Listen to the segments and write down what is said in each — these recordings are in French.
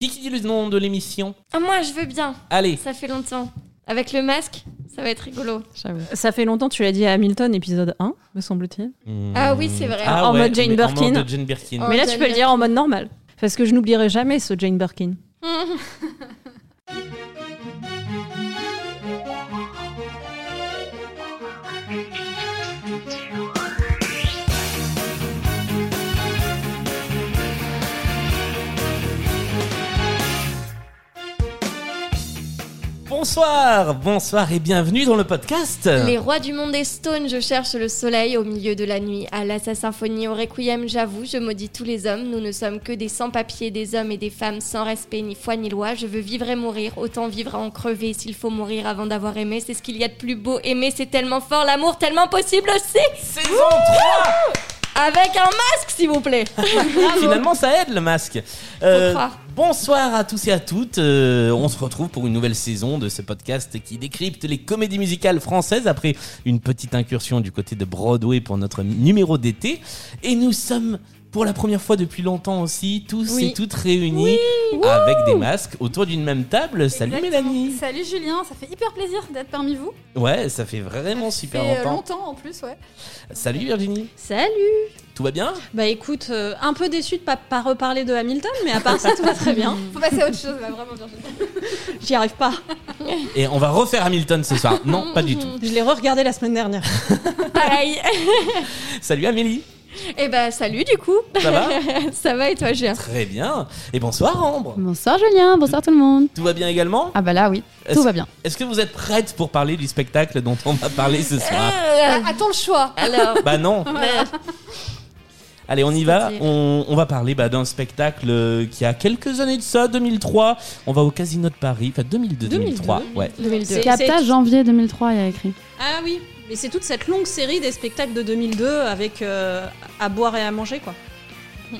Qui qui dit le nom de l'émission Ah, moi, je veux bien. Allez, Ça fait longtemps. Avec le masque, ça va être rigolo. Ça fait longtemps, tu l'as dit à Hamilton, épisode 1, me semble-t-il. Ah oui, c'est vrai. En mode Jane Birkin. En mode Jane Birkin. Oh. Mais là, tu peux le dire en mode normal. Parce que je n'oublierai jamais ce Jane Birkin. Bonsoir, bonsoir et bienvenue dans le podcast. Les rois du monde des Stones, je cherche le soleil au milieu de la nuit. À la sa symphonie, au requiem, j'avoue, je maudis tous les hommes. Nous ne sommes que des sans-papiers, des hommes et des femmes sans respect ni foi ni loi. Je veux vivre et mourir, autant vivre à en crever s'il faut mourir avant d'avoir aimé. C'est ce qu'il y a de plus beau. Aimer, c'est tellement fort, l'amour tellement possible aussi. Saison 3 Avec un masque, s'il vous plaît. Finalement, ça aide le masque. Euh, croire. bonsoir à tous et à toutes. Euh, on se retrouve pour une nouvelle saison de ce podcast qui décrypte les comédies musicales françaises après une petite incursion du côté de Broadway pour notre numéro d'été. Et nous sommes pour la première fois depuis longtemps aussi, tous Oui. et toutes réunis avec des masques autour d'une même table. Salut. Mélanie. Salut Julien, ça fait hyper plaisir d'être parmi vous. Ouais, ça fait vraiment super Ça fait, euh, longtemps. longtemps en plus, ouais. Salut Virginie. Salut Tout va bien? Bah écoute, euh, un peu déçu de pas, pas reparler de Hamilton, mais à part ça, tout va très bien. Faut passer à autre chose, là, vraiment, Virginie. J'y arrive pas. Et on va refaire Hamilton ce soir. Non, pas du tout. Je l'ai re-regardé la semaine dernière. Pareil. Salut Amélie. Et bah, salut du coup. Ça va ça va et toi, Julien Très bien. Et bonsoir Ambre. Bonsoir Julien, bonsoir tout le monde. Tout va bien également Ah bah là oui, Est-ce- tout va bien. Est-ce que vous êtes prête pour parler du spectacle dont on va parler ce soir Ah, attends le choix. Alors, Bah non. Allez, on y va. On, on va parler bah, d'un spectacle euh, qui a quelques années de ça, 2003. On va au Casino de Paris, enfin 2002, 2003. Ouais. 2002. C'est- janvier 2003, il y a écrit. Ah oui, mais c'est toute cette longue série des spectacles de 2002 avec euh, à boire et à manger, quoi.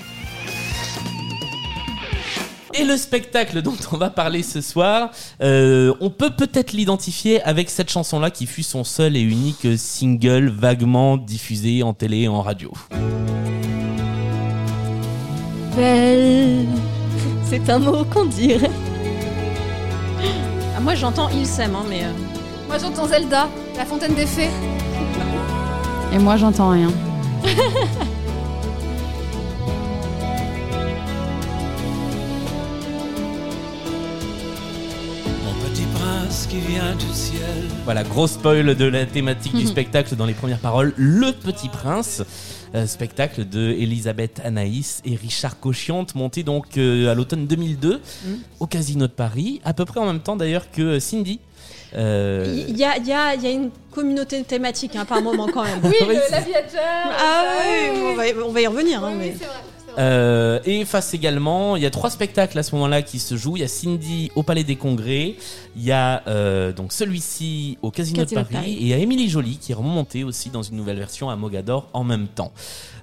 Et le spectacle dont on va parler ce soir, euh, on peut peut-être l'identifier avec cette chanson-là qui fut son seul et unique single vaguement diffusé en télé et en radio. Belle. C'est un mot qu'on dirait. Ah, moi j'entends Il s'aime, hein, mais... euh, Moi, j'entends Zelda, la fontaine des fées. Et moi j'entends rien. Mon petit prince qui vient du ciel. Voilà, gros spoil de la thématique du spectacle dans les premières paroles. Le Petit Prince, euh, spectacle de Elisabeth Anaïs et Richard Cochiante, monté donc euh, à l'automne 2002 au Casino de Paris, à peu près en même temps d'ailleurs que Cindy. Euh, Il y, a, il y a- il y a une communauté thématique hein, par moment quand même. Oui, l'aviateur. Ah oui, on va, y- on va y revenir. hein, mais... Euh, et face également, il y a trois spectacles à ce moment-là qui se jouent. Il y a Cindy au Palais des Congrès, il y a euh, donc celui-ci au Casino, Casino de de Paris, Paris. et il y a Émilie Jolie qui est remontée aussi dans une nouvelle version à Mogador en même temps.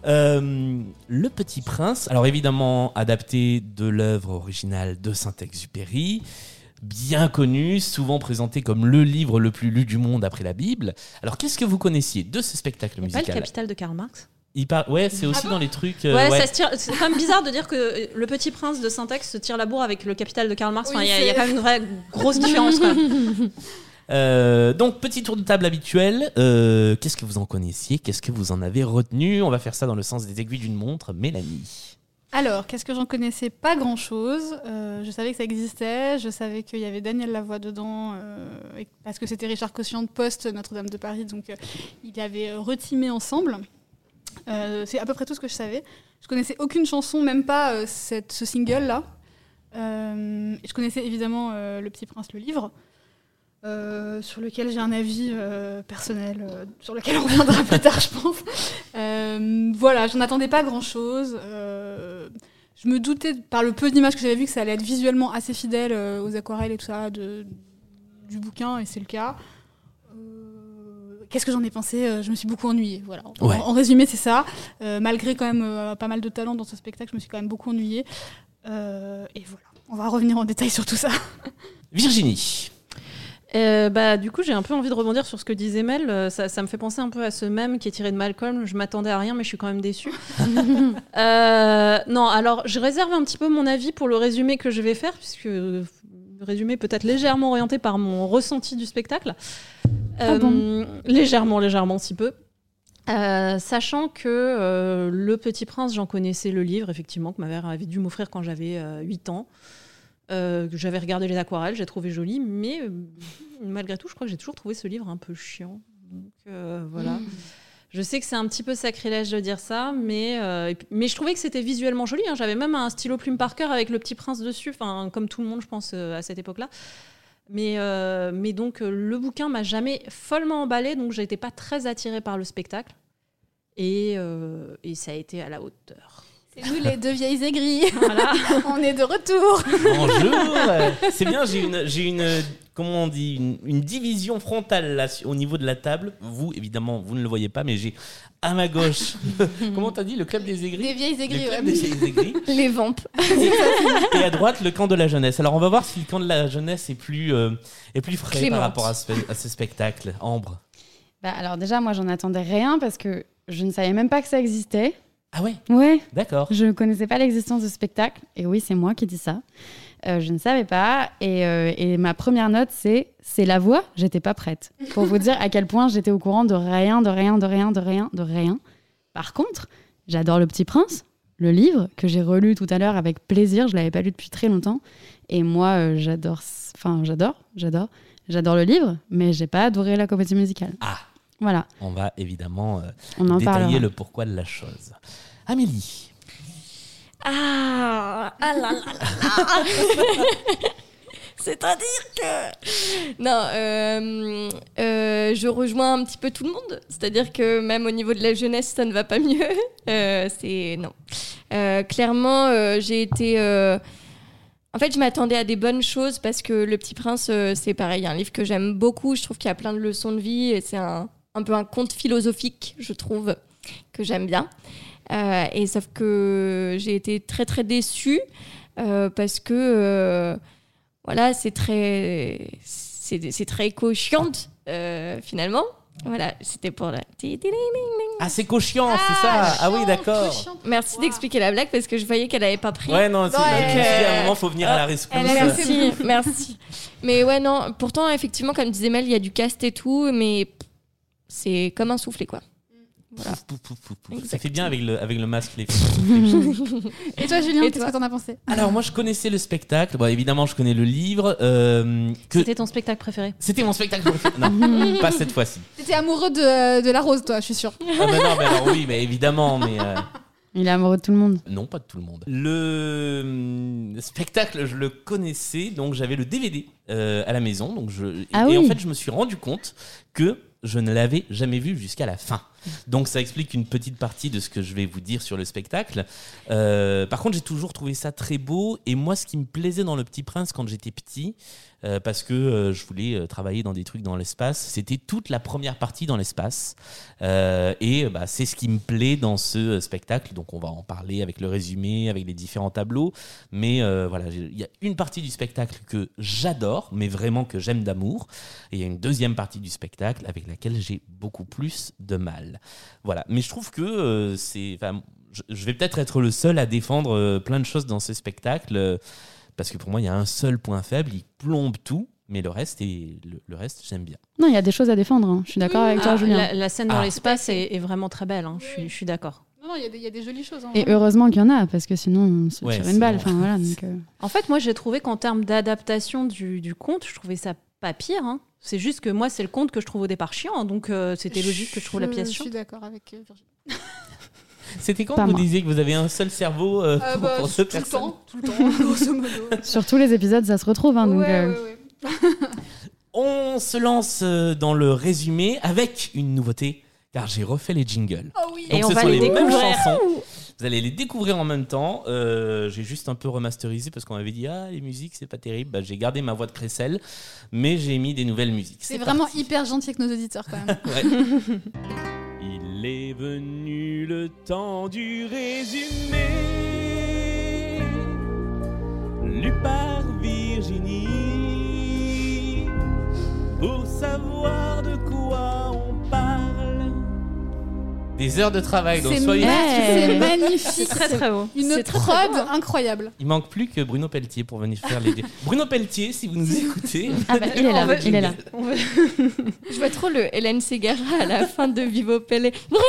Euh, le Petit Prince, alors évidemment adapté de l'œuvre originale de Saint-Exupéry. Bien connu, souvent présenté comme le livre le plus lu du monde après la Bible. Alors, qu'est-ce que vous connaissiez de ce spectacle Pas le musical capital de Karl Marx Il par- Ouais, c'est aussi dans les trucs. euh, ouais, ouais. ça se tire. C'est quand même bizarre de dire que euh, le petit prince de Saint-Ex se tire la bourre avec le capital de Karl Marx. Oui, il y, a- y quand même une vraie grosse différence. Euh, donc, petit tour de table habituel. Euh, Qu'est-ce que vous en connaissiez? Qu'est-ce que vous en avez retenu? On va faire ça dans le sens des aiguilles d'une montre. Mélanie. Alors, qu'est-ce que j'en connaissais Pas grand-chose. Euh, je savais que ça existait. Je savais qu'il y avait Daniel Lavoie dedans, euh, parce que c'était Richard Cossian de Poste Notre-Dame de Paris. Donc, euh, euh, retimé ensemble. Euh, c'est à peu près tout ce que je savais. Je connaissais aucune chanson, même pas ce single-là. Je connaissais évidemment Le Petit Prince, le livre, sur lequel j'ai un avis personnel, sur lequel on reviendra plus tard, je pense. Voilà, j'en attendais pas grand-chose. Je me doutais par le peu d'images que j'avais vu que ça allait être visuellement assez fidèle euh, aux aquarelles et tout ça de, du bouquin, et c'est le cas. Euh, Qu'est-ce que j'en ai pensé Euh, Je me suis beaucoup ennuyée. Voilà. En- Ouais. En, résumé, c'est ça. Euh, malgré quand même pas mal de talent dans ce spectacle, je me suis quand même beaucoup ennuyée. Et voilà. On va revenir en détail sur tout ça. Virginie. Euh, bah, du coup, j'ai un peu envie de rebondir sur ce que disait Mel. Euh, Ça, ça me fait penser un peu à ce même qui est tiré de Malcolm. Je m'attendais à rien, mais je suis quand même déçue. Euh, non, alors, je réserve un petit peu mon avis pour le résumé que je vais faire, puisque le résumé peut être légèrement orienté par mon ressenti du spectacle. Ah bon Légèrement, légèrement, si peu. Euh, sachant que euh, Le Petit Prince, j'en connaissais le livre, effectivement, que ma mère avait dû m'offrir quand j'avais euh, 8 ans. Euh, j'avais regardé les aquarelles, j'ai trouvé joli, mais euh, malgré tout, je crois que j'ai toujours trouvé ce livre un peu chiant. Donc euh, voilà. Je sais que c'est un petit peu sacrilège de dire ça, mais, mais je trouvais que c'était visuellement joli. hein. J'avais même un stylo plume Parker avec le petit prince dessus, enfin comme tout le monde, je pense, à cette époque-là. Mais, mais donc le bouquin m'a jamais follement emballé, donc été pas très attirée par le spectacle. Et, et ça a été à la hauteur. C'est nous les deux vieilles aigries. Voilà. on est de retour. Bonjour. C'est bien, j'ai une, j'ai une, comment on dit, une, une division frontale là au niveau de la table. Vous, évidemment, vous ne le voyez pas, mais j'ai à ma gauche, comment t'as dit, le club des aigris. Des vieilles Le aigries. club ouais. des vieilles aigris. Les vampes. Et à droite, le camp de la jeunesse. Alors, on va voir si le camp de la jeunesse est plus, euh, est plus frais Clémente. par rapport à ce, à ce spectacle. Ambre. Bah, alors déjà, moi, j'en attendais rien parce que je ne savais même pas que ça existait. Ah ouais, Ouais, d'accord. je ne connaissais pas l'existence de ce spectacle. Et oui, c'est moi qui dis ça. Euh, je ne savais pas. Et, euh, et ma première note, c'est c'est la voix. J'étais pas prête. Pour vous dire à quel point j'étais au courant de rien, de rien, de rien, de rien, de rien. Par contre, j'adore Le Petit Prince, le livre que j'ai relu tout à l'heure avec plaisir. Je l'avais pas lu depuis très longtemps. Et moi, euh, j'adore. Enfin, j'adore, j'adore, j'adore le livre, mais j'ai pas adoré la comédie musicale. Ah, Voilà, on va évidemment euh, on en détailler parlera. le pourquoi de la chose. Amélie. Ah, ah là là là là. C'est-à-dire que... Non, euh, euh, je rejoins un petit peu tout le monde. C'est-à-dire que même au niveau de la jeunesse, ça ne va pas mieux. Euh, c'est... Non. Euh, clairement, euh, j'ai été... euh, En fait, je m'attendais à des bonnes choses parce que Le Petit Prince, euh, c'est pareil, un livre que j'aime beaucoup. Je trouve qu'il y a plein de leçons de vie et c'est un, un peu un conte philosophique, je trouve, que j'aime bien. Euh, et sauf que j'ai été très très déçue euh, parce que euh, voilà, c'est très c'est c'est très éco-chiante euh, finalement. Voilà, c'était pour la. Ah, c'est cochiant, c'est ça. Ah oui, d'accord. Merci d'expliquer la blague parce que je voyais qu'elle avait pas pris. Ouais, non, c'est Ouais. je me suis dit, à un moment, faut venir à la rescousse. elle a Merci, merci. Mais ouais, non, pourtant, effectivement, comme disait Mel, il y a du cast et tout, mais c'est comme un soufflé, quoi. Voilà. Pouf, pouf, pouf, pouf. Ça fait bien avec le, avec le masque. Les... Et toi, Julien, Et qu'est-ce que t'en as pensé? Alors, moi, je connaissais le spectacle. Bon, évidemment, je connais le livre. euh, que... C'était ton spectacle préféré? C'était mon spectacle préféré. Non, pas cette fois-ci. T'étais amoureux de, de la rose, toi, je suis sûre. Ah, mais non, mais alors oui, mais évidemment, mais. euh, Il est amoureux de tout le monde. Non, pas de tout le monde. Le hum, spectacle, je le connaissais, donc j'avais le DVD euh, à la maison. Donc je, Ah et oui. en fait, je me suis rendu compte que je ne l'avais jamais vu jusqu'à la fin. Donc ça explique une petite partie de ce que je vais vous dire sur le spectacle. Euh, par contre, j'ai toujours trouvé ça très beau. Et moi, ce qui me plaisait dans Le Petit Prince quand j'étais petit, euh, parce que euh, je voulais travailler dans des trucs dans l'espace, c'était toute la première partie dans l'espace. Et bah, c'est ce qui me plaît dans ce spectacle. Donc on va en parler avec le résumé, avec les différents tableaux. Mais voilà, il y a une partie du spectacle que j'adore, mais vraiment que j'aime d'amour. Et il y a une deuxième partie du spectacle avec laquelle j'ai beaucoup plus de mal. Voilà. Mais je trouve que euh, c'est. je- vais peut-être être le seul à défendre euh, plein de choses dans ce spectacle. euh, parce que pour moi, il y a un seul point faible, il plombe tout. Mais le reste, et le, le reste, j'aime bien. Non, il y a des choses à défendre. hein. Je suis d'accord avec toi, Ah, Julien. la, la scène dans Ah. l'espace est, est vraiment très belle, hein. je, suis, je suis d'accord. Non, non, il y a des- il y, a des jolies choses. hein. Et heureusement qu'il y en a, parce que sinon, on se Ouais, tire c'est une balle. bon. Enfin, voilà, donc, euh, En fait, moi, j'ai trouvé qu'en termes d'adaptation du, du conte, je trouvais ça pas pire. C'est juste que moi, c'est le conte que je trouve au départ chiant, donc euh, c'était logique que je trouve la pièce Je chiante. suis d'accord avec euh, Virginie. C'était quand Pas vous moi. disiez que vous avez un seul cerveau euh, Euh, pour, bah, pour tout deux le temps, tout le temps, grosso modo. Sur tous les épisodes, ça se retrouve. hein, donc, ouais, euh, ouais, ouais. On se lance euh, dans le résumé avec une nouveauté, car j'ai refait les jingles. Oh oui. Et Donc on ce va sont les les mêmes découvrir. chansons, Vous allez les découvrir en même temps. Euh, j'ai juste un peu remasterisé parce qu'on m'avait dit ah les musiques c'est pas terrible. Bah, j'ai gardé ma voix de Cressel, mais j'ai mis des nouvelles musiques. C'est vraiment parti. hyper gentil avec nos auditeurs quand même. Il est venu le temps du résumé, lu par Virginie, pour savoir de quoi. Des heures de travail, donc C'est soyez. ma- c'est magnifique. Très très beau. Une C'est très, prod très beau, hein. incroyable. Il manque plus que Bruno Pelletier pour venir faire les. Bruno Pelletier, si vous nous écoutez. Ah bah, il est là, il est là. On veut- Je vois trop le Hélène Ségara à la fin de Vivo Pelle. Bruno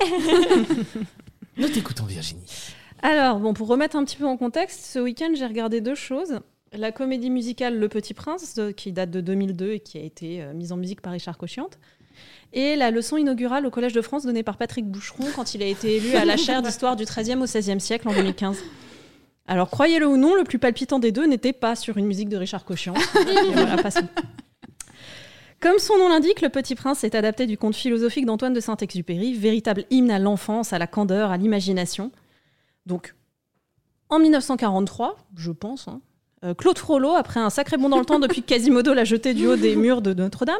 Nous t'écoutons, Virginie. Alors, bon, pour remettre un petit peu en contexte, ce week-end, j'ai regardé deux choses. La comédie musicale Le Petit Prince, de- qui date de 2002 et qui a été euh, mise en musique par Richard Cochiante. Et la leçon inaugurale au Collège de France donnée par Patrick Boucheron quand il a été élu à la chaire d'histoire du XIIIe au XVIe siècle en 2015. Alors, croyez-le ou non, le plus palpitant des deux n'était pas sur une musique de Richard Cochiante. Et voilà. Comme son nom l'indique, Le Petit Prince est adapté du conte philosophique d'Antoine de Saint-Exupéry, véritable hymne à l'enfance, à la candeur, à l'imagination. Donc, en 1943, je pense, hein, euh, Claude Frollo, après un sacré bond dans le temps depuis Quasimodo l'a jeté du haut des murs de Notre-Dame,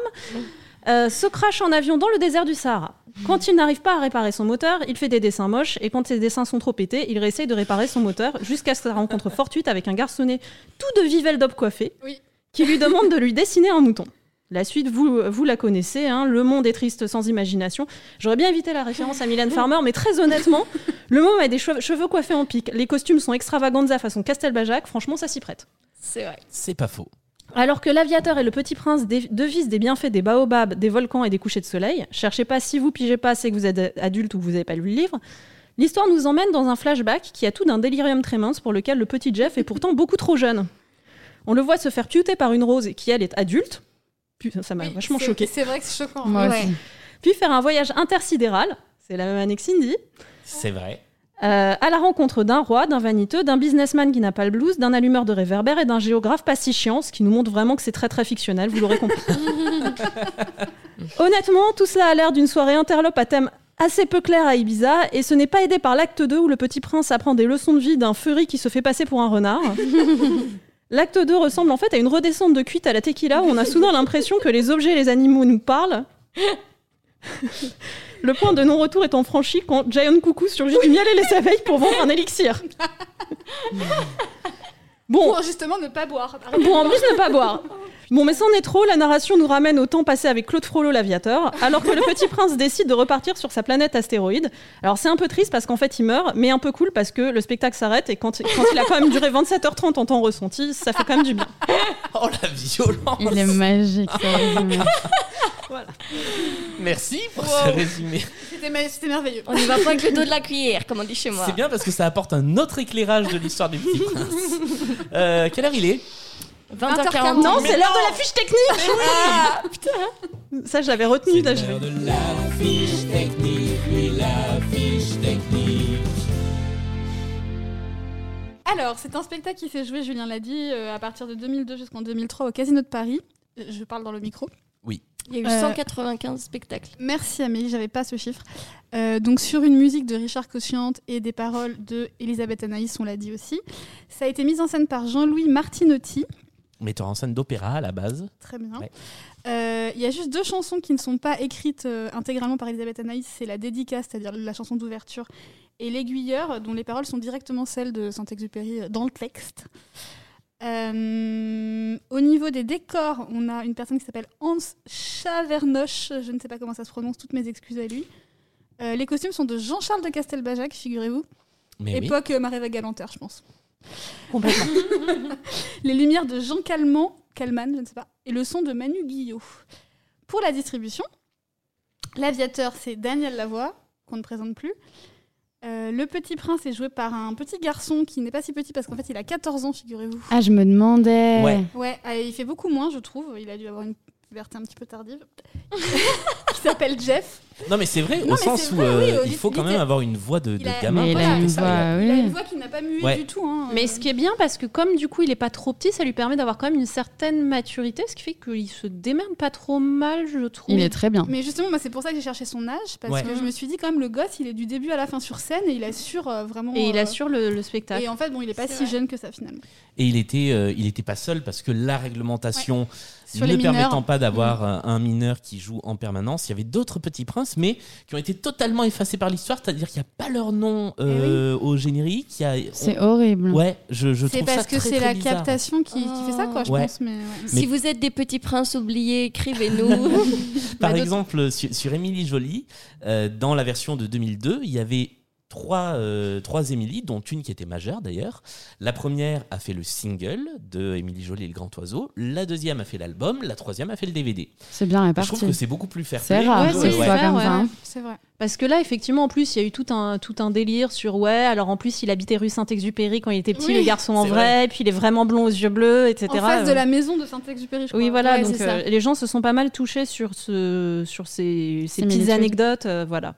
euh, se crache en avion dans le désert du Sahara. Quand il n'arrive pas à réparer son moteur, il fait des dessins moches, et quand ses dessins sont trop pétés, il réessaye de réparer son moteur jusqu'à sa rencontre fortuite avec un garçonnet tout de Vivel d'Aube coiffé, Oui. qui lui demande de lui dessiner un mouton. La suite, vous, vous la connaissez, hein, le monde est triste sans imagination. J'aurais bien évité la référence à Mylène Farmer, mais très honnêtement, le môme a des cheveux, cheveux coiffés en pique. Les costumes sont extravaganza façon Castelbajac. Franchement, ça s'y prête. C'est vrai. C'est pas faux. Alors que l'aviateur et le petit prince devisent des bienfaits des baobabs, des volcans et des couchers de soleil, cherchez pas si vous pigez pas, c'est que vous êtes adulte ou que vous n'avez pas lu le livre. L'histoire nous emmène dans un flashback qui a tout d'un délirium très mince pour lequel le petit Jeff est pourtant beaucoup trop jeune. On le voit se faire piouter par une rose qui elle est adulte. Putain, ça m'a Oui, vachement choqué. C'est vrai que c'est choquant. Moi Ouais. aussi. Puis faire un voyage intersidéral, c'est la même année que Cindy, C'est vrai. Euh, à la rencontre d'un roi, d'un vaniteux, d'un businessman qui n'a pas le blues, d'un allumeur de réverbère et d'un géographe pas si chiant, ce qui nous montre vraiment que c'est très très fictionnel, vous l'aurez compris. Honnêtement, tout cela a l'air d'une soirée interlope à thème assez peu clair à Ibiza, et ce n'est pas aidé par l'acte 2 où le petit prince apprend des leçons de vie d'un furry qui se fait passer pour un renard. L'acte 2 ressemble en fait à une redescente de cuite à la tequila où on a soudain l'impression que les objets et les animaux nous parlent. Le point de non-retour étant franchi quand Giant Coucou surgit du miel et les abeilles pour vendre un élixir. Bon, Pour justement ne pas boire. pour en plus ne pas boire. Bon, mais c'en est trop, la narration nous ramène au temps passé avec Claude Frollo l'aviateur, alors que le petit prince décide de repartir sur sa planète astéroïde. Alors c'est un peu triste parce qu'en fait il meurt, mais un peu cool parce que le spectacle s'arrête et quand, quand il a quand même duré 27h30 en temps ressenti, ça fait quand même du bien. Oh la violence Il est magique, résumé. Merci pour Wow. ce résumé. C'était merveilleux. On y va pas avec le dos de la cuillère, comme on dit chez moi. C'est bien parce que ça apporte un autre éclairage de l'histoire du petit prince. Euh, quelle heure il est? 20h40. Non, c'est l'heure de la fiche technique Ah, Ça, je l'avais retenu de la fiche technique, oui, la fiche technique. Alors, c'est un spectacle qui s'est joué, Julien l'a dit, euh, à partir de 2002 jusqu'en 2003 au Casino de Paris. Euh, Je parle dans le micro. Il y a eu Euh, 195 spectacles. Merci Amélie, j'avais pas ce chiffre. Euh, donc sur une musique de Richard Cochiante et des paroles de Elisabeth Anaïs, on l'a dit aussi. Ça a été mis en scène par Jean-Louis Martinotti. Metteur en scène d'opéra à la base. Très bien. Ouais. Euh, Il y a juste deux chansons qui ne sont pas écrites euh, intégralement par Elisabeth Anaïs. C'est la dédicace, c'est-à-dire la chanson d'ouverture, et l'aiguilleur, dont les paroles sont directement celles de Saint-Exupéry dans le texte. Euh, au niveau des décors, on a une personne qui s'appelle Hans Chavernoch. Je ne sais pas comment ça se prononce, toutes mes excuses à lui. Les costumes sont de Jean-Charles de Castelbajac, figurez-vous. Oui. Époque euh, Maréva Galanter, je pense. Complètement. Les lumières de Jean Calment, Calman, je ne sais pas, et le son de Manu Guillot. Pour la distribution, l'aviateur, c'est Daniel Lavoie, qu'on ne présente plus. Euh, le petit prince est joué par un petit garçon qui n'est pas si petit parce qu'en fait il a 14 ans, figurez-vous. Ah, je me demandais. Ouais. Ouais, euh, il fait beaucoup moins, je trouve. Il a dû avoir une puberté un petit peu tardive, qui s'appelle Jeff. Non, mais c'est vrai, Non, au mais sens c'est où vrai, euh, oui, il faut quand même avoir une voix de, de Il a- gamin. Mais il a une ça. voix, Il a oui. une voix qui n'a pas mué Ouais. du tout. hein. Mais ce qui est bien, parce que comme du coup il est pas trop petit, ça lui permet d'avoir quand même une certaine maturité, ce qui fait qu'il se démerde pas trop mal, je trouve. Il est très bien. Mais justement, moi, c'est pour ça que j'ai cherché son âge, parce Ouais. que je me suis dit, quand même, le gosse, il est du début à la fin sur scène et il assure euh, vraiment. Et il euh, assure le, le spectacle. Et en fait, bon, il est pas si vrai. jeune que ça finalement. Et il était, euh, il était pas seul parce que la réglementation Sur ne permettant pas d'avoir euh, un mineur qui joue en permanence, il y avait d'autres petits princes, mais qui ont été totalement effacés par l'histoire, c'est-à-dire qu'il n'y a pas leur nom euh, au générique. C'est horrible. Ouais, je, je C'est trouve ça parce que c'est la bizarre. captation qui, qui fait ça, quoi, je Ouais. pense. Mais, ouais. Mais- Si vous êtes des petits princes oubliés, écrivez-nous. Par d'autres- exemple, sur, sur Émilie Jolie, euh, dans la version de 2002, il y avait trois, euh, trois Émilie, dont une qui était majeure d'ailleurs. La première a fait le single de Émilie Jolie et le Grand Oiseau. La deuxième a fait l'album. La troisième a fait le DVD. C'est bien Je trouve que c'est beaucoup plus fair C'est rare Ouais, ouais. hein. C'est vrai. Parce que là, effectivement, en plus, il y a eu tout un, tout un délire sur ouais, alors en plus, il habitait rue Saint-Exupéry quand il était petit, Oui, le garçon en c'est vrai, puis il est vraiment blond aux yeux bleus, etc. En face de Euh, la maison de Saint-Exupéry, je crois. Oui, voilà, Ouais, donc euh, les gens se sont pas mal touchés sur, ce, sur ces, ces petites anecdotes. euh, voilà.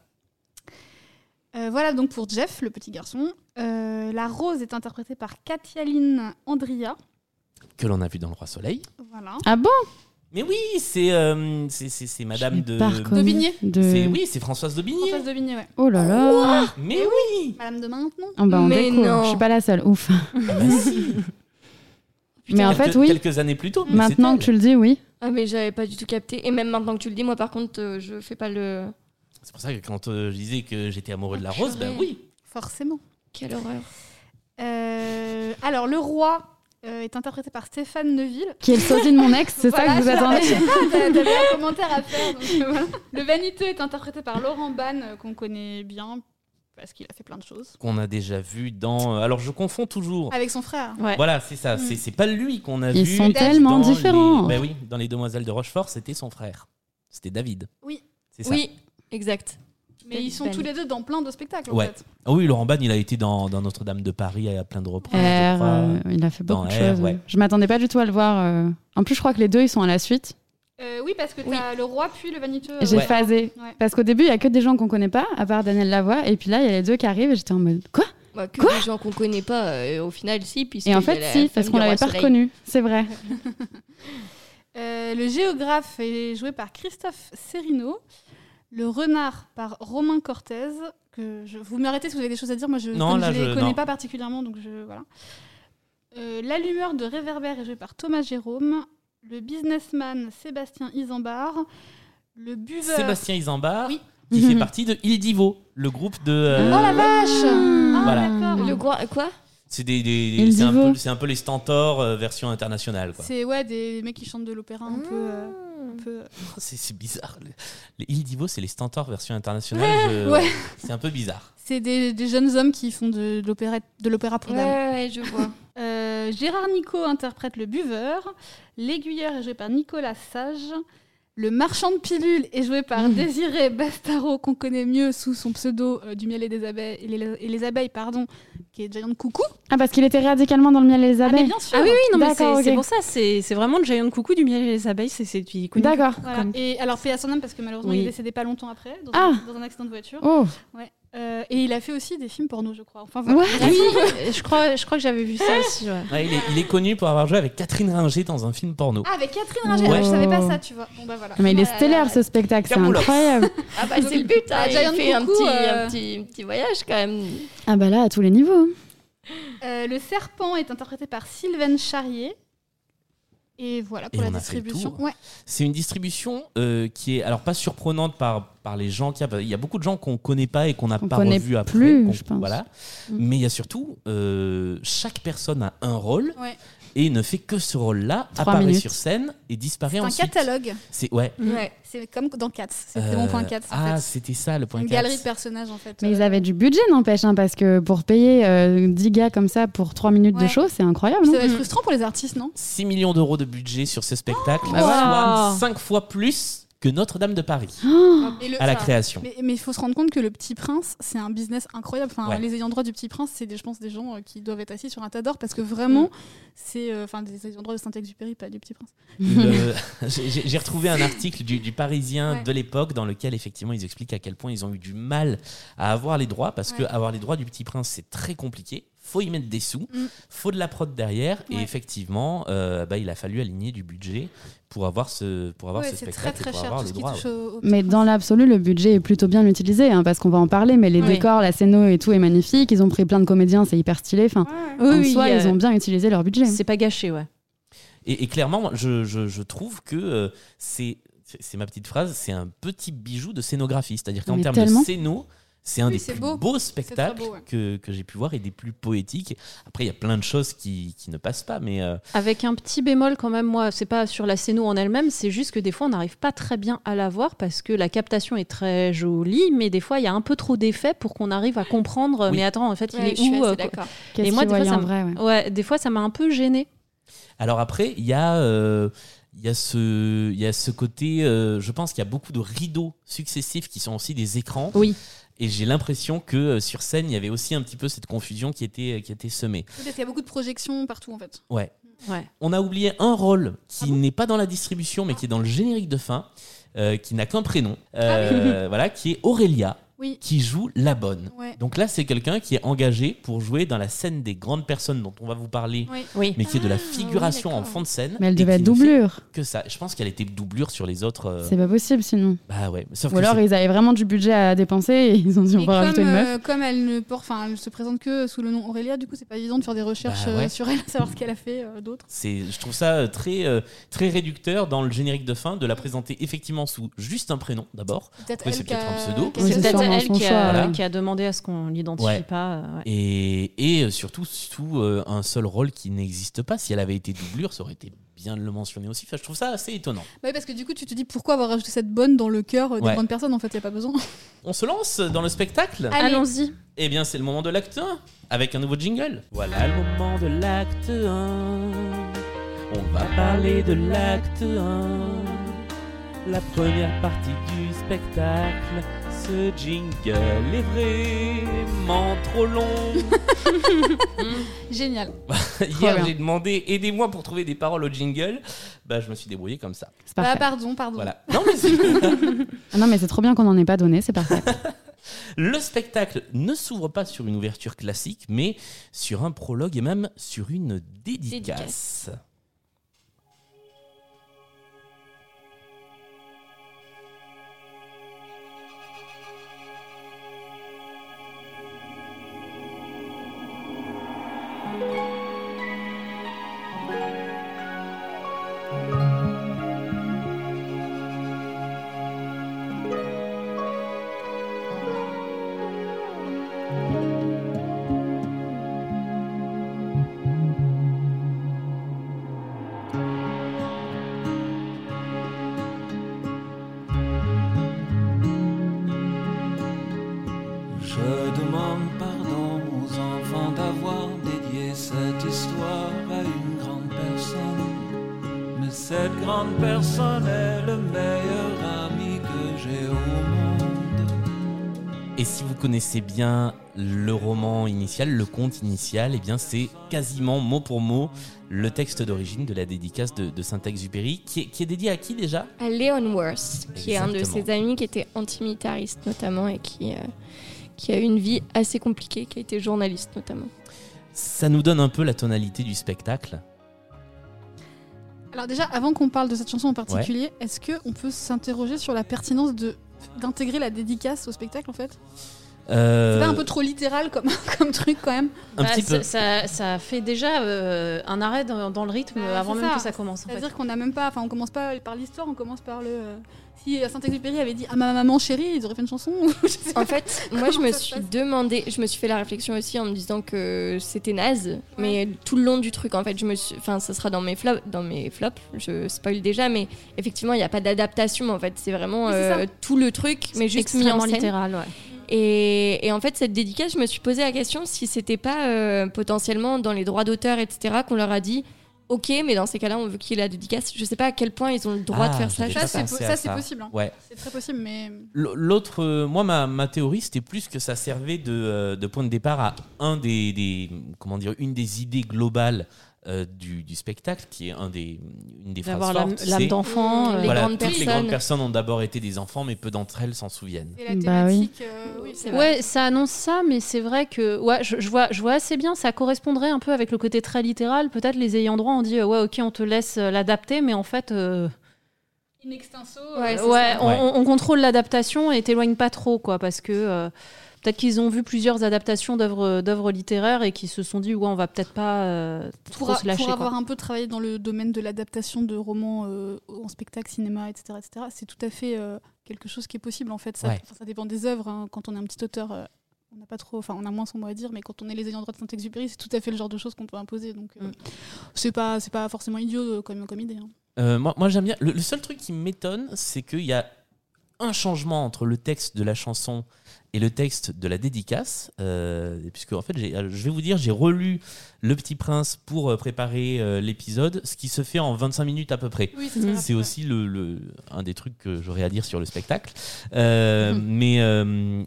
Euh, voilà donc pour Jeff, le petit garçon. Euh, la rose est interprétée par Katialine Andria. Que l'on a vu dans Le Roi Soleil. Voilà. Ah bon? Mais oui, c'est euh, c'est- c'est- c'est Madame de. pas reconnu. Bigné. De- c'est- Oui, c'est Françoise de Bigné. Françoise de Vigny, ouais. Oh là là. Mais oui Madame de maintenant. Ah bah, on Mais découvre. non. Je suis pas la seule. Ouf. Bah si. Mais en Quelques- fait, oui. Quelques années plus tôt. mais Maintenant que tu le dis, oui. ah, mais j'avais pas du tout capté. Et même maintenant que tu le dis, moi, par contre, euh, je fais pas le. C'est pour ça que quand euh, je disais que j'étais amoureux de la rose, ben oui. Forcément. Quelle horreur. Euh, alors, le roi euh, est interprété par Stéphane Neuville. Qui est le sosie de mon ex, c'est ça que vous je- attendez je sais pas, t'a- T'avais un commentaire à faire. donc, voilà. Le vaniteux est interprété par Laurent Ban, euh, qu'on connaît bien parce qu'il a fait plein de choses. Qu'on a déjà vu dans. Alors je confonds toujours. Avec son frère. Ouais. Voilà, c'est ça. C'est c'est pas lui qu'on a Ils vu. sont tellement différents. Les... Ben oui, dans les Demoiselles de Rochefort, c'était son frère. C'était David. Oui. C'est ça. Oui, exact. Mais ils sont Ben. tous les deux dans plein de spectacles. Ouais. En fait. Ah oui, Laurent Ban, il a été dans, dans Notre-Dame de Paris à plein de reprises. R, euh, il a fait Dans beaucoup de R, choses. ouais. Je m'attendais pas du tout à le voir. euh. En plus, je crois que les deux, ils sont à la suite. Euh, oui, parce que Oui. t'as le roi puis le vaniteux. J'ai Ouais. phasé. Ouais. Parce qu'au début, il y a que des gens qu'on connaît pas, à part Daniel Lavoie. Et puis là, il y a les deux qui arrivent et j'étais en mode quoi? Bah, que Quoi? des gens qu'on connaît pas, euh, au final, si. Et en fait, si, parce qu'on l'avait pas Soleil. reconnu. C'est vrai. Euh, le géographe est joué par Christophe Serino. Le renard par Romain Cortez. Que je... Vous m'arrêtez si vous avez des choses à dire. Moi, je ne les je- connais non. pas particulièrement. Donc je... voilà. Euh, L'allumeur de réverbère est joué par Thomas Jérôme. Le businessman Sébastien Isambard. Le buveur. Sébastien Isambard, Oui. qui fait Mhm. partie de Il Divo, le groupe de. euh, Oh la vache Ah, Voilà. d'accord. Le quoi, quoi C'est des, des- Il c'est un, Divo. peu- c'est un peu les Stentors euh, version internationale. C'est ouais, des mecs qui chantent de l'opéra un peu. euh, Ah. Peu- C'est bizarre. Les, Il Divo, c'est les Stentors version internationale. je- Ouais. C'est un peu bizarre. C'est des, des jeunes hommes qui font de, de l'opéra de l'opéra pour Ouais, dames. ouais, je vois. Euh, Gérard Nico interprète le buveur. L'aiguilleur est joué par Nicolas Sage. Le marchand de pilules est joué par Désiré Bastaro, qu'on connaît mieux sous son pseudo euh, du miel et des abeilles, et les, et les abeilles, pardon, qui est Giant Coucou. Ah, parce qu'il était radicalement dans le miel et les Ah, mais abeilles. bien sûr Ah oui, oui, non, mais c'est c'est pour ça, c'est c'est vraiment le Giant Coucou du miel et les abeilles, c'est c'est. D'accord. Voilà. Comme- Et alors, paix à son âme, parce que malheureusement, Oui. il est décédé pas longtemps après, dans, Ah. un, dans un accident de voiture. Oh, Ouais. Euh, et il a fait aussi des films porno, je crois. Enfin, voilà. Ouais. Oui, je crois, je crois que j'avais vu ça aussi. ouais. Ouais, il, est, il est connu pour avoir joué avec Catherine Ringer dans un film porno. Ah, avec Catherine Ringer, Ouais. je savais pas ça, tu vois. Bon, bah voilà. mais il est Voilà. stellaire ce spectacle, c'est incroyable. Ah bah c'est le but, hein, Ah, il fait un Coucou, petit, euh, un, petit, un petit voyage quand même. Ah bah là, à tous les niveaux. Euh, le serpent est interprété par Sylvain Charrier. Et voilà pour Et la distribution. Ouais. C'est une distribution euh, qui est alors pas surprenante par, par les gens qui a. Il y a beaucoup de gens qu'on connaît pas et qu'on n'a pas revu après. plus, je pense. Voilà. Mm. Mais il y a surtout euh, chaque personne a un rôle Ouais. Et ne fait que ce rôle-là, apparaît minutes. sur scène et disparaît C'est un ensuite. catalogue. C'est ouais. Ouais. C'est comme dans Cats. C'était Euh, mon point 4. Ah, en fait. c'était ça le point Une 4. galerie de personnages en fait. Mais ils Euh, avaient du budget, n'empêche, hein, parce que pour payer euh, 10 gars comme ça pour 3 minutes de show, c'est incroyable. Ça non doit être frustrant pour les artistes, non? 6 millions d'euros de budget sur ce spectacle, voilà. soit 5 fois plus que Notre-Dame de Paris Et le- à la création. Mais il faut se rendre compte que le Petit Prince, c'est un business incroyable. Enfin, Ouais. les ayants droit du Petit Prince, c'est des, je pense des gens euh, qui doivent être assis sur un tas d'or parce que vraiment, c'est euh, enfin des ayants droit de Saint-Exupéry, pas du Petit Prince. Le- J'ai retrouvé un article du, du Parisien Ouais. de l'époque dans lequel effectivement ils expliquent à quel point ils ont eu du mal à avoir les droits parce que Ouais. avoir les droits du Petit Prince c'est très compliqué. Faut y mettre des sous, Mm. faut de la prod derrière et effectivement euh, bah, il a fallu aligner du budget pour avoir ce pour avoir Ouais, ce c'est très spectacle très pour cher avoir tout le ce qui droit. touche ouais. au, Mais dans l'absolu, le budget est plutôt bien utilisé, hein, parce qu'on va en parler, mais les Oui. décors, la scéno et tout est magnifique. Ils ont pris plein de comédiens, c'est hyper stylé. Enfin, Ouais. en oui, soi, euh, ils ont bien utilisé leur budget. C'est pas gâché, ouais. Et, et clairement, je, je- je trouve que euh, c'est c'est ma petite phrase, c'est un petit bijou de scénographie. C'est-à-dire qu'en termes tellement. de scéno, c'est un Oui, des plus beau. beaux spectacles beau, ouais. que, que j'ai pu voir et des plus poétiques. Après, il y a plein de choses qui, qui ne passent pas, mais euh, Avec un petit bémol quand même, moi, c'est pas sur la scéno en elle-même, c'est juste que des fois on n'arrive pas très bien à la voir parce que la captation est très jolie, mais des fois il y a un peu trop d'effets pour qu'on arrive à comprendre. Oui. Mais attends, en fait, Ouais, il est je suis où assez euh, et moi, des fois, ça vrai ouais. Ouais, des fois ça m'a un peu gêné. Alors après, il y a, euh, il y a ce, il y a ce côté. euh, je pense qu'il y a beaucoup de rideaux successifs qui sont aussi des écrans. Oui. Et j'ai l'impression que euh, sur scène, il y avait aussi un petit peu cette confusion qui était, qui était semée. Peut-être qu'il y a beaucoup de projections partout en fait. Ouais. Ouais. On a oublié un rôle qui Ah bon n'est pas dans la distribution, mais qui est dans le générique de fin, euh, qui n'a qu'un prénom. Ah Euh, voilà, qui est Aurélia, Oui. qui joue la bonne. Ouais. Donc là, c'est quelqu'un qui est engagé pour jouer dans la scène des grandes personnes dont on va vous parler, Oui. Mais qui est de la Ah, figuration oui, en fond de scène. Mais elle devait être doublure. Que ça. Je pense qu'elle était doublure sur les autres. euh, C'est pas possible sinon. Bah ouais. Sauf Ou que alors ils avaient vraiment du budget à dépenser et ils ont dit on va rajouter comme, une meuf. euh, comme elle ne porte, enfin, elle se présente que sous le nom Aurélia, du coup, c'est pas évident de faire des recherches Bah euh, ouais. sur elle, savoir ce qu'elle a fait euh, d'autre. c'est, je trouve ça euh, très, euh, très réducteur dans le générique de fin de la présenter effectivement sous juste un prénom d'abord. Peut-être Après, elle c'est peut-être un pseudo. Oui, C'est peut-être elle son qui a, choix, voilà. qui a demandé à ce qu'on l'identifie Ouais. pas. euh, ouais. Et, et euh, surtout sous euh, un seul rôle qui n'existe pas. Si elle avait été doublure, ça aurait été bien de le mentionner aussi. Enfin, je trouve ça assez étonnant. Bah oui, parce que du coup, tu te dis pourquoi avoir rajouté cette bonne dans le cœur des Ouais. bonnes personnes En fait, il n'y a pas besoin. On se lance dans le spectacle. Allons-y. Eh bien, c'est le moment de l'acte 1 avec un nouveau jingle. Voilà le moment de l'acte 1. On va parler de l'acte 1. La première partie du spectacle. Ce jingle est vraiment trop long. Génial. Hier, j'ai demandé aidez-moi pour trouver des paroles au jingle. Bah, je me suis débrouillé comme ça. C'est Bah, pardon, pardon. Voilà. Non, mais c'est- Ah non mais c'est trop bien qu'on n'en ait pas donné, c'est parfait. Le spectacle ne s'ouvre pas sur une ouverture classique, mais sur un prologue et même sur une dédicace. Dédicace. Je connaissez bien le roman initial, le conte initial, eh bien c'est quasiment mot pour mot le texte d'origine de la dédicace de, de Saint-Exupéry, qui est, qui est dédié à qui déjà? À Leon Worth, qui est un de ses amis qui était antimilitariste notamment et qui, euh, qui a eu une vie assez compliquée, qui a été journaliste notamment. Ça nous donne un peu la tonalité du spectacle. Alors déjà, avant qu'on parle de cette chanson en particulier, est-ce qu'on peut s'interroger sur la pertinence de d'intégrer la dédicace au spectacle en fait? Euh, C'est pas un peu trop littéral comme, comme truc quand même un Bah, petit ça, peu. ça, ça fait déjà euh, un arrêt dans, dans le rythme avant même ça. que ça commence. C'est-à-dire qu'on n'a même pas, enfin on commence pas par l'histoire, on commence par le... euh, Si Saint-Exupéry avait dit « Ah ma maman chérie », ils auraient fait une chanson. En fait, moi je me suis demandé, je me suis fait la réflexion aussi en me disant que c'était naze, mais tout le long du truc en fait, je me suis, enfin ça sera dans mes flops, dans mes flops, je spoil déjà, mais effectivement il n'y a pas d'adaptation en fait, c'est vraiment euh, tout le truc, mais juste mis en extrêmement scène. littéral. Ouais. Et, et en fait, cette dédicace, je me suis posé la question si c'était pas euh, potentiellement dans les droits d'auteur, etc., qu'on leur a dit ok, mais dans ces cas-là, on veut qu'il y ait la dédicace. Je sais pas à quel point ils ont le droit Ah, de faire ça. Ça, c'est po- ça, ça. possible. hein. Ouais. C'est très possible, mais L'autre, euh, moi, ma, ma théorie, c'était plus que ça servait de, euh, de point de départ à un des, des- comment dire, une des idées globales euh, du, du spectacle, qui est un des, une des phrases D'avoir l'âme fortes. l'âme c'est- d'enfant. Euh, les voilà, grandes toutes les personnes. grandes personnes ont d'abord été des enfants, mais peu d'entre elles s'en souviennent. la Bah oui. euh, oui, vrai. Ouais, ça annonce ça, mais c'est vrai que ouais, je, je vois, je vois assez bien. Ça correspondrait un peu avec le côté très littéral. Peut-être les ayants droit ont dit euh, ouais, ok, on te laisse l'adapter, mais en fait, euh, In extenso. Ouais, euh, on, Ouais. on- on contrôle l'adaptation et t'éloignes pas trop, quoi, parce que euh, peut-être qu'ils ont vu plusieurs adaptations d'œuvres d'œuvres littéraires et qu'ils se sont dit ouais, on va peut-être pas euh, trop pour, se lâcher. pour quoi. avoir un peu travaillé dans le domaine de l'adaptation de romans euh, en spectacle, cinéma, etc., etc., c'est tout à fait euh, quelque chose qui est possible en fait. Ça, Ouais. enfin, ça dépend des œuvres. hein. Quand on est un petit auteur, euh, on n'a pas trop, enfin, on a moins son mot à dire, mais quand on est les ayants droit de Saint-Exupéry, c'est tout à fait le genre de choses qu'on peut imposer. Donc, euh, Mm. c'est pas, c'est pas forcément idiot euh, comme, comme idée. hein. Euh, moi, moi j'aime bien. Le, le seul truc qui m'étonne, c'est qu'il y a un changement entre le texte de la chanson et le texte de la dédicace. euh, puisque, en fait, euh, je vais vous dire, j'ai relu Le Petit Prince pour euh, préparer euh, l'épisode, ce qui se fait en 25 minutes à peu près. Oui. C'est aussi le, le- un des trucs que j'aurais à dire sur le spectacle. Euh, Mais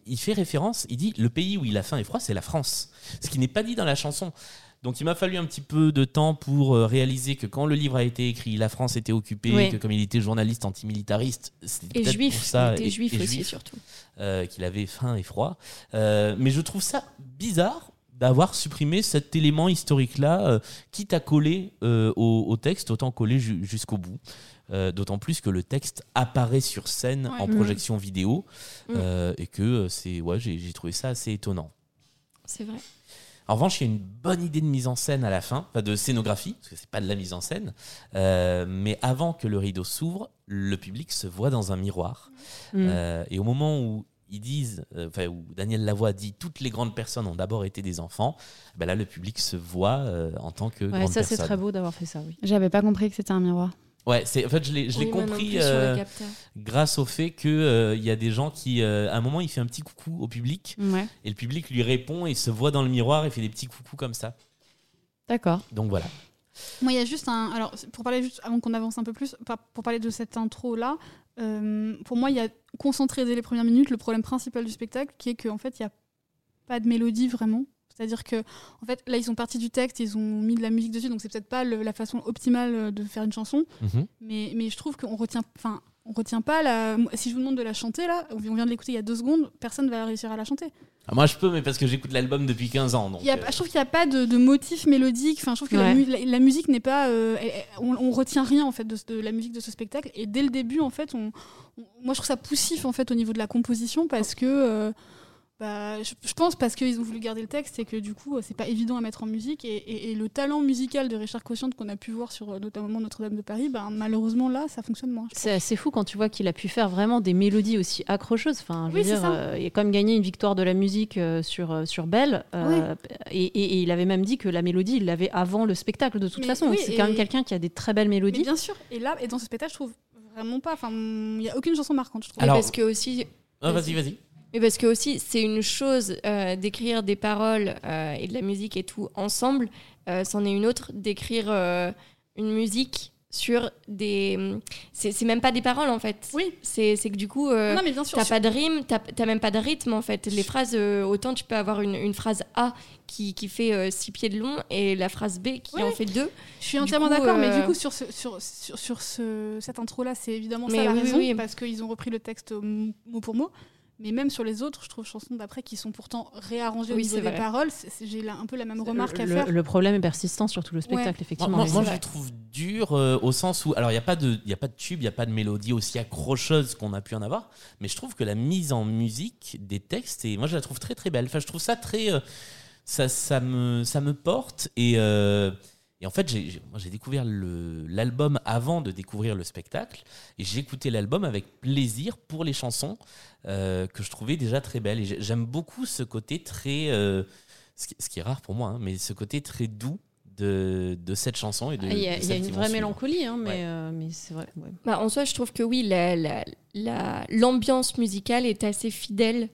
il fait référence, il dit le pays où il a faim et froid, c'est la France. Ce qui n'est pas dit dans la chanson. Donc il m'a fallu un petit peu de temps pour euh, réaliser que quand le livre a été écrit, la France était occupée, Oui. que comme il était journaliste antimilitariste, c'était peut-être pour ça, il était et- juif et aussi juif, surtout. euh, qu'il avait faim et froid. Euh, mais je trouve ça bizarre d'avoir supprimé cet élément historique-là, euh, quitte à coller au, au texte, autant coller ju- jusqu'au bout. Euh, D'autant plus que le texte apparaît sur scène Ouais. en Mhm. projection vidéo Mm. euh, et que c'est ouais j'ai trouvé ça assez étonnant. C'est vrai. En revanche, il y a une bonne idée de mise en scène à la fin, pas de scénographie, parce que c'est pas de la mise en scène. Euh, mais avant que le rideau s'ouvre, le public se voit dans un miroir. Mm. Euh, et au moment où ils disent, euh, enfin où Daniel Lavoie dit toutes les grandes personnes ont d'abord été des enfants, ben là le public se voit euh, en tant que Ouais, grande ça c'est très beau d'avoir fait ça, oui. J'avais pas compris que c'était un miroir. Ouais, c'est en fait je l'ai Oui, compris euh, grâce au fait que euh, il y a des gens qui euh, à un moment il fait un petit coucou au public Ouais. et le public lui répond et se voit dans le miroir et fait des petits coucous comme ça. D'accord. Donc voilà. Moi, il y a juste un. Alors, pour parler juste, avant qu'on avance un peu plus, pour parler de cette intro-là, euh, pour moi, il y a concentré dès les premières minutes le problème principal du spectacle, qui est qu'en fait, il n'y a pas de mélodie vraiment. C'est-à-dire que, en fait, là, ils sont partis du texte, ils ont mis de la musique dessus, donc c'est peut-être pas le- la façon optimale euh, de faire une chanson, Mhm. mais, mais je trouve qu'on retient. Enfin, on retient pas la. Si je vous demande de la chanter, là, on vient de l'écouter il y a deux secondes, personne ne va réussir à la chanter. Ah, moi je peux mais parce que j'écoute l'album depuis 15 ans donc. Il y a- euh, je trouve qu'il n'y a pas de, de motif mélodique. Enfin, je trouve que la, Ouais. mu- la- la musique n'est pas. euh, elle- on, on retient rien en fait de, la musique de ce spectacle. Et dès le début, en fait, on, on- moi je trouve ça poussif en fait au niveau de la composition parce que. euh, bah, je, je pense parce qu'ils ont voulu garder le texte et que du coup c'est pas évident à mettre en musique et, et- et le talent musical de Richard Cochiante qu'on a pu voir sur euh, notamment Notre-Dame de Paris bah, malheureusement là ça fonctionne moins. C'est assez fou quand tu vois qu'il a pu faire vraiment des mélodies aussi accrocheuses. Enfin, je veux Oui, dire, euh, il a quand même gagné une victoire de la musique euh, sur, euh, sur Belle. euh, et, et- et il avait même dit que la mélodie, il l'avait avant le spectacle de toute Mais façon. oui, c'est quand même quelqu'un qui a des très belles Mais mélodies. bien sûr et là et dans ce spectacle je trouve vraiment pas enfin il n'y a aucune chanson marquante je trouve Alors- parce que aussi, ah, vas-y vas-y. Mais parce que aussi, c'est une chose euh, d'écrire des paroles euh, et de la musique et tout ensemble. Euh, C'en est une autre d'écrire une musique sur des. C'est même pas des paroles en fait. Oui. C'est que du coup, euh, t'as pas de rime, t'as même pas de rythme en fait. Les phrases, euh, autant tu peux avoir une, une phrase A qui, qui fait 6 pieds de long et la phrase B qui en fait 2. Je suis entièrement d'accord, mais du coup, sur, ce, sur, sur, sur ce, cette intro-là, c'est évidemment Mais ça la oui, raison, oui. parce qu'ils ont repris le texte mot pour mot. Mais même sur les autres, je trouve chansons d'après qui sont pourtant réarrangées Oui, au niveau c'est des vrai. paroles. J'ai un peu la même remarque à le, faire. le problème est persistant sur tout le spectacle, Ouais. Effectivement. moi, je le trouve dur euh, au sens où, alors il n'y a, pas de- y a pas de tube, il n'y a pas de mélodie aussi accrocheuse qu'on a pu en avoir, mais je trouve que la mise en musique des textes, et moi je la trouve très très belle. Enfin, je trouve ça très. euh, ça, ça, me, ça me porte et. euh, et en fait, j'ai- j'ai- moi, j'ai découvert l'album avant de découvrir le spectacle. Et j'ai écouté l'album avec plaisir pour les chansons euh, que je trouvais déjà très belles. Et j'ai- j'aime beaucoup ce côté très. euh, ce, qui, ce qui est rare pour moi, hein, mais ce côté très doux de, de cette chanson. et de, Ah, Il y a, y une vraie mélancolie, hein, mais, Ouais. euh, mais c'est vrai. ouais. Bah, en soi, je trouve que oui, la- la- la- l'ambiance musicale est assez fidèle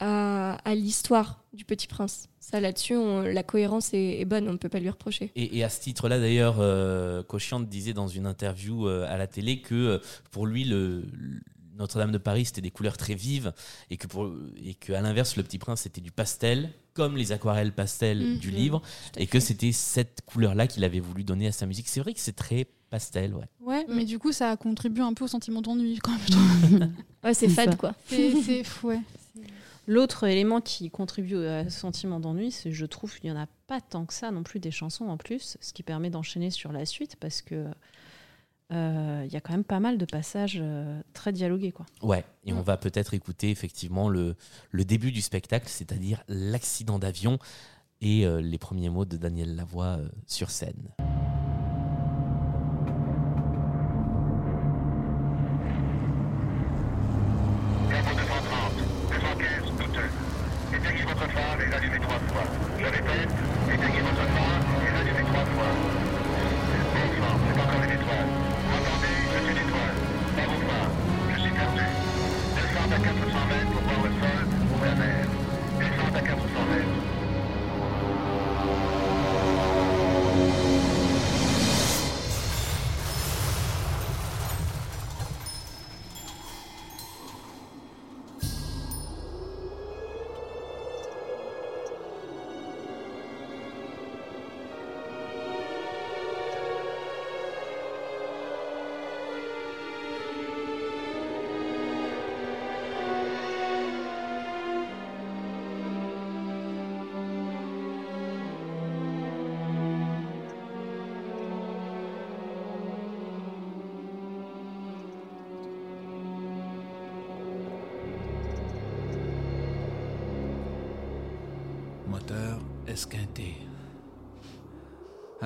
à, à l'histoire du Petit Prince. Ça, là-dessus, la cohérence est, est bonne, on ne peut pas lui reprocher. Et, et à ce titre-là, d'ailleurs, euh, Cochiante disait dans une interview euh, à la télé que euh, pour lui, le, le- Notre-Dame de Paris, c'était des couleurs très vives et que, pour, et que à l'inverse, Le Petit Prince, c'était du pastel, comme les aquarelles pastel Mhm. du livre, et fait. que c'était cette couleur-là qu'il avait voulu donner à sa musique. C'est vrai que c'est très pastel, ouais. Ouais, Mm. mais du coup, ça contribue un peu au sentiment d'ennui quand même. Ouais, c'est fade, ça. quoi. C'est, c'est, ouais. L'autre élément qui contribue à ce sentiment d'ennui, c'est je trouve qu'il n'y en a pas tant que ça non plus des chansons en plus, ce qui permet d'enchaîner sur la suite parce que euh, il y a quand même pas mal de passages euh, très dialogués. Quoi. Ouais, et on Mm. va peut-être écouter effectivement le, le début du spectacle, c'est-à-dire l'accident d'avion et euh, les premiers mots de Daniel Lavoie euh, sur scène.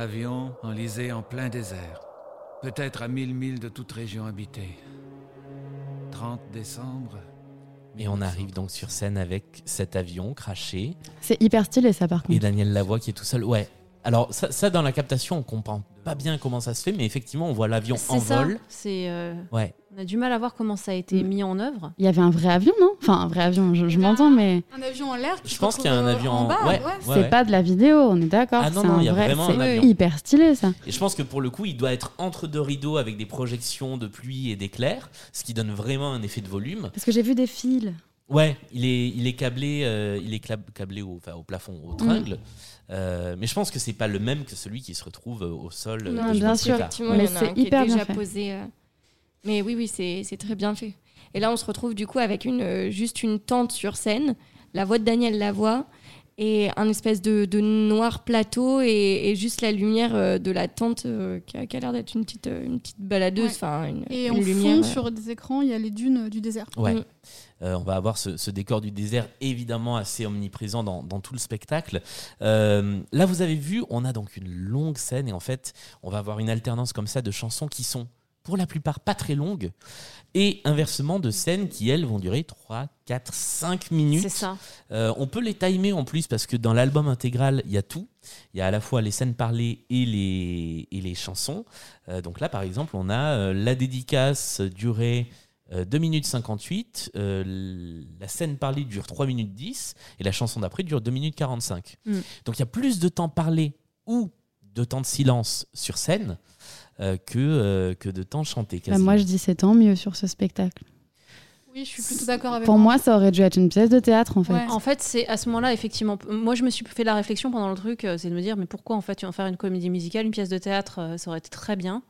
Avion enlisé en plein désert. Peut-être à mille milles de toute région habitée. 30 décembre. Et on arrive donc sur scène avec cet avion craché C'est hyper stylé ça par et contre. Daniel Lavoie qui est tout seul. Ouais. Alors ça, ça, dans la captation, on comprend pas bien comment ça se fait, mais effectivement on voit l'avion en ça. vol. C'est, euh, Ouais. On a du mal à voir comment ça a été Mm. mis en œuvre. Il y avait un vrai avion, non? Enfin, un vrai avion, je, je m'entends, mais Un avion en l'air. Je se pense qu'il y a un avion en en- bas. ouais. ouais. Ouais, c'est pas de la vidéo, on est d'accord. Ah non, c'est non, un il y a vrai- vraiment c'est un avion. hyper stylé ça. Et je pense que pour le coup, il doit être entre deux rideaux avec des projections de pluie et d'éclairs, ce qui donne vraiment un effet de volume. Parce que j'ai vu des fils. Ouais, il est, il est câblé, euh, il est câblé au, enfin, au plafond, au tringle. Euh, mais je pense que c'est pas le même que celui qui se retrouve au sol. euh, Non, bien sûr. Effectivement, Mais c'est un qui est hyper bien déjà fait. posé. euh. Mais oui, oui, c'est c'est très bien fait. Et là, on se retrouve du coup avec une, euh, juste une tente sur scène, la voix de Daniel Lavoie et un espèce de, de noir plateau et, et juste la lumière euh, de la tente euh, qui a, qui a l'air d'être une petite, une petite baladeuse, Ouais. enfin une, Et une en lumière. fond, euh, sur des écrans, il y a les dunes du désert. Ouais. Mm. Euh, on va avoir ce, ce décor du désert évidemment assez omniprésent dans, dans tout le spectacle. Euh, là, vous avez vu, on a donc une longue scène et en fait, on va avoir une alternance comme ça de chansons qui sont pour la plupart pas très longues et inversement de scènes qui, elles, vont durer 3, 4, 5 minutes. C'est ça. Euh, on peut les timer en plus parce que dans l'album intégral, il y a tout. Il y a à la fois les scènes parlées et les, et les chansons. Euh, donc là, par exemple, on a euh, la dédicace durée euh, 2 minutes 58, euh, la scène parlée dure 3 minutes 10 et la chanson d'après dure 2 minutes 45. Mm. Donc il y a plus de temps parlé ou de temps de silence sur scène que, euh, que de temps chanté. Bah, moi, je dis c'est tant mieux sur ce spectacle. Oui, je suis plutôt d'accord avec Pour moi, ça aurait dû être une pièce de théâtre en fait. Ouais. En fait, c'est à ce moment-là, effectivement. Moi, je me suis fait la réflexion pendant le truc, euh, c'est de me dire, mais pourquoi en fait tu vas en faire une comédie musicale, une pièce de théâtre, euh, ça aurait été très bien.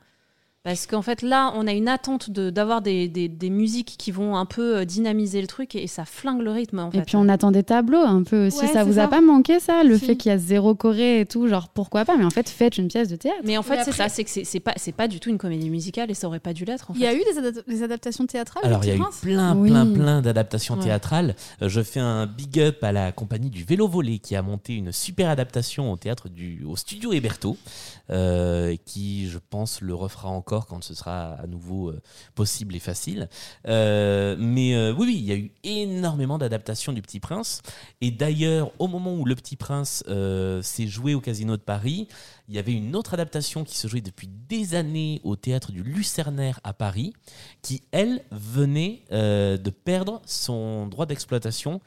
Parce qu'en fait, là, on a une attente de- d'avoir des, des, des musiques qui vont un peu euh, dynamiser le truc et, ça flingue le rythme. En Et fait. puis on attend des tableaux un peu aussi. Ouais, ça vous a pas manqué ça Le Si. fait qu'il y a zéro choré et tout, genre pourquoi pas? Mais en fait, faites une pièce de théâtre. Mais en fait, c'est après- ça, c'est que c'est- pas, c'est pas du tout une comédie musicale et ça aurait pas dû l'être. Il y a eu des, ada- des adaptations théâtrales Alors, il y a eu plein, Oui. plein, plein d'adaptations Ouais. théâtrales. Euh, je fais un big up à la compagnie du Vélo Volé qui a monté une super adaptation au théâtre du, au studio Héberto, euh, qui, je pense, le refera encore quand ce sera à nouveau euh, possible et facile. Euh, mais oui, oui, il y a eu énormément d'adaptations du Petit Prince. Et d'ailleurs, au moment où le Petit Prince s'est joué au Casino de Paris, il y avait une autre adaptation qui se jouait depuis des années au théâtre du Lucernaire à Paris, qui, elle, venait de perdre son droit d'exploitation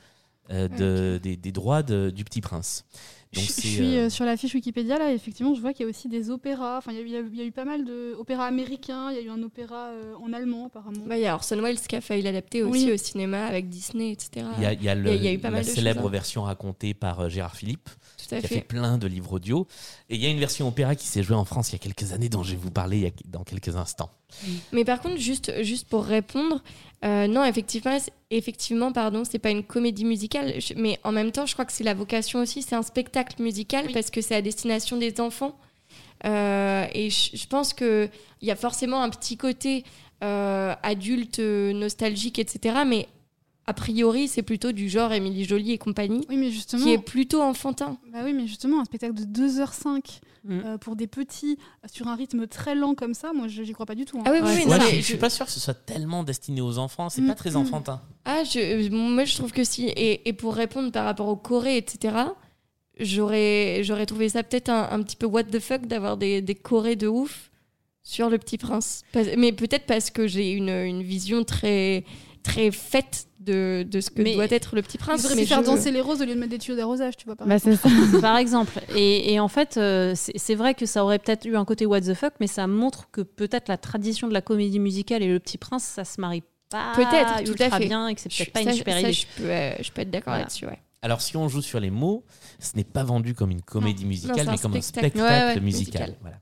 de, des, des droits de- du Petit Prince. Donc je, suis euh, euh, sur la fiche Wikipédia là, effectivement, je vois qu'il y a aussi des opéras. Enfin, il y, a- y y eu pas mal d'opéras américains. Il y a eu un opéra euh, en allemand apparemment. Bah, Il y a Orson Welles qui a failli l'adapter aussi Oui. au cinéma avec Disney, etc. il y a, il y a le- il y a eu pas la mal de choses, célèbre hein. version racontée par euh, Gérard Philippe, qui a fait fait. plein de livres audio. Et il y a une version opéra qui s'est jouée en France il y a quelques années, dont je vais vous parler il y a- dans quelques instants. Mais par contre, juste, juste pour répondre, euh, non, effectivement, effectivement, pardon, c'est pas une comédie musicale, mais en même temps, je crois que c'est la vocation aussi, c'est un spectacle musical parce que c'est à destination des enfants. Euh, et je, pense que il y a forcément un petit côté euh, adulte, nostalgique, etc. Mais a priori, c'est plutôt du genre Émilie Jolie et compagnie, Oui, mais justement. qui est plutôt enfantin. Bah oui, mais justement, un spectacle de 2h05 Mm. euh, pour des petits sur un rythme très lent comme ça, moi je- j'y crois pas du tout. hein. Ah oui, oui, Ouais, oui, c'est non, Ouais, mais je, je suis pas sûr que ce soit tellement destiné aux enfants. C'est Mm, pas très mm. enfantin. Ah, je, moi je trouve que si. Et, et pour répondre par rapport au Corée, etc., j'aurais, j'aurais trouvé ça peut-être un, un petit peu what the fuck d'avoir des, des Corées de ouf sur le petit prince. Mais peut-être parce que j'ai une, une vision très, très faite de, de ce que Mais- doit être le petit Ils prince. auraient mais pu faire je- danser les roses au lieu de mettre des tuyaux d'arrosage, tu vois. Par Bah, ça. par exemple. Et, et en fait, euh, c'est vrai que ça aurait peut-être eu un côté what the fuck, mais ça montre que peut-être la tradition de la comédie musicale et le petit prince, ça se marie pas Peut-être, tout à fait. bien et que c'est je- peut-être pas ça- une super ça, idée. Je peux, euh, je peux être d'accord Voilà. là-dessus, ouais. Alors, si on joue sur les mots, ce n'est pas vendu comme une comédie musicale, mais un comme un spectacle. spectacle Ouais, ouais, musical. musical. Voilà.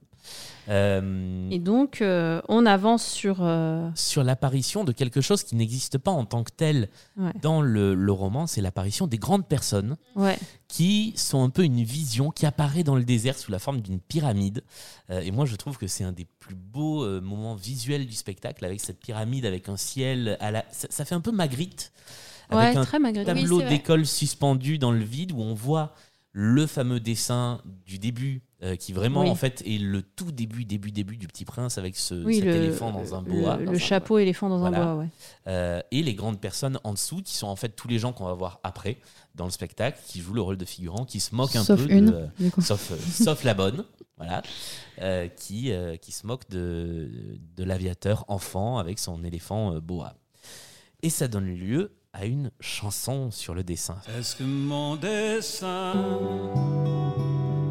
Euh, Et donc, euh, on avance sur. euh, sur l'apparition de quelque chose qui n'existe pas en tant que tel Ouais. dans le, le roman, c'est l'apparition des grandes personnes Ouais. qui sont un peu une vision qui apparaît dans le désert sous la forme d'une pyramide. Euh, et moi, je trouve que c'est un des plus beaux euh, moments visuels du spectacle, avec cette pyramide, avec un ciel à la... Ça, ça fait un peu Magritte, avec Ouais, un très malgré Oui, tableau c'est vrai. d'école suspendu dans le vide où on voit le fameux dessin du début euh, qui vraiment Oui. en fait est le tout début début début du petit prince avec ce, Oui, cet le, éléphant dans un bois le, chapeau éléphant dans Voilà. un bois, ouais. Euh, et les grandes personnes en dessous qui sont en fait tous les gens qu'on va voir après dans le spectacle qui jouent le rôle de figurants qui se moquent un Sauf peu une, de, sauf, euh, sauf la bonne voilà euh, qui, euh, qui se moque de, de l'aviateur enfant avec son éléphant euh, boa et ça donne lieu à une chanson sur le dessin Est-ce que mon dessin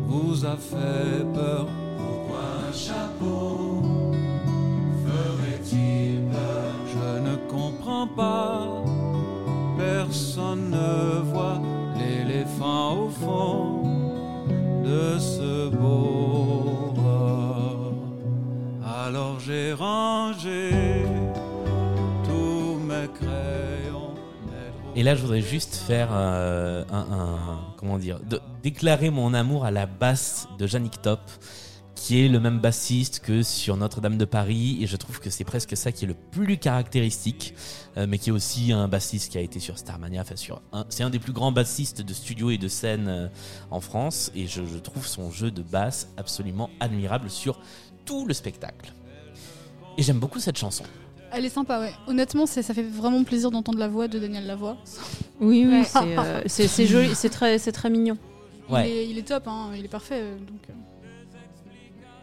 vous a fait peur? Pourquoi un chapeau ferait-il peur? Je ne comprends pas. Personne ne voit l'éléphant au fond de ce bois. Alors j'ai rangé Et là, je voudrais juste faire euh, un, comment dire, déclarer mon amour à la basse de Yannick Top, qui est le même bassiste que sur Notre-Dame de Paris, et je trouve que c'est presque ça qui est le plus caractéristique, euh, mais qui est aussi un bassiste qui a été sur Starmania, enfin c'est un des plus grands bassistes de studio et de scène euh, en France, et je, je trouve son jeu de basse absolument admirable sur tout le spectacle. Et j'aime beaucoup cette chanson. Elle est sympa, ouais. Honnêtement, ça fait vraiment plaisir d'entendre la voix de Daniel Lavoie. Oui, oui, Ouais. c'est euh, joli, c'est très, c'est très mignon. Ouais. Il, est, il est top, hein, il est parfait. euh, Donc, euh.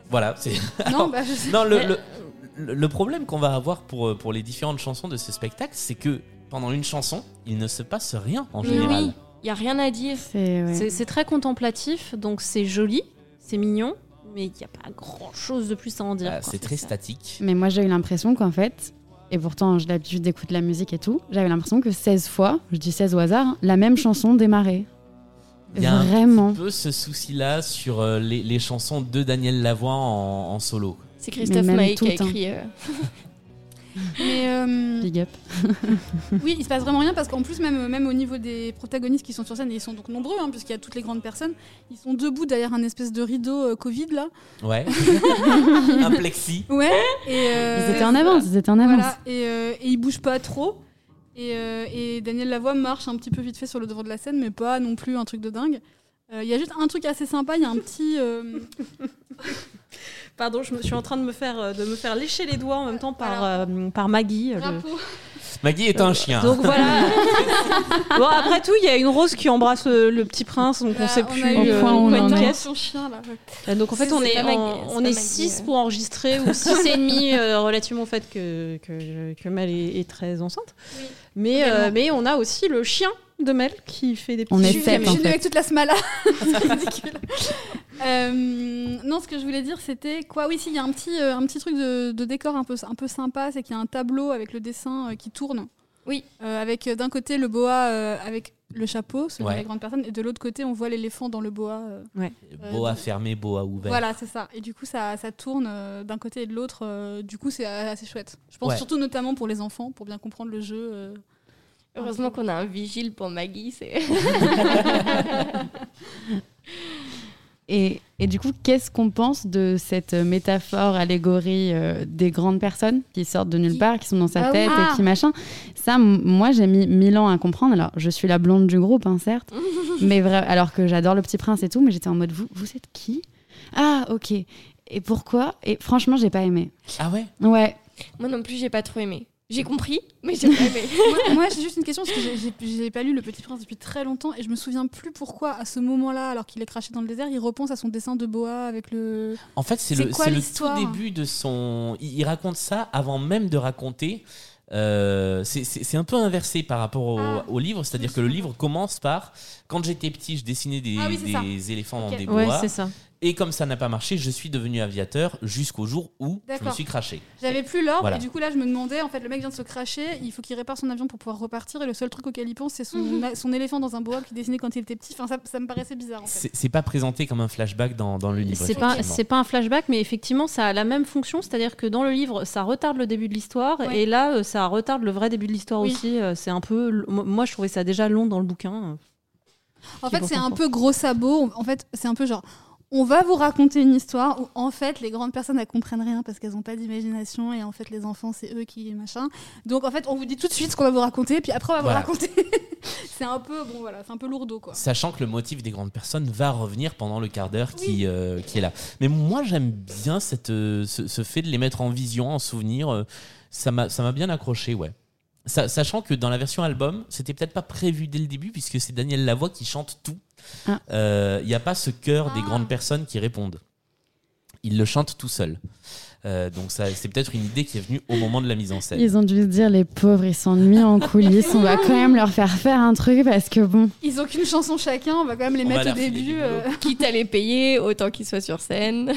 Voilà, c'est Non, bah, je. Non, le, le, le- le problème qu'on va avoir pour, pour les différentes chansons de ce spectacle, c'est que pendant une chanson, il ne se passe rien en Mais général. oui, il y a rien à dire. C'est ouais. Très contemplatif, donc c'est joli, c'est mignon, mais il n'y a pas grand chose de plus à en dire. Ah, quoi. c'est très statique. Mais moi, j'ai eu l'impression qu'en fait, et pourtant j'ai l'habitude d'écouter la musique et tout, j'avais l'impression que 16 fois, je dis 16 au hasard, la même chanson démarrait. Il y a Vraiment. un petit peu ce souci-là sur euh, les, les chansons de Daniel Lavoie en, en solo. C'est Christophe Maé qui a hein. écrit. euh, Mais euh, Big up. oui, il se passe vraiment rien parce qu'en plus, même, même au niveau des protagonistes qui sont sur scène, et ils sont donc nombreux, hein, puisqu'il y a toutes les grandes personnes, ils sont debout derrière un espèce de rideau euh, Covid là. Ouais. un plexi. Ouais. Et, euh, Ils étaient en avance, ils étaient en avance. Voilà, et, euh, et ils bougent pas trop. Et, euh, et Daniel Lavoie marche un petit peu vite fait sur le devant de la scène, mais pas non plus un truc de dingue. Euh, Il y a juste un truc assez sympa, il y a un petit. euh, Pardon, je me suis en train de me faire, euh, de me faire lécher les doigts en même temps par, Voilà. euh, par Maggie. le- drapeau. Maggie est un chien. Donc voilà. bon, après tout, il y a une rose qui embrasse euh, le petit prince, donc on Là, sait plus euh, point on quoi en est. son chien là. ouais. Euh, Donc en fait, on est, Maggie, on est Maggie, 6 euh. pour enregistrer, ou 6 et demi euh, relativement au fait que, que, que Mel est, est très enceinte. Oui, mais, euh, mais on a aussi le chien de Mel qui fait des petits On est Je suis, sept, en fait. avec toute la smala. c'est ridicule. Euh, non, ce que je voulais dire, c'était quoi? Oui, si, il y a un petit, euh, un petit truc de, de décor un peu, un peu sympa, c'est qu'il y a un tableau avec le dessin euh, qui tourne. Oui. Euh, avec d'un côté le boa euh, avec le chapeau, celui Ouais. de la grande personne, et de l'autre côté, on voit l'éléphant dans le boa. euh. Boa fermé, boa ouvert. Voilà, c'est ça. Et du coup, ça, ça tourne euh, d'un côté et de l'autre. euh, du coup, c'est assez chouette. Je pense Ouais. surtout notamment pour les enfants, pour bien comprendre le jeu. Heureusement qu'on a un vigile pour Maggie. C'est... Et, et du coup, qu'est-ce qu'on pense de cette métaphore, allégorie euh, des grandes personnes qui sortent de nulle part, qui sont dans sa Ah tête Ah. et qui machin? Ça, m- moi, j'ai mis mille ans à comprendre. Alors, je suis la blonde du groupe, hein, certes, mais vrai, alors que j'adore le petit prince et tout, mais j'étais en mode, vous, vous êtes qui? Ah, ok. Et pourquoi? Et franchement, j'ai pas aimé. Ah ouais? Ouais. Moi non plus, j'ai pas trop aimé. J'ai compris, mais j'ai pas aimé. moi, moi, j'ai juste une question parce que j'ai- pas lu Le Petit Prince depuis très longtemps et je me souviens plus pourquoi à ce moment-là, alors qu'il est craché dans le désert, il repense à son dessin de boa avec le. En fait, c'est le, quoi c'est le tout début de son. Il, il raconte ça avant même de raconter. euh, c'est- un peu inversé par rapport au, Ah. au livre, c'est-à-dire que le livre commence par quand j'étais petit, je dessinais des, Ah oui, des éléphants Ok. dans des Ouais, bois, c'est ça. Et comme ça n'a pas marché, je suis devenu aviateur jusqu'au jour où je me suis craché. J'avais plus l'ordre Voilà. et du coup là je me demandais en fait le mec vient de se cracher, il faut qu'il répare son avion pour pouvoir repartir et le seul truc auquel il pense c'est son, son éléphant dans un boa qu'il dessinait quand il était petit. Enfin ça, ça me paraissait bizarre en fait. C'est pas présenté comme un flashback dans, dans le livre. C'est pas, pas un flashback, mais effectivement, ça a la même fonction, c'est-à-dire que dans le livre, ça retarde le début de l'histoire, Ouais. et là, euh, ça retarde le vrai début de l'histoire Oui. aussi. euh, C'est un peu, moi, je trouvais ça déjà long dans le bouquin. En Qui fait c'est un peu gros sabot, en fait c'est un peu genre on va vous raconter une histoire où en fait les grandes personnes elles comprennent rien parce qu'elles n'ont pas d'imagination et en fait les enfants c'est eux qui machin. Donc en fait on vous dit tout de suite ce qu'on va vous raconter puis après on va Voilà. vous raconter. c'est un peu bon voilà c'est un peu lourdeau quoi. Sachant que le motif des grandes personnes va revenir pendant le quart d'heure qui, euh, qui est là. Mais moi, j'aime bien cette, euh, ce, ce fait de les mettre en vision, en souvenir. euh, ça m'a ça m'a bien accroché, ouais. Sa- sachant que dans la version album, c'était peut-être pas prévu dès le début, puisque c'est Daniel Lavoie qui chante tout. Ah. Euh, Il n'y a pas ce chœur des Ah. grandes personnes qui répondent. Il le chante tout seul. Euh, donc ça, c'est peut-être une idée qui est venue au moment de la mise en scène. Ils ont dû se dire, les pauvres, ils s'ennuient en coulisses. On va quand même leur faire faire un truc parce que bon. Ils ont qu'une chanson chacun, on va quand même les On mettre au début. euh, Quitte à les payer, autant qu'ils soient sur scène.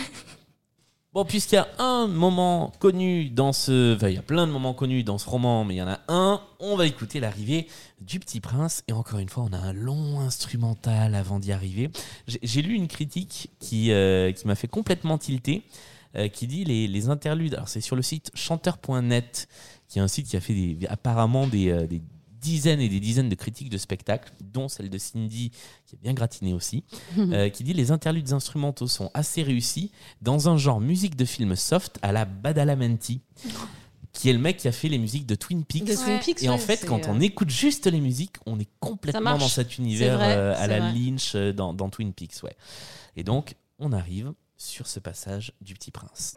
Bon, puisqu'il y a un moment connu dans ce... Enfin, il y a plein de moments connus dans ce roman, mais il y en a un, on va écouter l'arrivée du Petit Prince. Et encore une fois, on a un long instrumental avant d'y arriver. J'ai lu une critique qui, euh, qui m'a fait complètement tilter, euh, qui dit les, interludes... Alors, c'est sur le site chanteur.net, qui est un site qui a fait apparemment des, euh, des dizaines et des dizaines de critiques de spectacles, dont celle de Cindy, qui est bien gratinée aussi, euh, qui dit les interludes instrumentaux sont assez réussis dans un genre musique de film soft à la Badalamenti, qui est le mec qui a fait les musiques de Twin Peaks. De Twin Peaks, Et en fait, quand euh, on écoute juste les musiques, on est complètement dans cet univers vrai, euh, à c'est la vrai. Lynch euh, dans, dans Twin Peaks. Ouais. Et donc, on arrive sur ce passage du Petit Prince.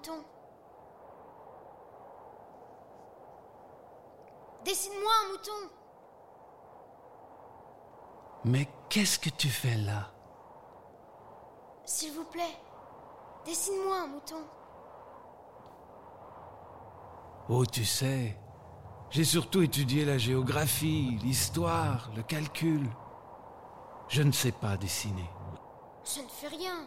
Dessine-moi un mouton. Dessine-moi un mouton. Mais qu'est-ce que tu fais là? S'il vous plaît. Dessine-moi un mouton. Oh, tu sais, j'ai surtout étudié la géographie, l'histoire, le calcul. Je ne sais pas dessiner. Je ne fais rien.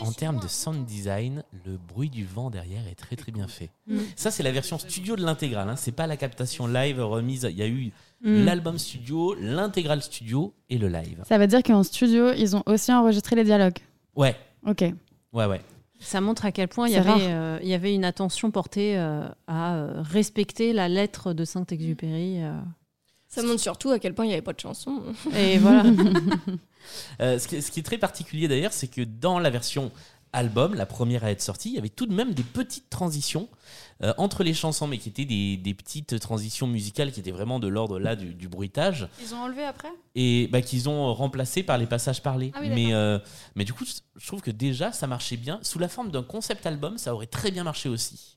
En termes de sound design, le bruit du vent derrière est très très bien fait. Mm. Ça, c'est la version studio de l'intégrale. Hein. C'est pas la captation live remise. Il y a eu Mm. l'album studio, l'intégrale studio et le live. Ça veut dire qu'en studio, ils ont aussi enregistré les dialogues. Ouais, Ok. ouais, ouais. Ça montre à quel point il y, avait, euh, il y avait une attention portée euh, à euh, respecter la lettre de Saint-Exupéry. euh. Ça montre surtout à quel point il n'y avait pas de chanson. Et voilà. Euh, ce, qui, ce qui est très particulier d'ailleurs, c'est que dans la version album, la première à être sortie, il y avait tout de même des petites transitions euh, entre les chansons, mais qui étaient des, des petites transitions musicales qui étaient vraiment de l'ordre là du, du bruitage Ils ont enlevé après? Et bah, qu'ils ont remplacé par les passages parlés. Ah oui, mais, euh, mais du coup, je trouve que déjà ça marchait bien. Sous la forme d'un concept album, ça aurait très bien marché aussi.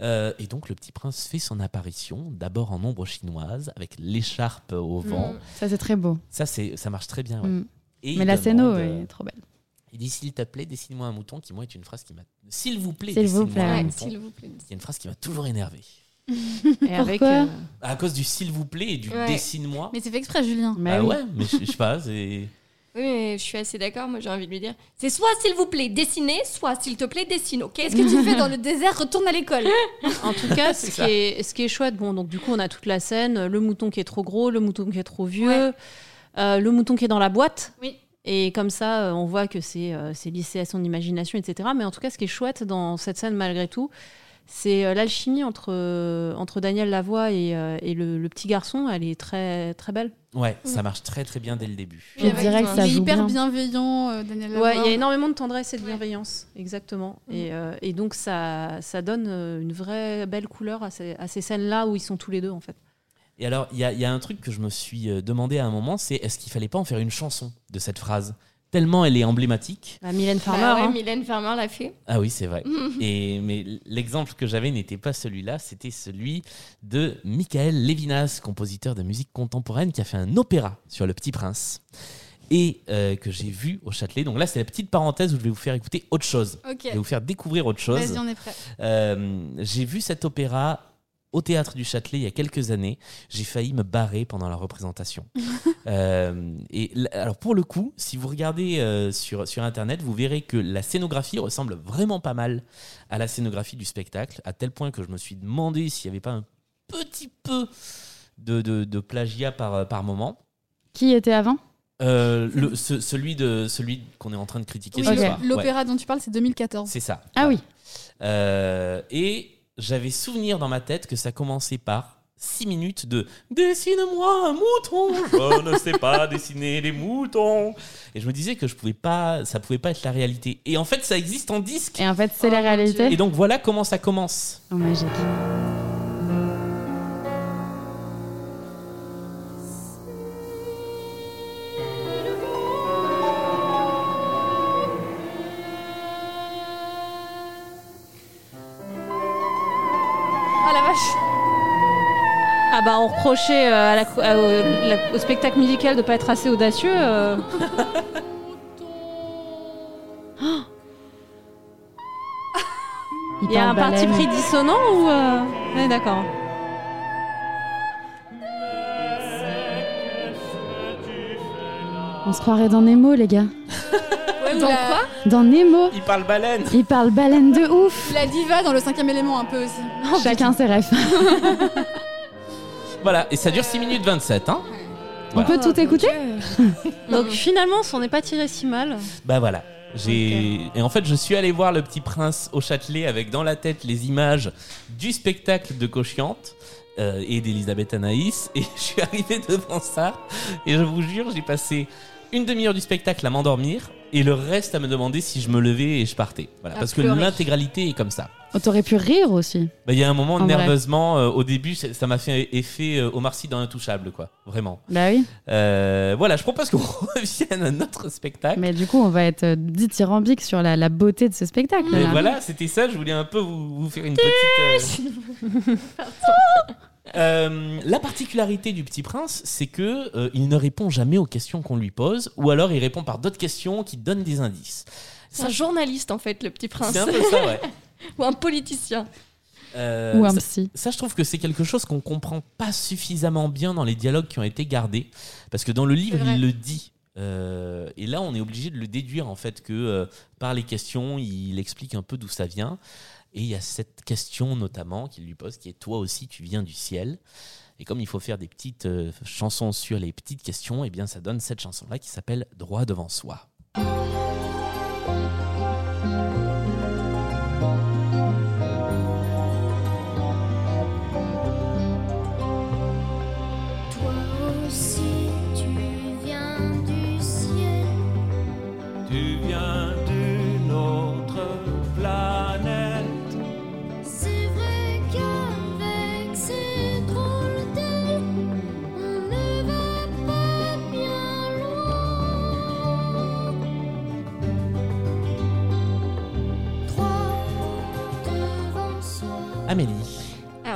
Euh, et donc le petit prince fait son apparition, d'abord en ombre chinoise, avec l'écharpe au vent. Mm. Ça, c'est très beau. Ça, c'est, ça marche très bien. ouais. Mm. Et Mais la demande, euh, est trop belle. il dit s'il te plaît, dessine-moi un mouton, qui moi est une phrase qui m'a. S'il vous plaît, S'il vous dessine-moi plaît. un Ouais, mouton. s'il vous plaît. C'est une phrase qui m'a toujours énervé. Et avec, euh, À cause du s'il vous plaît et du Ouais. dessine-moi. Mais c'est fait exprès, Julien. Mais ah oui. ouais, mais je je sais pas, c'est. Oui, mais je suis assez d'accord. Moi, j'ai envie de lui dire c'est soit s'il vous plaît, dessiner, soit s'il te plaît, dessine, ok? Qu'est-ce que tu fais dans le désert Retourne à l'école? En tout cas, ce C'est qui, est, ce qui est chouette, bon, donc du coup, on a toute la scène, le mouton qui est trop gros, le mouton qui est trop vieux, Ouais. euh, le mouton qui est dans la boîte. Oui. Et comme ça, euh, on voit que c'est euh, c'est lissé à son imagination, etc. Mais en tout cas, ce qui est chouette dans cette scène, malgré tout, c'est euh, l'alchimie entre, euh, entre Daniel Lavoie et, euh, et le, le petit garçon. Elle est très, très belle. Ouais, ça marche très très bien dès le début. Ça est joue hyper bien. bienveillant, euh, Daniel Ouais, il y a énormément de tendresse et de Ouais. bienveillance, exactement. Mm. Et, euh, et donc, ça, ça donne euh, une vraie belle couleur à ces, à ces scènes-là où ils sont tous les deux, en fait. Et alors, il y y a un truc que je me suis demandé à un moment, c'est est-ce qu'il fallait pas en faire une chanson de cette phrase? Tellement elle est emblématique. Bah, Mylène Farmer, Bah ouais, hein. Mylène Farmer l'a fait. Ah oui, c'est vrai. Et, mais l'exemple que j'avais n'était pas celui-là, c'était celui de Michael Levinas, compositeur de musique contemporaine, qui a fait un opéra sur le Petit Prince et euh, que j'ai vu au Châtelet. Donc là, c'est la petite parenthèse où je vais vous faire écouter autre chose. Je vais vous faire découvrir autre chose. Vas-y, on est prêt. Euh, j'ai vu cet opéra au théâtre du Châtelet il y a quelques années. J'ai failli me barrer pendant la représentation. Euh, et alors pour le coup, si vous regardez euh, sur, sur internet, vous verrez que la scénographie ressemble vraiment pas mal à la scénographie du spectacle, à tel point que je me suis demandé s'il n'y avait pas un petit peu de, de, de plagiat par, par moment. Qui était avant? Euh, le, ce- celui de celui qu'on est en train de critiquer Oui, ce Ok. soir. Ouais, L'opéra dont tu parles, c'est 2014. c'est ça. Ah oui. Euh, et j'avais souvenir dans ma tête que ça commençait par 6 minutes de Dessine-moi un mouton, je ne sais pas dessiner les moutons. Et je me disais que je pouvais pas, ça pouvait pas être la réalité. Et en fait, ça existe en disque. Et en fait, c'est Oh la mon réalité. Et donc voilà comment ça commence. Oh, magique. On reprochait à la co- à- au, la- au spectacle musical de pas être assez audacieux. euh. Il y a un parti pris dissonant ou euh, ouais, d'accord. On se croirait dans Nemo, les gars. Ouais, Dans la- quoi? Dans Nemo. Il parle baleine. Il parle baleine de ouf. La diva dans le cinquième élément un peu aussi. Chacun ses rêves. Voilà, et ça dure 6 minutes 27. Hein On peut tout écouter Donc finalement, on s'en est pas tiré si mal. bah voilà. J'ai et en fait je suis allé voir le Petit Prince au Châtelet avec dans la tête les images du spectacle de Cochiante euh, et d'Elisabeth Anaïs et je suis arrivé devant ça et je vous jure j'ai passé une demi-heure du spectacle à m'endormir et le reste à me demander si je me levais et je partais. Voilà, À parce que l'intégralité est comme ça. Oh, T'aurais pu rire aussi. Bah, Il y a un moment En vrai. nerveusement euh, au début c'est- ça m'a fait effet euh, Omar Sy dans Intouchable quoi, vraiment. Bah oui. Euh, voilà, je propose qu'on revienne à notre spectacle. Mais du coup, on va être euh, dithyrambique sur la, la beauté de ce spectacle. Et là. voilà, c'était ça. Je voulais un peu vous, vous faire une petite. euh, Euh, la particularité du Petit Prince, c'est que euh, il ne répond jamais aux questions qu'on lui pose, ou alors il répond par d'autres questions qui donnent des indices. C'est un journaliste en fait, le petit prince. C'est un peu ça, ouais. Ou un politicien. Euh, Ou un ça, psy. ça, je trouve que c'est quelque chose qu'on comprend pas suffisamment bien dans les dialogues qui ont été gardés, parce que dans le livre, il le dit. Euh, et là, on est obligé de le déduire en fait que euh, par les questions, il explique un peu d'où ça vient. Et il y a cette question notamment qu'il lui pose, qui est toi aussi, tu viens du ciel. Et comme il faut faire des petites euh, chansons sur les petites questions, et bien ça donne cette chanson-là qui s'appelle Droit devant soi.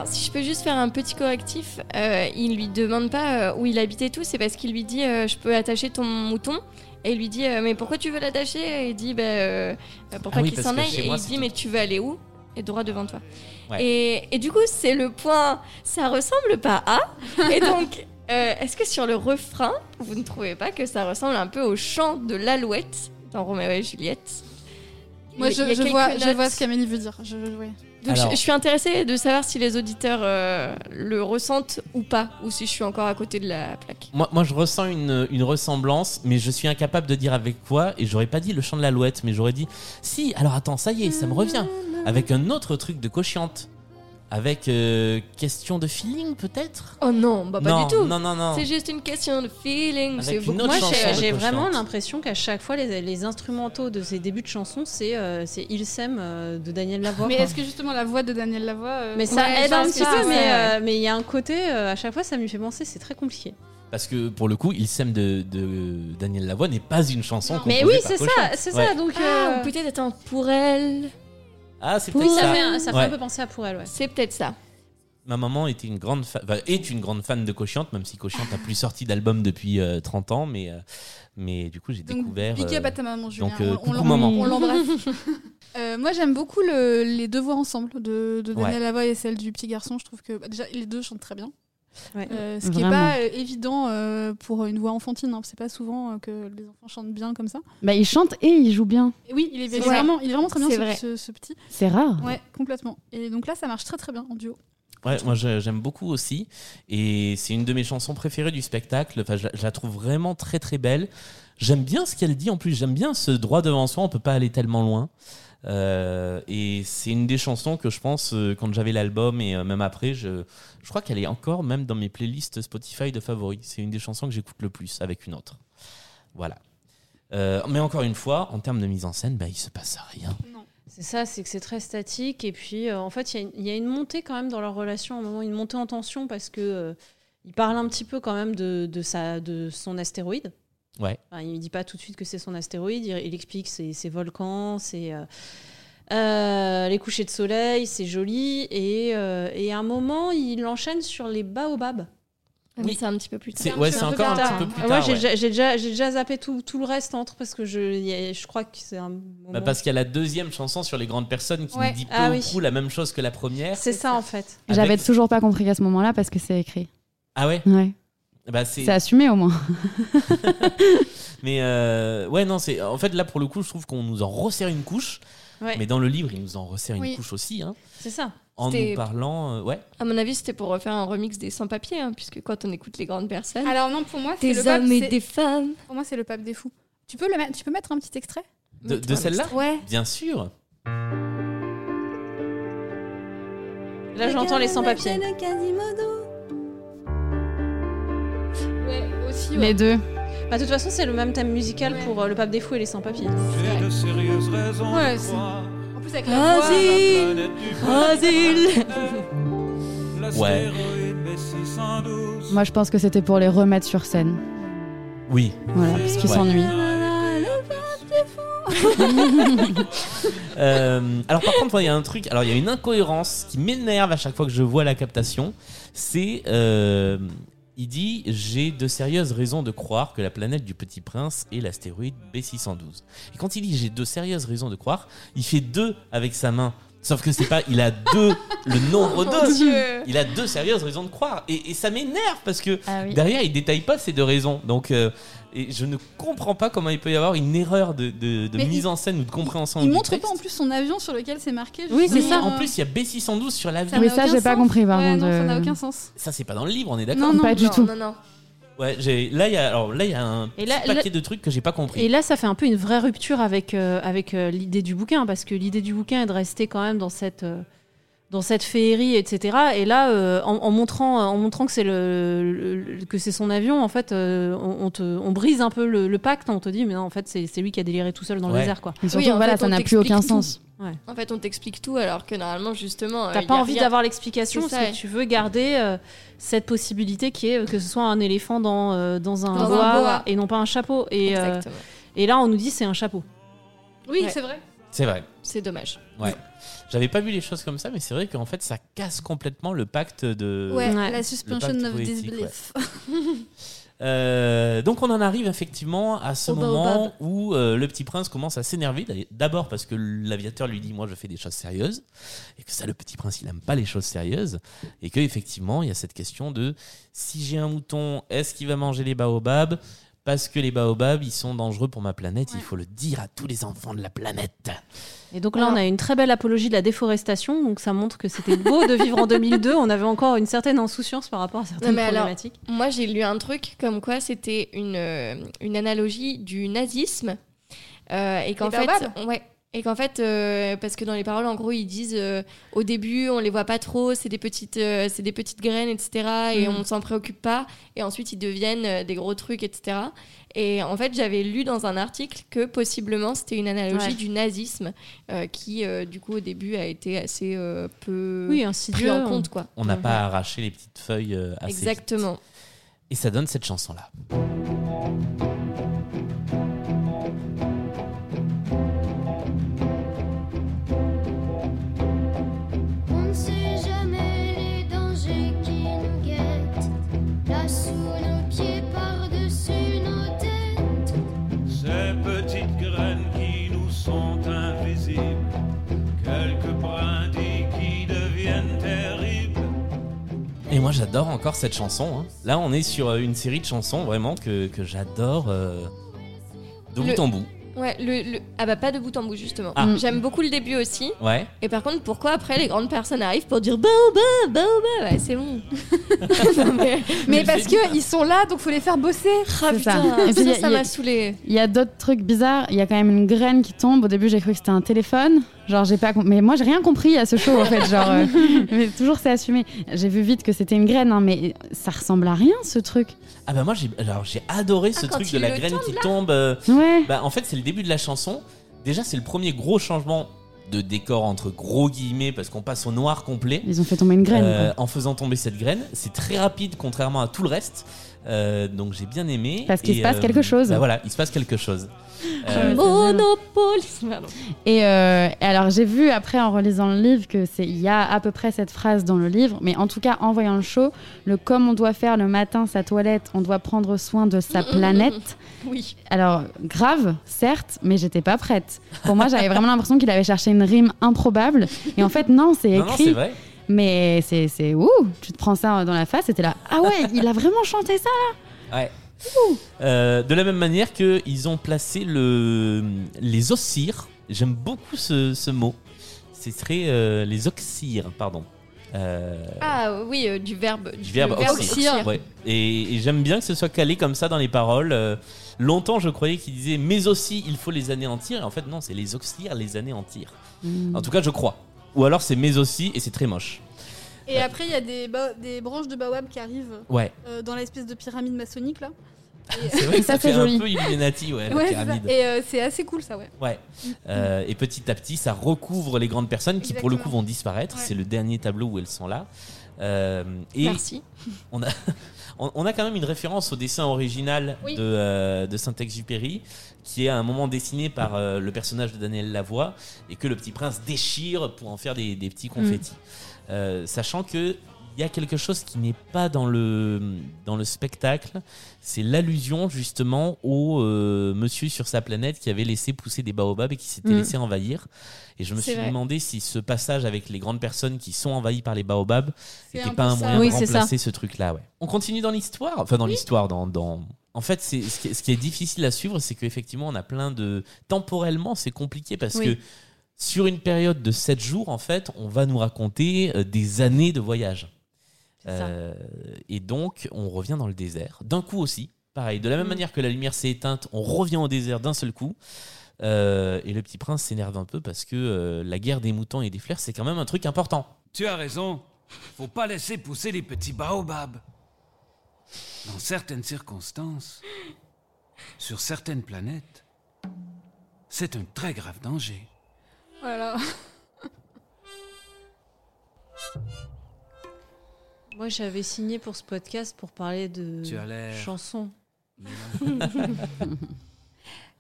Alors, si je peux juste faire un petit correctif, euh, il lui demande pas euh, où il habitait tout, c'est parce qu'il lui dit euh, je peux attacher ton mouton. Et il lui dit euh, mais pourquoi tu veux l'attacher? Et il dit bah, euh, bah, pourquoi Ah oui, qu'il s'en aille Et moi, il dit tout. mais tu veux aller où? Et droit devant toi. Ouais. Et, et du coup, c'est le point. Ça ressemble pas à. Et donc, euh, est-ce que sur le refrain, vous ne trouvez pas que ça ressemble un peu au chant de l'alouette dans Roméo et Juliette? Moi, je, vois, je vois ce qu'Amélie veut dire. Je, ouais. Donc, je- suis intéressée de savoir si les auditeurs euh, le ressentent ou pas, ou si je suis encore à côté de la plaque. Moi, moi, je ressens une, une ressemblance, mais je suis incapable de dire avec quoi. Et j'aurais pas dit le chant de l'alouette, mais j'aurais dit si. Alors attends, ça y est, ça me revient. Avec un autre truc de cochiante. Avec euh, question de feeling, peut-être? Oh non, bah pas Non, du tout. non, non, non. C'est juste une question de feeling. Avec C'est une beaucoup autre Moi, chanson j'ai vraiment l'impression qu'à chaque fois, les, les instrumentaux de ces débuts de chansons, c'est euh, c'est Il s'aime euh, de Daniel Lavoie. Mais est-ce que justement la voix de Daniel Lavoie. euh, Mais ça Ouais, aide un petit peu, mais euh, mais il y a un côté, euh, à chaque fois, ça me fait penser, c'est très compliqué. Parce que pour le coup, Il s'aime de, de Daniel Lavoie n'est pas une chanson Mais composée oui, c'est ça, c'est Ouais. ça. Donc, Ah, euh, ou peut-être attends, pour elle. Ah, c'est oui, peut-être ça ça. fait, un, ça fait Ouais. un peu penser à pour elle, ouais. C'est peut-être ça. Ma maman était une grande fa- enfin, est une grande fan de Cochiante, même si Cochiante n'a plus sorti d'album depuis euh, 30 ans, mais, euh, mais du coup j'ai découvert. big up euh, à ta maman, Julien. donc, euh, on, coucou, maman. on l'embrasse. Euh, moi, j'aime beaucoup le- les deux voix ensemble de, de Daniel Ouais. Lavoie et celle du petit garçon. Je trouve que bah, déjà les deux chantent très bien. Ouais. Euh, ce qui n'est pas euh, évident euh, pour une voix enfantine. Hein. C'est pas souvent euh, que les enfants chantent bien comme ça. Bah, il chante et il joue bien. Et oui, il est, vraiment, il est vraiment très bien ce, vrai. ce- ce petit. C'est rare. Ouais, complètement. Et donc là, ça marche très très bien en duo. Ouais, moi j'aime beaucoup aussi. Et c'est une de mes chansons préférées du spectacle. Enfin, je, la- je la trouve vraiment très très belle. J'aime bien ce qu'elle dit en plus. J'aime bien ce droit devant soi. On peut pas aller tellement loin. Euh, et c'est une des chansons que je pense, euh, quand j'avais l'album et euh, même après, je, je crois qu'elle est encore même dans mes playlists Spotify de favoris. C'est une des chansons que j'écoute le plus avec une autre. Voilà. Mais encore une fois, en termes de mise en scène, bah, il se passe rien. C'est ça, c'est que c'est très statique. Et puis, en fait, il y a une- montée quand même dans leur relation, un moment, une montée en tension parce que il parle un petit peu quand même de, de, sa, de son astéroïde. Ouais. Enfin, il ne dit pas tout de suite que c'est son astéroïde. Il, il explique ses, ses volcans, ses, euh, euh, les couchers de soleil, c'est joli. Et, euh, et à un moment, il enchaîne sur les baobabs. Mais c'est un petit peu plus tard. C'est- ouais, c'est encore un petit peu plus Ah, tard. Moi, j'ai ouais. déjà- j'ai déjà, zappé tout, tout le reste entre parce que je, je crois que c'est un moment. Bah, parce qu'il y a la deuxième chanson sur les grandes personnes qui Ouais. nous dit Ah ou oui. prou la même chose que la première. C'est ça, en fait. J'avais Avec- toujours pas compris à ce moment-là parce que c'est écrit. Ah ouais? Ouais. Bah, c'est... C'est assumé au moins. Mais euh, ouais, non, c'est en fait là pour le coup, je trouve qu'on nous en resserre une couche. Ouais. Mais dans le livre, il nous en resserre une couche aussi, hein, C'est ça. en C'était- nous parlant. euh, ouais. À mon avis, c'était pour refaire un remix des sans-papiers, hein, puisque quand on écoute les grandes personnes, Alors non, pour moi, c'est des le pape, hommes et c'est- des femmes. Pour moi, c'est le pape des fous. Tu peux le mettre, tu peux mettre un petit extrait? De, celle-là? extrait. Ouais. Bien sûr. Là, j'entends les sans-papiers. Ouais, aussi. Les deux. Bah, de toute façon, c'est le même thème musical pour euh, le pape des fous et les sans-papiers. J'ai de sérieuses raisons Ouais, En plus avec la. Asile, asile. L'astéroïde B612. Moi, je pense que c'était pour les remettre sur scène. Oui. Voilà, parce qu'ils Ouais. s'ennuient. Euh, alors par contre, il y a un truc. Alors il y a une incohérence qui m'énerve à chaque fois que je vois la captation. C'est euh, il dit j'ai de sérieuses raisons de croire que la planète du Petit Prince est l'astéroïde B612. Et quand il dit j'ai de sérieuses raisons de croire, il fait deux avec sa main. Sauf que c'est pas, il a deux, le nombre Mon deux. Dieu. Il a deux sérieuses raisons de croire. Et, et ça m'énerve parce que Ah oui. derrière, il détaille pas ces deux raisons. Donc, euh, et je ne comprends pas comment il peut y avoir une erreur de, de- de Mais mise il- en scène ou de compréhension. Il du montre texte. pas en plus son avion sur lequel c'est marqué. Oui, c'est ça. En plus, il y a B612 sur l'avion. N'a ça, j'ai pas compris, par Ouais, contre, non, ça n'a aucun sens. Ça, c'est pas dans le livre, on est d'accord Non, non. Pas du non, tout. non, non. Ouais, j'ai là il y a alors là il y a un Et petit là- paquet de trucs que j'ai pas compris. Et là, ça fait un peu une vraie rupture avec, euh, avec euh, l'idée du bouquin, parce que l'idée du bouquin est de rester quand même dans cette, euh, dans cette féerie, etc. Et là, euh, en, en montrant, en montrant que c'est le, le- que c'est son avion, en fait, euh, on, on te, on brise un peu le, le pacte. On te dit, mais non, en fait, c'est c'est lui qui a déliré tout seul dans le désert, quoi. Et surtout, Oui, en voilà, fait, ça n'a plus aucun tout. sens. En fait, on t'explique tout alors que normalement, justement. T'as euh, pas envie rien. d'avoir l'explication C'est parce ça. que tu veux garder euh, cette possibilité qui est euh, que ce soit un éléphant dans, euh, dans un Dans un boa, boa. et non pas un chapeau. Et, euh, et là, on nous dit c'est un chapeau. Oui, Ouais. c'est vrai. C'est vrai. C'est dommage. Ouais. J'avais pas vu les choses comme ça, mais c'est vrai qu'en fait, ça casse complètement le pacte de. Ouais, Ouais. la suspension of disbelief. Euh, donc on en arrive effectivement à ce Au moment où euh, le petit prince commence à s'énerver. D'abord parce que l'aviateur lui dit moi je fais des choses sérieuses et que ça le petit prince il aime pas les choses sérieuses et que effectivement il y a cette question de si j'ai un mouton est-ce qu'il va manger les baobabs? Parce que les baobabs ils sont dangereux pour ma planète il faut le dire à tous les enfants de la planète. Et donc là, on a une très belle apologie de la déforestation. Donc ça montre que c'était beau de vivre en 2002. On avait encore une certaine insouciance par rapport à certaines Non, mais alors, problématiques. Moi, j'ai lu un truc comme quoi c'était une, euh, une analogie du nazisme. Euh, et qu'en fait, ouais. Et qu'en fait, euh, parce que dans les paroles, en gros, ils disent euh, au début, on les voit pas trop, c'est des petites, euh, c'est des petites graines, etc. Et Mhm. on s'en préoccupe pas. Et ensuite, ils deviennent euh, des gros trucs, etc. Et en fait, j'avais lu dans un article que possiblement c'était une analogie Ouais. du nazisme euh, qui, euh, du coup, au début, a été assez euh, peu Oui, pris insidieux. en compte, quoi. On n'a pas arraché les petites feuilles euh, assez vite. Exactement. Et ça donne cette chanson moi j'adore encore cette chanson. hein. Là on est sur euh, une série de chansons vraiment que, que j'adore euh, de Le- bout en bout. Ouais, le, le- Ah bah pas de bout en bout justement. Ah. J'aime beaucoup le début aussi. Ouais. Et par contre, pourquoi après les grandes personnes arrivent pour dire baobab, baobab Ouais, c'est bon. Non, mais... Parce que ils sont là, donc faut les faire bosser. Ah, C'est ça. putain, Et puis, ça, il y a- m'a saoulé. Il y a d'autres trucs bizarres. Il y a quand même une graine qui tombe. Au début, j'ai cru que c'était un téléphone. Genre, j'ai pas. Mais moi, j'ai rien compris à ce show, en fait. Genre, euh, mais toujours, c'est assumé. J'ai vu vite que c'était une graine, hein, mais ça ressemble à rien, ce truc. Ah bah moi j'ai alors j'ai adoré ce Ah, quand truc de la graine qui tombe. euh, Ouais. Bah en fait c'est le début de la chanson. Déjà c'est le premier gros changement de décor entre gros guillemets parce qu'on passe au noir complet. Ils ont fait tomber une graine. euh, en faisant tomber cette graine, c'est très rapide contrairement à tout le reste. Euh, donc j'ai bien aimé. Parce qu'il Et, se passe quelque chose. bah voilà, il se passe quelque chose. Euh, Monopoly. Pardon. Et, euh, alors, j'ai vu après en relisant le livre que c'est il y a à peu près cette phrase dans le livre, mais en tout cas, en voyant le show, le comme on doit faire le matin sa toilette, on doit prendre soin de sa planète. Oui. Alors, grave, certes, mais j'étais pas prête. Pour moi, j'avais vraiment l'impression qu'il avait cherché une rime improbable. Et en fait, non, c'est non, non, c'est écrit. vrai. Mais c'est, c'est ouh, tu te prends ça dans la face et t'es là. Ah ouais, il a vraiment chanté ça Ouais. Euh, de la même manière qu'ils ont placé le, les ossires. J'aime beaucoup ce, ce mot. Ce serait euh, les oxyres, pardon. Euh, Ah oui, euh, du verbe. du verbe le oxyre. Ouais. Et, et j'aime bien que ce soit calé comme ça dans les paroles. Euh, longtemps, je croyais qu'il disait mais aussi il faut les anéantir. Et en fait, non, c'est les oxyres, les anéantir. En tout cas, je crois. Ou alors c'est mais aussi et c'est très moche. Et après, il y a des, branches de baobab qui arrivent Ouais. euh, dans l'espèce de pyramide maçonnique là. Et- C'est vrai que ça, fait joli. un peu Illuminati, ouais, Ouais, pyramide. Et euh, c'est assez cool ça, ouais. Ouais. Euh, et petit à petit, ça recouvre les grandes personnes qui, pour le coup, vont disparaître. Ouais. C'est le dernier tableau où elles sont là. Euh, et Merci. on a, on, on a quand même une référence au dessin original Oui. de, euh, de Saint-Exupéry, qui est à un moment dessiné par euh, le personnage de Daniel Lavoie, et que le petit prince déchire pour en faire des, des petits confettis. Euh, sachant que il y a quelque chose qui n'est pas dans le, dans le spectacle, c'est l'allusion justement au euh, monsieur sur sa planète qui avait laissé pousser des baobabs et qui s'était Mm. laissé envahir. Et je me suis vrai. demandé si ce passage avec les grandes personnes qui sont envahies par les baobabs n'était pas un moyen Oui, de remplacer ce truc-là. Ouais. On continue dans l'histoire, enfin dans l'histoire, dans, dans... En fait, c'est ce qui, est, ce qui est difficile à suivre, c'est qu'effectivement, on a plein de... Temporellement, c'est compliqué parce Oui. que sur une période de 7 jours, en fait, on va nous raconter euh, des années de voyage. Euh, et donc, on revient dans le désert. D'un coup aussi, pareil, de la même Mm. manière que la lumière s'est éteinte, on revient au désert d'un seul coup. Euh, et le petit prince s'énerve un peu parce que euh, la guerre des moutons et des fleurs, c'est quand même un truc important. Tu as raison. Faut pas laisser pousser les petits baobabs. Dans certaines circonstances, sur certaines planètes, c'est un très grave danger. Voilà. Moi, j'avais signé pour ce podcast pour parler de Tu as l'air- chansons.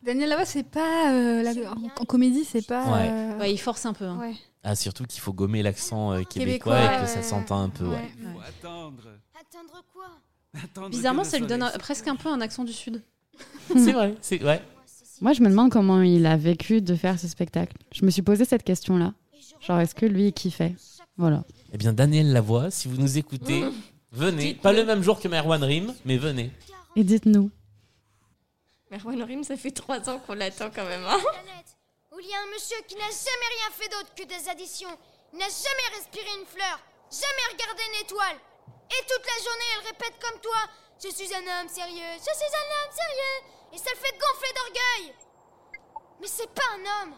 Daniel Lavoie, c'est pas. euh, la- en, en comédie, c'est pas. Ouais. euh, Ouais, il force un peu. hein. ouais. Ah, surtout qu'il faut gommer l'accent euh, québécois, Québécois, et que ça s'entend un peu, ouais. Ouais. Il faut attendre. Attendre quoi? Attendre Bizarrement, ça lui donne un- presque un peu un accent du sud. C'est vrai, c'est ouais. Moi, je me demande comment il a vécu de faire ce spectacle. Je me suis posé cette question-là. Genre, est-ce que lui, il kiffait? Voilà. Eh bien, Daniel Lavoie, si vous nous écoutez, venez. Dites-le. Pas le même jour que Merwan Rim, mais venez. Et dites-nous. Merwan Rim, ça fait trois ans qu'on l'attend quand même. hein. planète où il y a un monsieur qui n'a jamais rien fait d'autre que des additions. Il n'a jamais respiré une fleur, jamais regardé une étoile. Et toute la journée, elle répète comme toi Je suis un homme sérieux, je suis un homme sérieux. Et ça le fait gonfler d'orgueil. Mais c'est pas un homme,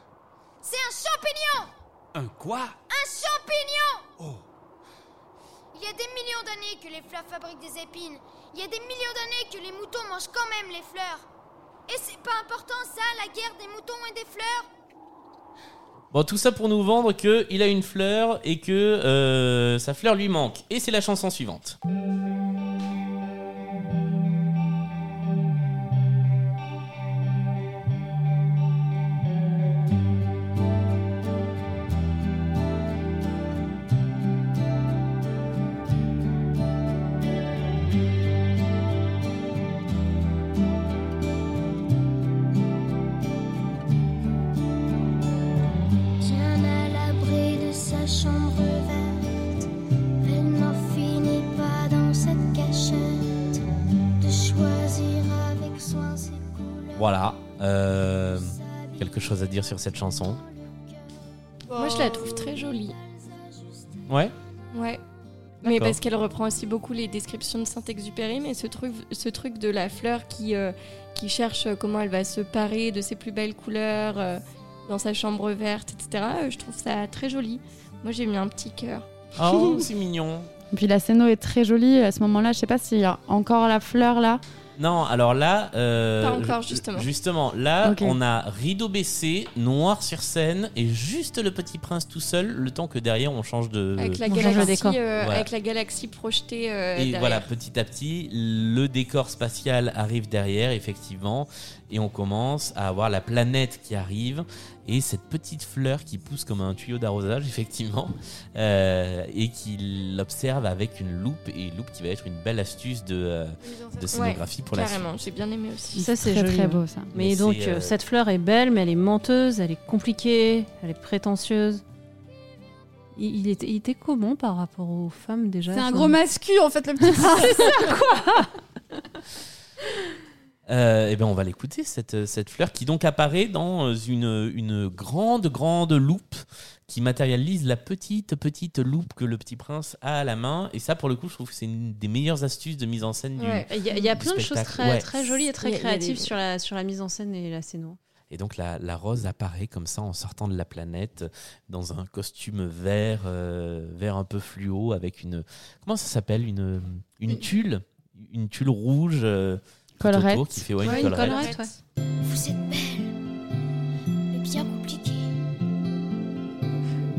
c'est un champignon Un quoi? Un champignon Oh, Il y a des millions d'années que les fleurs fabriquent des épines. Il y a des millions d'années que les moutons mangent quand même les fleurs. Et c'est pas important ça, la guerre des moutons et des fleurs? Bon, tout ça pour nous vendre que il a une fleur et que euh, sa fleur lui manque. Et c'est la chanson suivante. Voilà. Euh, quelque chose à dire sur cette chanson Moi, je la trouve très jolie. Ouais. Ouais. Mais parce qu'elle reprend aussi beaucoup les descriptions de Saint-Exupéry, mais ce truc, ce truc de la fleur qui, euh, qui cherche comment elle va se parer de ses plus belles couleurs euh, dans sa chambre verte, etc., euh, je trouve ça très joli. Moi, j'ai mis un petit cœur. Oh, c'est mignon. Et puis la scéno est très jolie. À ce moment-là, je sais pas s'il y a encore la fleur là. Non, alors là. euh, Pas encore, ju- justement. Justement, là, on a rideau baissé, noir sur scène, et juste le petit prince tout seul, le temps que derrière on change de. Avec la, on galaxie, décor. euh, Voilà. avec la galaxie projetée euh, Et derrière. voilà, petit à petit, le décor spatial arrive derrière, effectivement, et on commence à avoir la planète qui arrive, et cette petite fleur qui pousse comme un tuyau d'arrosage, effectivement, euh, et qui l'observe avec une loupe, et loupe qui va être une belle astuce de, euh, de scénographie pour la suite. Carrément, j'ai bien aimé aussi. Ça, c'est très très ouais. beau ça. Mais, Mais donc, c'est, euh, cette fleur est belle, mais elle est menteuse, elle est compliquée, elle est prétentieuse. Il, était, il était comment par rapport aux femmes déjà C'est un gros mascu en fait, le petit prince. Euh, eh bien, on va l'écouter, cette, cette fleur qui donc apparaît dans une, une grande, grande loupe qui matérialise la petite, petite loupe que le petit prince a à la main. Et ça, pour le coup, je trouve que c'est une des meilleures astuces de mise en scène du. Ouais. Il y a, il y a du plein de choses très, Ouais. très jolies et très créatives des- sur, la, sur la mise en scène et la scéno. Et donc, la, la rose apparaît comme ça en sortant de la planète dans un costume vert, euh, vert un peu fluo avec une. Comment ça s'appelle? Une, une tulle? Une tulle rouge. euh, Collerette. autour qui fait ouais, Ouais, une une collerette. collerette, ouais. Vous êtes belle, mais bien compliquée.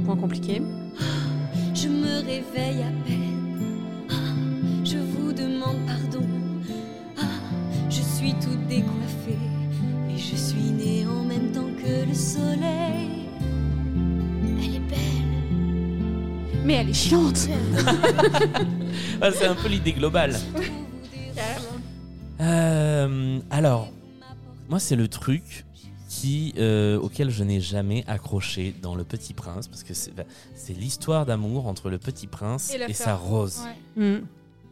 Point compliqué. Je me réveille à peine. Ah, je vous demande pardon. Ah, je suis toute décoiffée. Et je suis née en même temps que le soleil. Elle est belle. Mais elle est chiante. Ah, c'est un peu l'idée globale. Euh, alors, moi, c'est le truc qui, euh, auquel je n'ai jamais accroché dans Le Petit Prince, parce que c'est bah, l'histoire d'amour entre le Petit Prince Et sa rose. Ouais. Mm.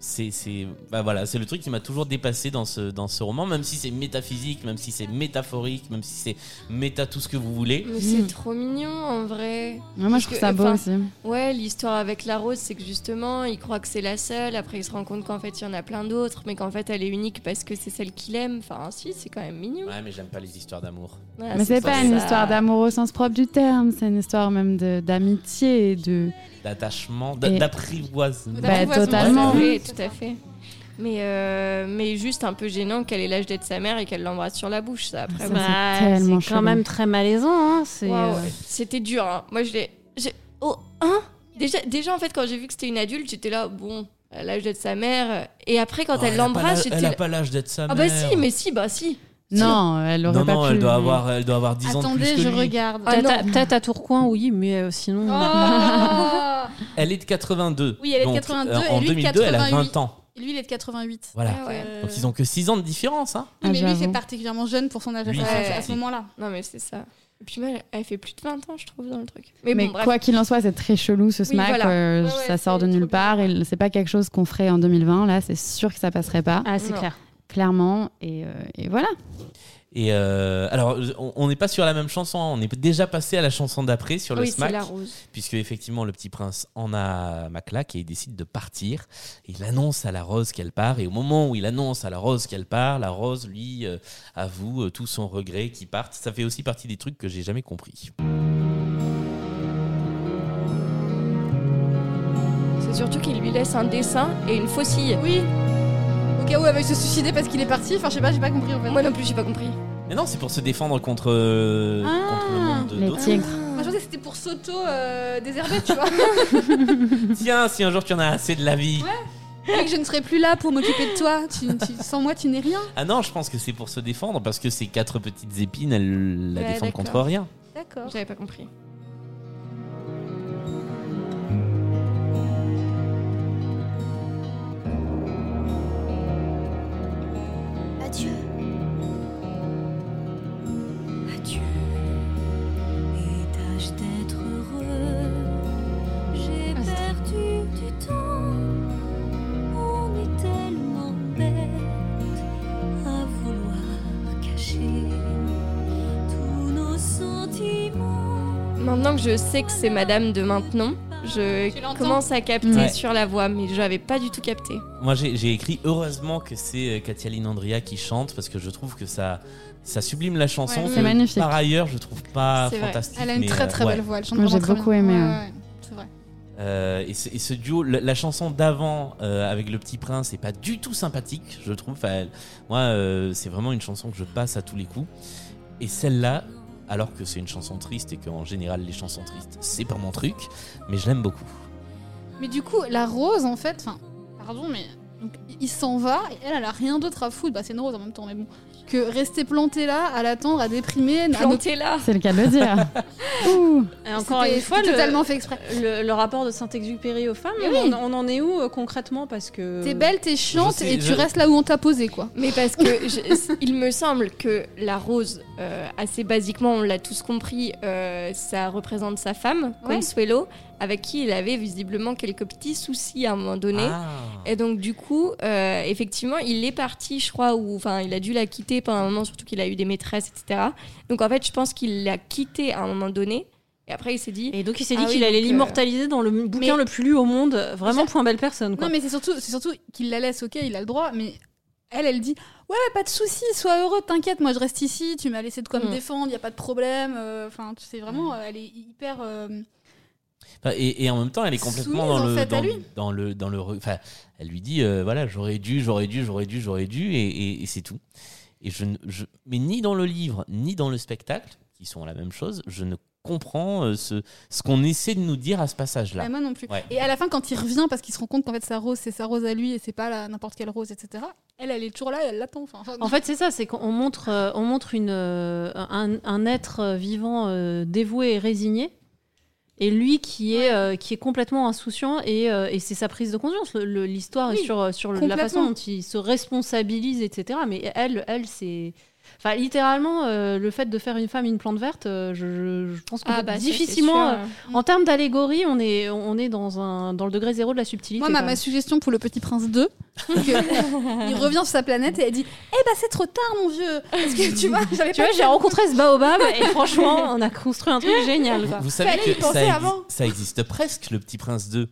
C'est c'est bah voilà, c'est le truc qui m'a toujours dépassé dans ce, dans ce roman, même si c'est métaphysique, même si c'est métaphorique, même si c'est méta tout ce que vous voulez. Mais c'est trop mignon en vrai. Ouais, moi, je trouve que, ça beau aussi. Ouais, l'histoire avec la rose, c'est que justement, il croit que c'est la seule. Après, il se rend compte qu'en fait, il y en a plein d'autres, mais qu'en fait, elle est unique parce que c'est celle qu'il aime. Enfin, si, c'est quand même mignon. Ouais, mais j'aime pas les histoires d'amour. Voilà, Mais c'est pas une histoire d'amour au sens propre du terme, c'est une histoire même de- d'amitié et de. D'attachement, d'apprivoisement. Bah, totalement. Oui, tout à fait. Mais, euh, mais juste un peu gênant qu'elle ait l'âge d'être sa mère et qu'elle l'embrasse sur la bouche, ça. Après, Bah, c'est quand chelou. même très malaisant. Hein. Euh, C'était dur. hein. Moi, je l'ai. j'ai- Oh, hein? Déjà, déjà, en fait, quand j'ai vu que c'était une adulte, j'étais là, bon, l'âge d'être sa mère. Et après, quand Oh, elle l'embrasse, j'étais Elle a là- pas l'âge d'être sa Ah mère. bah si, mais si, bah si. Non, elle aurait Non, pas non, pu. elle doit mais- avoir, elle doit avoir 10 ans de Attendez, plus que je lui. regarde. Ah, Peut-être peut-être à Tourcoing, oui, mais euh, sinon. Oh Elle est de 82. Oui, elle est de Donc, 82, euh, et en lui de 2002, elle a 88. 20 ans. Et lui, il est de 88. Voilà. Ah ouais. Euh, Donc ils ont que 6 ans de différence. Hein. oui, mais lui, c'est particulièrement jeune pour son âge à Lui, ce- à moment-là. Non, mais c'est ça. Et puis, elle fait plus de 20 ans, je trouve, dans le truc. Mais, Mais bon, quoi qu'il en soit, c'est très chelou ce Oui, smack. voilà. euh, Ouais, ouais, ça sort de nulle part. Et c'est pas quelque chose qu'on ferait en 2020. Là, c'est sûr que ça passerait pas. Ah, c'est clair. Clairement. Et, euh, et voilà. Et euh, alors, on- n'est pas sur la même chanson. hein. On est déjà passé à la chanson d'après sur le Oui, c'est smack. la rose. puisque effectivement le petit prince en a ma claque et il décide de partir. Il annonce à la rose qu'elle part et au moment où il annonce à la rose qu'elle part, la rose lui euh, avoue euh, tout son regret qu'il parte. Ça fait aussi partie des trucs que j'ai jamais compris. C'est surtout qu'il lui laisse un dessin et une faucille. Oui. Au cas où elle veuille se suicider parce qu'il est parti. Enfin, je sais pas, j'ai pas compris en fait. Moi non plus, j'ai pas compris. Mais non, c'est pour se défendre contre, euh, Ah, contre le monde de- Les d'autres. tigres. Moi, je pensais que c'était pour s'auto-désherber, tu vois. Tiens, si un jour tu en as assez de la vie. Et que je ne serai plus là pour m'occuper de toi. Tu, tu- sans moi, tu n'es rien. Ah non, je pense que c'est pour se défendre parce que ces quatre petites épines, elles la Ouais, défendent d'accord. contre rien. D'accord. J'avais pas compris. Adieu. Adieu et tâche d'être heureux. J'ai perdu du temps. On est tellement bête à vouloir cacher tous nos sentiments. Maintenant que je sais que c'est Madame de Maintenon, je commence à capter Ouais. sur la voix, mais je n'avais pas du tout capté. Moi, j'ai écrit heureusement que c'est euh, Katia Linandria qui chante parce que je trouve que ça, ça sublime la chanson. Ouais. C'est magnifique. Par ailleurs, je trouve pas C'est vrai. fantastique. Elle a une mais, très euh, très ouais. belle voix. Elle chante Moi, j'ai très beaucoup bien. aimé, Ouais, ouais. ouais, C'est vrai. Euh, et, ce, et ce duo, la, la chanson d'avant euh, avec le petit prince, c'est pas du tout sympathique, je trouve. Enfin, elle- moi, euh, c'est vraiment une chanson que je passe à tous les coups. Et celle-là, alors que c'est une chanson triste et qu'en général les chansons tristes, c'est pas mon truc, mais je l'aime beaucoup. Mais du coup, la rose, en fait, pardon, mais il s'en va et elle, elle a rien d'autre à foutre. Bah, c'est une rose en même temps, mais bon. Que rester plantée là, à l'attendre, à déprimer, à ne- Plantée là C'est le cas de le dire. Ouh. Et encore une fois, le, totalement fait exprès. le, le rapport de Saint-Exupéry aux femmes, Mais on, oui. on en est où euh, concrètement Parce que. T'es belle, t'es chiante sais, et tu restes là où on t'a posé, quoi. Mais parce que je- il me semble que la rose, euh, assez basiquement, on l'a tous compris, euh, ça représente sa femme, Ouais. Consuelo, avec qui il avait visiblement quelques petits soucis à un moment donné. Ah. Et donc du coup, euh, effectivement, il est parti, je crois, ou enfin, il a dû la quitter pendant un moment, surtout qu'il a eu des maîtresses, etc. Donc en fait, je pense qu'il l'a quitté à un moment donné. Et après, il s'est dit. Et donc il s'est dit Ah oui, qu'il allait euh, l'immortaliser dans le bouquin mais- le plus lu au monde. Vraiment, point belle personne. Quoi. Non, mais c'est surtout, c'est surtout qu'il la laisse, ok, il a le droit, mais elle, elle dit Ouais, pas de soucis, sois heureux, t'inquiète, moi je reste ici, tu m'as laissé de quoi me Mm. défendre, y a pas de problème. euh, Enfin, tu sais vraiment, euh, elle est hyper. euh, et, et en même temps, elle est complètement dans le, dans, le, dans le, enfin, elle lui dit, euh, voilà, j'aurais dû, j'aurais dû, j'aurais dû, j'aurais dû, et, et- et c'est tout. Et je, ne- je, mais ni dans le livre, ni dans le spectacle, qui sont la même chose, je ne comprends euh, ce, ce qu'on essaie de nous dire à ce passage-là. Ouais, moi non plus. Ouais. Et à la fin, quand il revient, parce qu'il se rend compte qu'en fait sa rose, c'est sa rose à lui et c'est pas la- n'importe quelle rose, etc. Elle, elle est toujours là, elle l'attend. Enfin, En fait, c'est ça, c'est qu'on montre, euh, on montre une, un, un être vivant euh, dévoué et résigné. Et lui qui est, euh, qui est complètement insouciant et, euh, et c'est sa prise de conscience. L'histoire est sur, sur la façon dont il se responsabilise, etc. Mais elle, elle c'est... Enfin, littéralement, euh, le fait de faire une femme une plante verte, euh, je, je- je pense que Ah, bah, difficilement, euh, en termes d'allégorie, on est, on est dans, un, dans le degré zéro de la subtilité. moi, ma, suggestion pour le petit prince 2, que- il revient sur sa planète et elle dit Eh bah, c'est trop tard, mon vieux Parce que tu vois, j'avais Tu pas vois, j'ai rencontré ce baobab et franchement, on a construit un truc génial. quoi. Vous savez Fallait que ça, exi- avant. ça existe presque, le Petit Prince 2.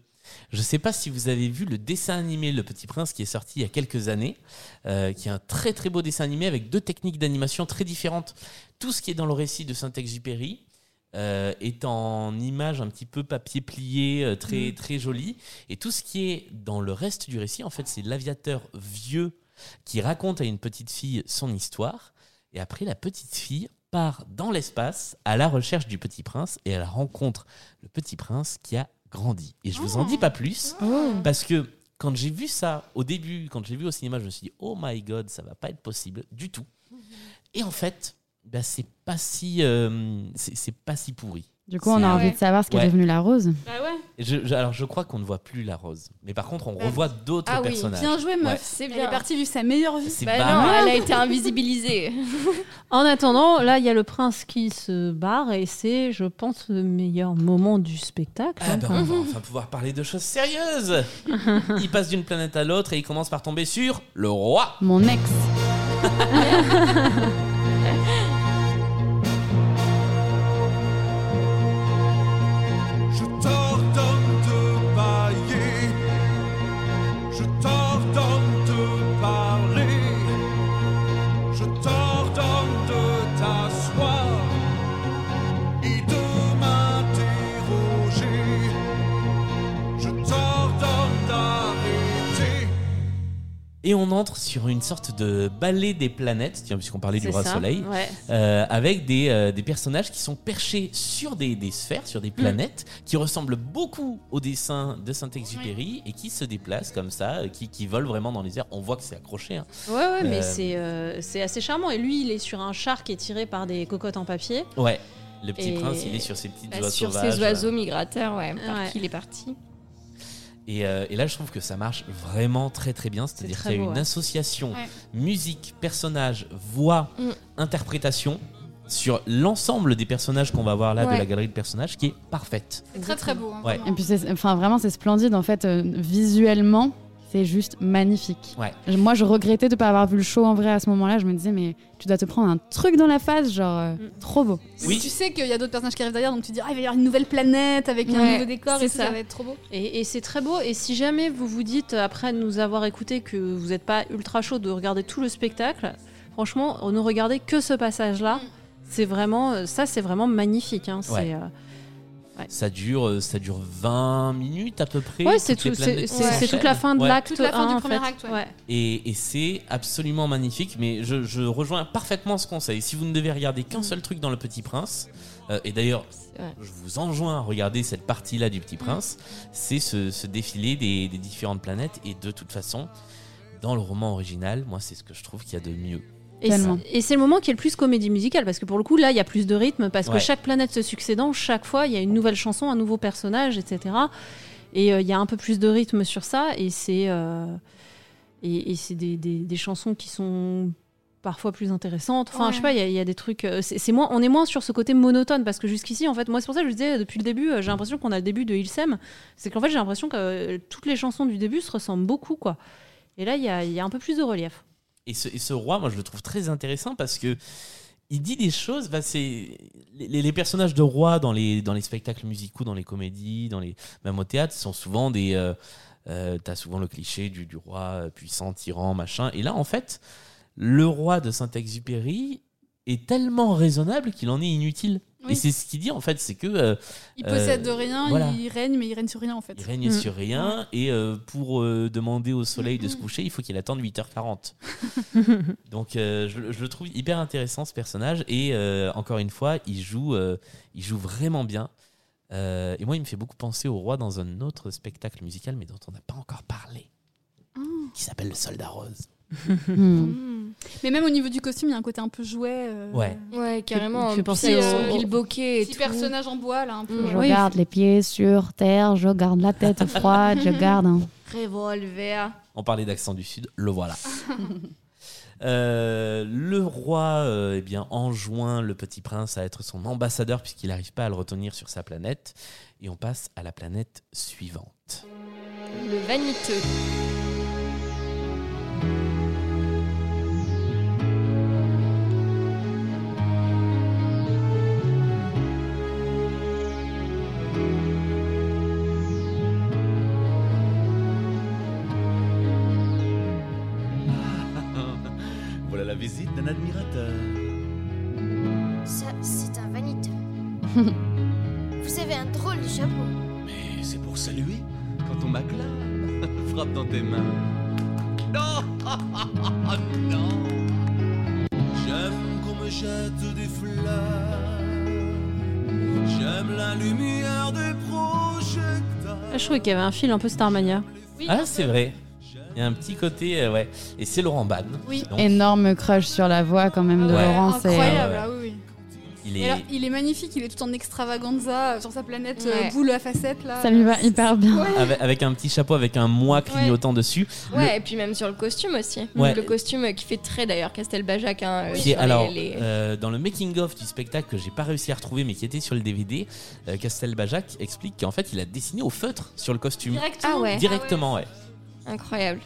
Je sais pas si vous avez vu le dessin animé Le Petit Prince qui est sorti il y a quelques années, euh, qui est un très très beau dessin animé avec deux techniques d'animation très différentes. Tout ce qui est dans le récit de Saint-Exupéry euh, est en image un petit peu papier plié, euh, très Mm. très joli, et tout ce qui est dans le reste du récit, en fait, c'est l'aviateur vieux qui raconte à une petite fille son histoire, et après la petite fille part dans l'espace à la recherche du petit prince et elle rencontre le petit prince qui a grandi. Et je vous en dis pas plus parce que quand j'ai vu ça au début, quand j'ai vu au cinéma, je me suis dit oh my god, ça va pas être possible du tout. Et en fait, bah, c'est pas si, euh, c'est c'est pas si pourri. Du coup, on a envie de savoir ce qui Ouais. est devenu la rose. Bah ouais. Je- je- alors, je crois qu'on ne voit plus la rose, mais par contre, on revoit d'autres Ah oui, personnages. Bien joué, meuf. Ouais. C'est Elle bien. est partie vivre sa meilleure vie. Bah non, mal. elle a été invisibilisée. En attendant, là, il y a le prince qui se barre et c'est, je pense, le meilleur moment du spectacle. Ah hein, quand- on va enfin pouvoir parler de choses sérieuses. il passe d'une planète à l'autre et il commence par tomber sur le roi. Mon ex. Et on entre sur une sorte de ballet des planètes, tiens, puisqu'on parlait du roi ça, soleil, ouais. euh, avec des, euh, des personnages qui sont perchés sur des, des sphères, sur des Mm. planètes, qui ressemblent beaucoup au dessin de Saint-Exupéry et qui se déplacent comme ça, euh, qui, qui volent vraiment dans les airs. On voit que c'est accroché. hein. Ouais, ouais, mais c'est c'est assez charmant. Et lui, il est sur un char qui est tiré par des cocottes en papier. Ouais, le petit Et- prince, il est sur ses petites Bah, oies sur sauvages. ces oiseaux migrateurs, ouais, par Ouais. qui il est parti. Et, euh, et là, je trouve que ça marche vraiment très très bien. C'est-à-dire qu'il y a beau, une ouais. association Ouais. musique, personnage, voix, Mm. interprétation sur l'ensemble des personnages qu'on va voir là de la galerie de personnages qui est parfaite. C'est très très beau. hein, Ouais. vraiment. Et puis, enfin, vraiment, c'est splendide. En fait, euh, visuellement, c'est juste magnifique. Ouais. Moi, je regrettais de ne pas avoir vu le show en vrai à ce moment-là. Je me disais, mais tu dois te prendre un truc dans la face, genre, euh, trop beau. Oui. Tu sais qu'il y a d'autres personnages qui arrivent derrière, donc tu dis, ah, il va y avoir une nouvelle planète avec un nouveau décor et ça. ça. va être trop beau. Et, et c'est très beau. Et si jamais vous vous dites, après nous avoir écouté, que vous n'êtes pas ultra chaud de regarder tout le spectacle, franchement, ne regardez que ce passage-là. C'est vraiment, euh, ça, c'est vraiment magnifique. hein. Ouais. C'est, euh, Ça dure, euh, ça dure 20 minutes à peu près. Ouais, c'est tout- toute la fin de Ouais. l'acte. Toute la fin 1, du en premier fait. acte, ouais. Et, et c'est absolument magnifique, mais je, je rejoins parfaitement ce conseil. Si vous ne devez regarder Mm. qu'un seul truc dans Le Petit Prince, euh, et d'ailleurs, Ouais. je vous enjoins à regarder cette partie-là du Mm. Petit Prince, c'est ce, ce défilé des, des différentes planètes. Et de toute façon, dans le roman original, moi, c'est ce que je trouve qu'il y a de mieux. Et Tellement. c'est- Et c'est le moment qui est le plus comédie musicale parce que pour le coup là il y a plus de rythme parce que chaque planète se succédant, chaque fois il y a une nouvelle chanson, un nouveau personnage, etc. Et euh, il y a un peu plus de rythme sur ça et c'est euh, et, et c'est des, des- des chansons qui sont parfois plus intéressantes. Enfin Ouais. je sais pas, il y, a- il y a des trucs. euh, C'est c'est moins, on est moins sur ce côté monotone parce que jusqu'ici en fait moi c'est pour ça que je disais depuis le début j'ai l'impression qu'on a le début de Ilsem, c'est qu'en fait j'ai l'impression que euh, toutes les chansons du début se ressemblent beaucoup quoi. Et là il y a, il y a un peu plus de relief. Et ce, roi, moi, je le trouve très intéressant parce que il dit des choses. Bah, c'est les, personnages de rois dans les dans les spectacles musicaux, dans les comédies, dans les même au théâtre, sont souvent des. Euh, euh, T'as souvent le cliché du, du roi euh, puissant, tyran, machin. Et là, en fait, le roi de Saint-Exupéry est tellement raisonnable qu'il en est inutile. Oui. Et c'est ce qu'il dit en fait, c'est que euh, Il Euh, possède de rien, voilà. il règne, mais il règne sur rien en fait. il règne Mm. sur rien et euh, pour euh, demander au soleil de se coucher, il faut qu'il attende 8h40. Donc euh, je, je le trouve hyper intéressant ce personnage et euh, encore une fois, il joue, euh, il joue vraiment bien. Euh, et moi, il me fait beaucoup penser au roi dans un autre spectacle musical, mais dont on n'a pas encore parlé, qui s'appelle Le Soldat Rose. Hmm. Mais même au niveau du costume, il y a un côté un peu jouet. euh, Ouais. Ouais, carrément. Tu En penser au- euh, Bilboquet et Petit tout. personnage en bois là, un peu. Je Oui. garde les pieds sur terre, je garde la tête froide, je garde. un- Revolver. On parlait d'accent du Sud, le voilà. Euh, le roi euh, eh bien, enjoint le petit prince à être son ambassadeur puisqu'il n'arrive pas à le retenir sur sa planète. Et on passe à la planète suivante. Le vaniteux. Avait un fil un peu Starmania. Ah, c'est vrai. Il y a un petit côté, euh, ouais. Et c'est Laurent Ban. Oui. Donc, Énorme crush sur la voix quand même de Ouais. Laurent. c'est- Incroyable, ah oui, oui. Il est. alors, il est magnifique, il est tout en extravaganza euh, sur sa planète euh, Ouais. boule à facettes là. Ça lui va hyper bien. Ouais. Avec, avec un petit chapeau avec un moi clignotant dessus. Ouais, et puis même sur le costume aussi. Ouais. Le costume euh, qui fait très d'ailleurs Castelbajac. Hein, euh, Qui est, sur alors, les- euh, dans le making-of du spectacle que j'ai pas réussi à retrouver mais qui était sur le DVD, euh, Castelbajac explique qu'en fait il a dessiné au feutre sur le costume. Ah ouais. Directement, ouais. Incroyable.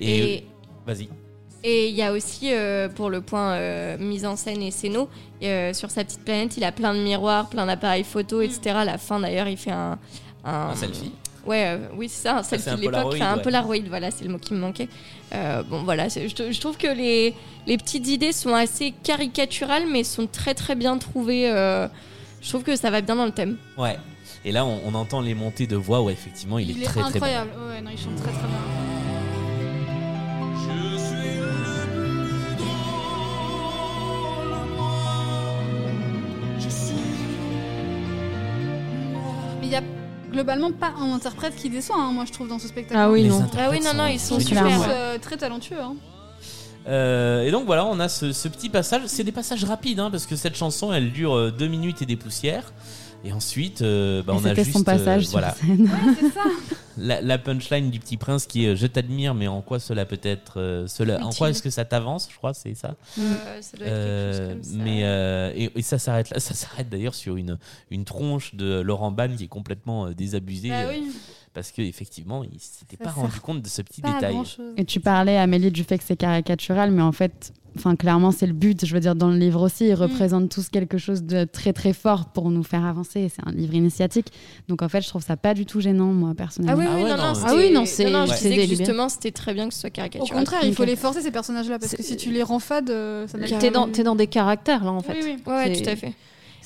Et, Et- vas-y. Et il y a aussi, euh, pour le point euh, mise en scène et scéno, euh, sur sa petite planète, il a plein de miroirs, plein d'appareils photo, etc. À la fin, d'ailleurs, il fait un... Un, Un selfie. Ouais, euh, oui, c'est ça, un Ça, selfie de l'époque. Enfin, un ouais. Polaroid, voilà, c'est le mot qui me manquait. Euh, bon, voilà, je, trouve que les, les petites idées sont assez caricaturales, mais sont très très bien trouvées. euh, je trouve que ça va bien dans le thème. Ouais. Et là, on, on entend les montées de voix où effectivement il, Il est est très très bon. incroyable. Ouais, non, il chante très très bien. Mais il y a globalement pas un interprète qui déçoit, hein, moi je trouve, dans ce spectacle. Ah oui, Les non. Ah oui, non, non, ils sont super, euh, très talentueux. Hein. Euh, et donc voilà, on a ce, ce petit passage. C'est des passages rapides hein, parce que cette chanson elle dure euh, deux minutes et des poussières. Et ensuite, euh, bah, Et on a juste son passage euh, sur voilà, scène. Ouais, c'est ça. la, la punchline du petit prince qui est euh, je t'admire, mais en quoi cela peut être euh, cela, En quoi est-ce que ça t'avance Je crois c'est ça. Euh, ça doit être quelque chose comme ça. mais euh, et, et ça s'arrête là. Ça s'arrête d'ailleurs sur une une tronche de Laurent Ban qui est complètement euh, désabusée Bah oui, parce que effectivement il s'était Ça pas rendu compte de ce petit pas détail. Et tu parlais, Amélie, du fait que c'est caricatural, mais en fait, enfin, clairement, c'est le but. Je veux dire, dans le livre aussi, Mm. ils représentent tous quelque chose de très très fort pour nous faire avancer. C'est un livre initiatique. Donc en fait, je trouve ça pas du tout gênant, moi, personnellement. Ah oui, Ah oui, non, non, non, ouais. c'était- Ah oui, non, c'est- non, je disais que justement, c'était très bien que ce soit Au caricatural. contraire, il faut les forcer ces personnages-là parce que si tu les rends fades, euh, ça n'a T'es dans, t'es dans des caractères là en fait. Oui, oui. Ouais, tout à fait.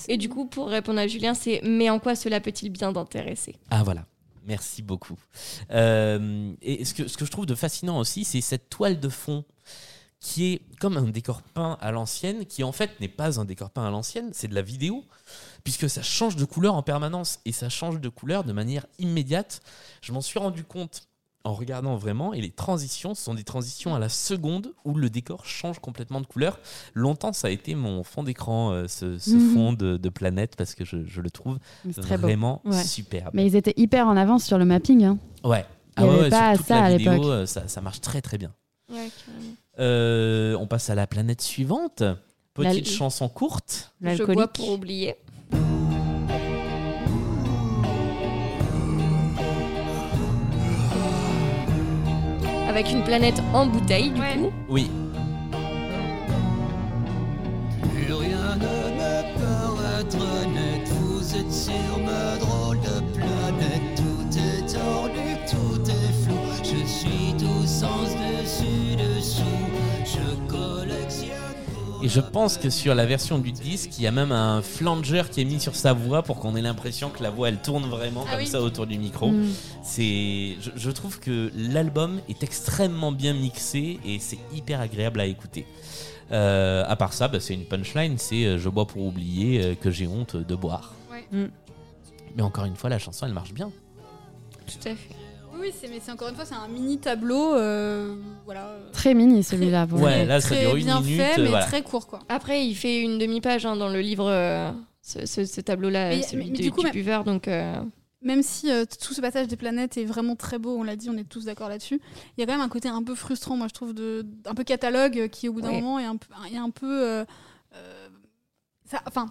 Et du coup, pour répondre à Julien, c'est mais en quoi cela peut-il bien t'intéresser? Ah voilà. Merci beaucoup. Euh, et ce que, ce que je trouve de fascinant aussi, c'est cette toile de fond qui est comme un décor peint à l'ancienne, qui en fait n'est pas un décor peint à l'ancienne, c'est de la vidéo, puisque ça change de couleur en permanence, et ça change de couleur de manière immédiate. Je m'en suis rendu compte en regardant vraiment, et les transitions ce sont des transitions à la seconde où le décor change complètement de couleur. Longtemps, ça a été mon fond d'écran, euh, ce, ce Mhm. fond de, de planète, parce que je, je le trouve vraiment Ouais. superbe. Mais ils étaient hyper en avance sur le mapping. hein. Ouais. Il y Ah ouais, avait ouais, pas sur toute ça la à vidéo, l'époque. euh, ça, ça marche très très bien. Euh, on passe à la planète suivante. Petite chanson courte. Je bois pour oublier. Avec une planète en bouteille, du Ouais. coup. Oui. Plus rien ne me paraîtra net. Vous êtes sur ma drôle de planète. Tout est tordu, tout est flou. Je suis tout sens dessus, Et je pense que sur la version du disque, il y a même un flanger qui est mis sur sa voix pour qu'on ait l'impression que la voix elle tourne vraiment Ah comme oui. ça autour du micro. Mm. C'est, je, je trouve que l'album est extrêmement bien mixé et c'est hyper agréable à écouter. Euh, à part ça, bah, c'est une punchline, c'est euh, je bois pour oublier euh, que j'ai honte de boire. Ouais. Mm. Mais encore une fois, la chanson elle marche bien. Tout à fait. Oui, c'est, mais c'est encore une fois, c'est un mini tableau. euh, voilà. Très mini celui-là. pour Ouais, le coup. là, ça très une bien minute, fait, mais voilà. très court, quoi. Après, il fait une demi-page hein, dans le livre, euh, ce, ce- ce tableau-là, Mais- celui mais- mais de- du coup, du même- buveur. Donc, euh, Même si euh, tout ce passage des planètes est vraiment très beau, on l'a dit, on est tous d'accord là-dessus. Il y a quand même un côté un peu frustrant, moi je trouve, de, un peu catalogue euh, qui au bout d'un Ouais. moment est un peu, est un peu, euh, euh, ça, enfin,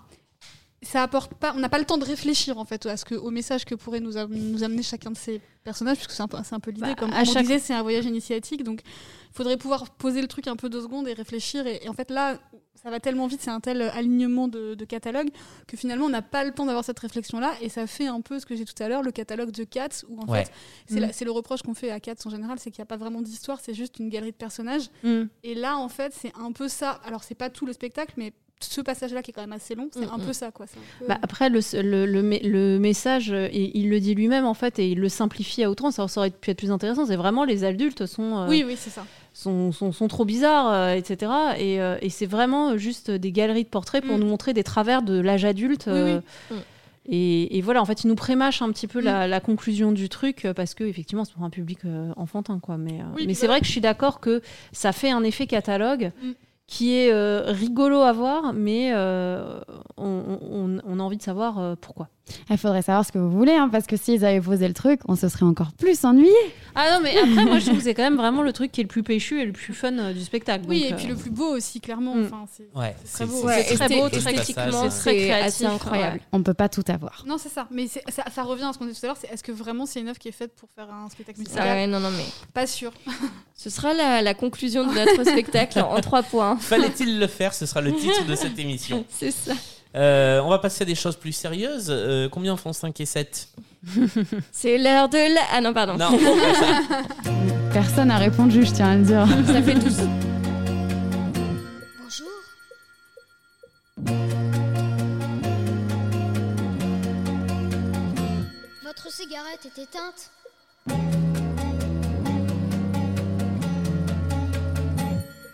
ça apporte pas, on n'a pas le temps de réfléchir en fait à ce que, au message que pourrait nous, am- nous amener chacun de ces personnages, puisque c'est un peu, c'est un peu l'idée. Bah, comme à comme on chaque- disait, c'est un voyage initiatique, donc il faudrait pouvoir poser le truc un peu deux secondes et réfléchir. Et, et en fait là, ça va tellement vite, c'est un tel alignement de, de catalogue que finalement on n'a pas le temps d'avoir cette réflexion-là et ça fait un peu ce que j'ai tout à l'heure, le catalogue de Cats où en Ouais. fait c'est Mm. c'est le reproche qu'on fait à Cats en général, c'est qu'il n'y a pas vraiment d'histoire, c'est juste une galerie de personnages. Mm. Et là en fait c'est un peu ça. Alors c'est pas tout le spectacle, mais ce passage-là qui est quand même assez long, c'est Mm, un mm. peu ça quoi. Peu- Bah, après, le, le, le, me- le message, euh, il le dit lui-même en fait, et il le simplifie à outrance. Alors, ça aurait pu être plus intéressant. C'est vraiment les adultes sont, euh, oui oui c'est ça. sont, sont, sont trop bizarres, euh, etc. Et, euh, et c'est vraiment juste des galeries de portraits pour Mm. nous montrer des travers de l'âge adulte. Oui, oui. Mm. Et, et voilà, en fait, il nous prémâche un petit peu la, la conclusion du truc parce que effectivement, c'est pour un public enfantin, quoi. Mais, Oui, mais puis c'est vrai que je suis d'accord que ça fait un effet catalogue Mm. Qui est euh, rigolo à voir, mais euh, on, a envie de savoir euh, pourquoi. Il faudrait savoir ce que vous voulez, hein, parce que s'ils avaient posé le truc, on se serait encore plus ennuyé. Ah non, mais après, moi, je trouve que c'est quand même vraiment le truc qui est le plus péchu et le plus fun euh, du spectacle. Oui, donc, et puis euh, le plus beau aussi, clairement. Mm. Enfin, c'est Ouais, c'est très beau. Ouais, C'est très beau, très c'est très assez créatif, incroyable. On peut pas tout avoir. Non, c'est ça. Mais ça, ça revient à ce qu'on disait tout à l'heure. C'est est-ce que vraiment c'est une œuvre qui est faite pour faire un spectacle musical ouais, non, non, mais Pas sûr. ce sera la, la conclusion de notre spectacle en trois points. Fallait-il le faire Ce sera le titre de cette émission. C'est ça. Euh, on va passer à des choses plus sérieuses. Euh, combien font 5 et 7 C'est l'heure de la. Ah non, pardon. Non. Personne n'a répondu, je tiens à le dire. Ça fait 12. Bonjour. Votre cigarette est éteinte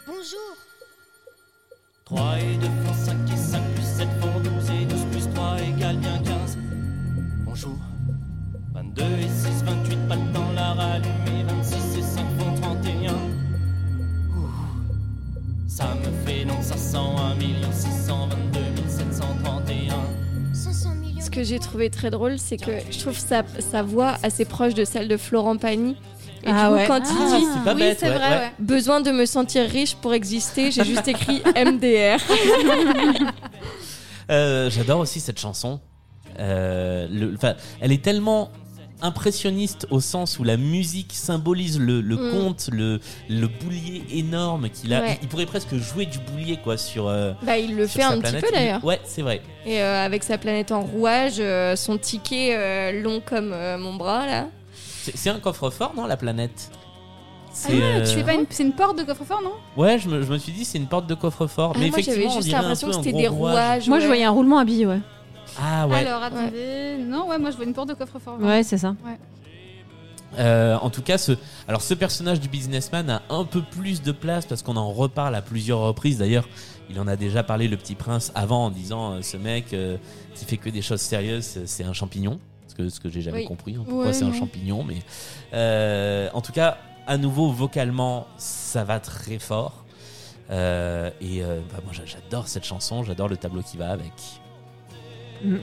Bonjour. 3 et 2 font 5 et 5 plus 7 font 12 et 12 plus 3 égale bien 15. Bonjour. 22 et 6, 28, pas le temps la rallumer. 26 et 5 font 31. Ouh. Ça me fait donc 501 622 731. 500 millions. Ce que j'ai trouvé très drôle, c'est que je trouve sa, sa voix assez proche de celle de Florent Pagny. Et Ah du coup, ouais. quand Ah, il dit c'est pas oui, bête. ouais, vrai, ouais. besoin de me sentir riche pour exister, j'ai juste écrit MDR. Euh, J'adore aussi cette chanson. Euh, le- elle est tellement impressionniste au sens où la musique symbolise le, le Mm. conte, le, le boulier énorme qu'il a. Ouais. Il, pourrait presque jouer du boulier quoi sur. euh, Bah, il le fait un planète. petit peu d'ailleurs. Ouais, c'est vrai. Et euh, avec sa planète en rouage, euh, son ticket long comme mon bras là. C'est un coffre-fort, non, la planète? C'est, ouais, euh, tu fais pas une... C'est une porte de coffre-fort, non? Ouais, je me, je me suis dit c'est une porte de coffre-fort. Ah, mais moi effectivement, j'avais on juste l'impression que c'était des rouage. rouages. Moi, je voyais un roulement à billes, ouais. Ah ouais. Alors, attendez. Non, ouais, moi je vois une porte de coffre-fort. Ouais, c'est ça. Euh, en tout cas, ce, alors ce personnage du businessman a un peu plus de place parce qu'on en reparle à plusieurs reprises. D'ailleurs, il en a déjà parlé le petit prince avant en disant euh, ce mec euh, qui fait que des choses sérieuses, c'est- c'est un champignon. Ce que, ce que j'ai jamais Oui. compris. hein, pourquoi Ouais, c'est un non. champignon, mais euh, en tout cas, à nouveau vocalement, ça va très fort. Euh, et euh, bah, moi, j'a- j'adore cette chanson, j'adore le tableau qui va avec. Moi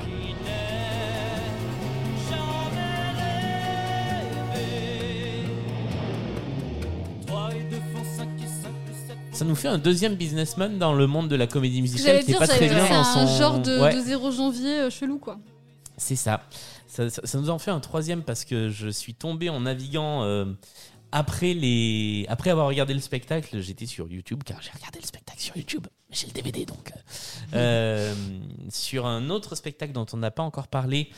qui n'ai jamais rêvé. 3 et 2 font 5 et 5 plus 7 Ça nous fait un deuxième businessman dans le monde de la comédie musicale qui est dire, pas très bien c'est dans un son genre de, Ouais. de 0 janvier euh, chelou, quoi. C'est ça. Ça, ça- ça nous en fait un troisième parce que je suis tombé en naviguant euh, après, les... après avoir regardé le spectacle. J'étais sur YouTube car j'ai regardé le spectacle sur YouTube. Mais j'ai le DVD donc. euh, euh, sur un autre spectacle dont on n'a pas encore parlé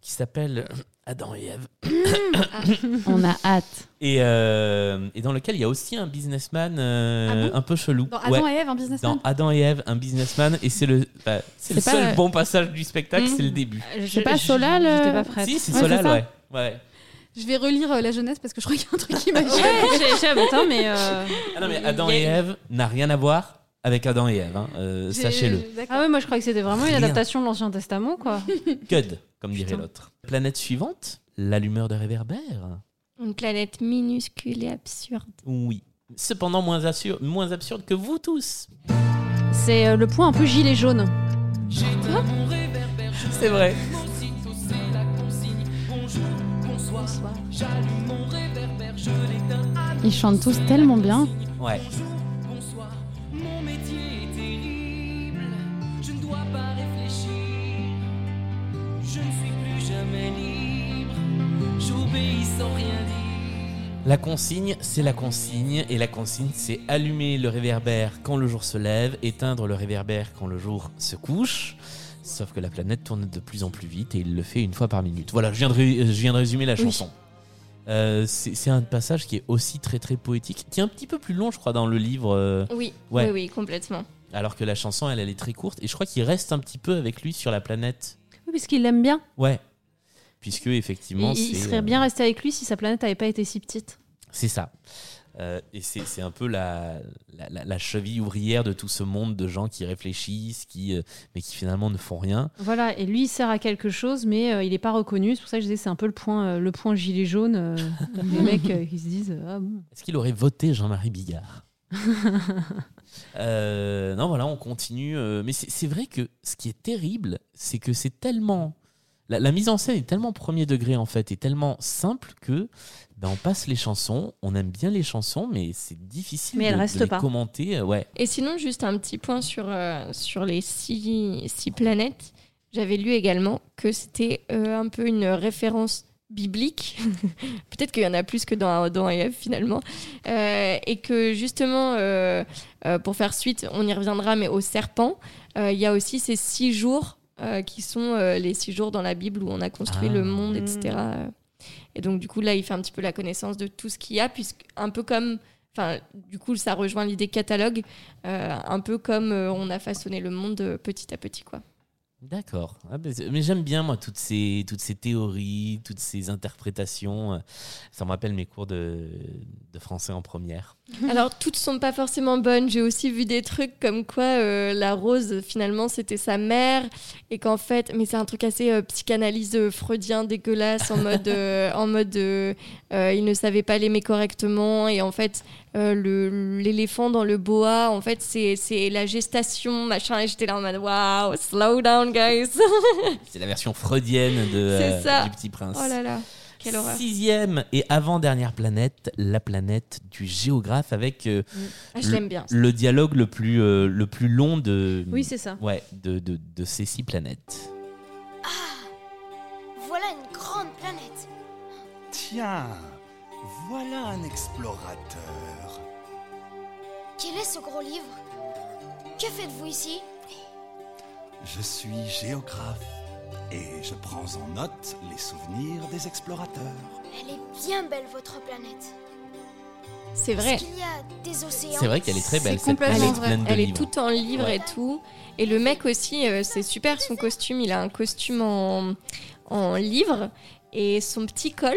qui s'appelle Adam et Ève. On a hâte. Et, euh, et dans lequel il y a aussi un businessman euh, Ah bon un peu chelou. Dans Adam Ouais. et Ève, un businessman. Dans Adam et Ève, un businessman, et c'est le, bah, c'est le seul pas- bon passage du spectacle, Mhm. c'est le début. C'est pas Solal, euh, J'étais pas prête. Si, c'est Ouais, Solal, ouais. ouais. Je vais relire euh, la jeunesse parce que je crois qu'il y a un truc qui m'a Ouais, j'ai- j'ai- attends, mais. euh, Ah non, mais Adam et Ève n'a rien à voir avec Adam et Ève, hein, euh, sachez-le. Ah ouais, moi je croyais que c'était vraiment une adaptation de l'Ancien Testament, quoi. Cud, comme dirait l'autre. Planète suivante, l'allumeur de réverbère. Une planète minuscule et absurde. Oui. Cependant moins, assur- moins absurde que vous tous. C'est euh, le point un peu gilet jaune. C'est vrai. Ils chantent tous tellement bien. Ouais. J'obéis sans rien dire. La consigne, c'est la consigne, et la consigne, c'est allumer le réverbère quand le jour se lève, éteindre le réverbère quand le jour se couche. Sauf que la planète tourne de plus en plus vite et il le fait une fois par minute. Voilà, je viens de, ré- je viens de résumer la Oui. chanson. Euh, c'est c'est un passage qui est aussi très très poétique, qui est un petit peu plus long, je crois, dans le livre, euh, Oui, Ouais. oui, oui, complètement. alors que la chanson, elle, elle est très courte. Et je crois qu'il reste un petit peu avec lui sur la planète. Oui, parce qu'il l'aime bien. Ouais. Puisque effectivement, Il, il serait euh, bien resté avec lui si sa planète avait pas été si petite. C'est ça. Euh, et c'est un peu la, la, cheville ouvrière de tout ce monde de gens qui réfléchissent, qui, euh, mais qui finalement ne font rien. Voilà, et lui, il sert à quelque chose, mais euh, il n'est pas reconnu. C'est pour ça que je disais c'est un peu le point, euh, le point gilet jaune. euh, des mecs euh, qui se disent Ah bon. Est-ce qu'il aurait voté Jean-Marie Bigard? Euh, non, voilà, on continue. euh, mais c'est c'est vrai que ce qui est terrible, c'est que c'est tellement. La, la mise en scène est tellement premier degré, en fait, et tellement simple que ben, on passe les chansons, on aime bien les chansons, mais c'est difficile Mais de, restent les pas. commenter. euh, ouais. Et sinon, juste un petit point sur, euh, sur les six, six planètes. J'avais lu également que c'était euh, un peu une référence biblique. Peut-être qu'il y en a plus que dans Adam et Ève finalement. Euh, et que justement, euh, euh, pour faire suite, on y reviendra, mais au serpent, euh, il y a aussi ces six jours euh, qui sont euh, les six jours dans la Bible où on a construit Ah. le monde, etc. Et donc, du coup, là, il fait un petit peu la connaissance de tout ce qu'il y a, puisque un peu comme. Enfin, du coup, ça rejoint l'idée catalogue, euh, un peu comme euh, on a façonné le monde euh, petit à petit, quoi. D'accord. Ah, mais j'aime bien, moi, toutes ces, toutes ces théories, toutes ces interprétations. Ça me rappelle mes cours de, de français en première. Alors, toutes sont pas forcément bonnes. J'ai aussi vu des trucs comme quoi euh, la rose, finalement, c'était sa mère. Et qu'en fait, mais c'est un truc assez euh, psychanalyse euh, freudien dégueulasse, en mode, euh, en mode il ne savait pas l'aimer correctement. Et en fait, l'éléphant dans le boa, en fait, c'est c'est la gestation, machin. Et j'étais là en mode waouh, slow down, guys. C'est la version freudienne de, du Petit Prince. oh là là, quelle horreur. Sixième et avant-dernière planète, la planète du géographe avec euh, Ah, je le, l'aime bien. le dialogue le plus, euh, le plus long de, Oui, c'est ça. ouais, de, de, de ces six planètes. Voilà une grande planète. Tiens, voilà un explorateur. Quel est ce gros livre? Que faites-vous ici? Je suis géographe et je prends en note les souvenirs des explorateurs. Elle est bien belle, votre planète. C'est vrai. Qu'il y a des océans C'est vrai qu'elle est très belle, C'est cette complètement planète vrai. pleine de Elle est toute en livres Ouais. et tout. Et le mec aussi, euh, c'est super son costume. Il a un costume en, en livre. Et son petit col,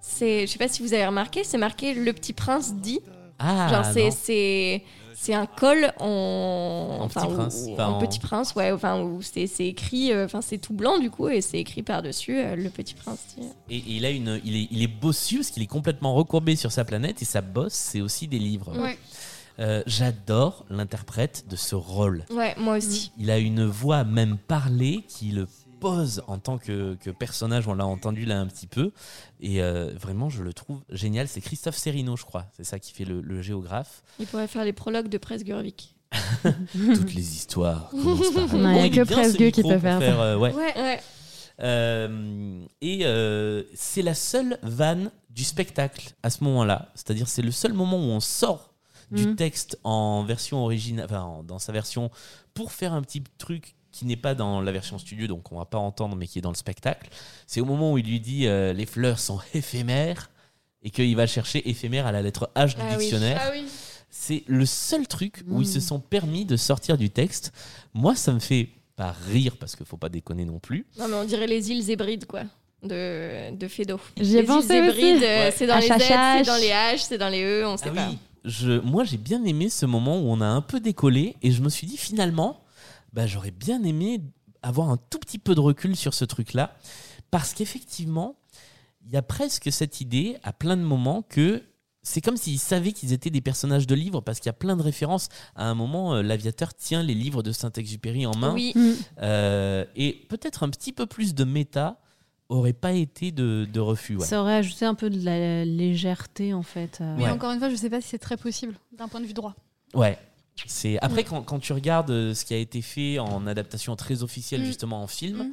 c'est, je sais pas si vous avez remarqué, c'est marqué Le Petit Prince dit. Ah, Genre, c'est. C'est, un col en, En enfin, Petit Prince, enfin, en en- Petit Prince, ouais. Enfin, où c'est, c'est écrit, euh, enfin, c'est tout blanc du coup, et c'est écrit par-dessus euh, Le Petit Prince. Et, et il, a une, il, est, il est bossu parce qu'il est complètement recourbé sur sa planète et sa bosse, c'est aussi des livres. Ouais. Euh, J'adore l'interprète de ce rôle. Ouais, moi aussi. Il a une voix même parlée qui le pose en tant que, que personnage. On l'a entendu là un petit peu. Et euh, vraiment, je le trouve génial. C'est Christophe Serino, je crois. C'est ça qui fait le, le géographe. Il pourrait faire les prologues de Presse. Toutes les histoires il y a que Presse qui peut faire ça. euh, ouais. Ouais, ouais. Euh, et euh, c'est la seule vanne du spectacle à ce moment-là. C'est-à-dire, c'est le seul moment où on sort du Mhm. texte en version originale, enfin, en- dans sa version, pour faire un petit truc qui n'est pas dans la version studio, donc on va pas entendre, mais qui est dans le spectacle. C'est au moment où il lui dit euh, les fleurs sont éphémères et qu'il va chercher éphémère à la lettre H du Ah oui. dictionnaire. Ah oui. C'est le seul truc où ils se sont permis de sortir du texte. Moi, ça me fait pas rire parce qu'il faut pas déconner non plus. Non, mais on dirait les îles Hébrides, quoi, de, de Fédo. J'y ai les pensé îles aussi. Euh, Ouais. c'est dans les Z, c'est dans les H, c'est dans les E, on sait Ah pas. oui, je, moi j'ai bien aimé ce moment où on a un peu décollé et je me suis dit finalement, bah, j'aurais bien aimé avoir un tout petit peu de recul sur ce truc-là parce qu'effectivement, il y a presque cette idée à plein de moments que c'est comme s'ils savaient qu'ils étaient des personnages de livres parce qu'il y a plein de références. À un moment, euh, l'aviateur tient les livres de Saint-Exupéry en main Oui, Mm. euh, et peut-être un petit peu plus de méta aurait pas été de, de refus. ouais. Ça aurait ajouté un peu de la légèreté en fait. euh. Mais Ouais. encore une fois, je sais pas si c'est très possible d'un point de vue droit. Ouais. C'est après quand, quand tu regardes euh, ce qui a été fait en adaptation très officielle Mm. justement en film, Mm.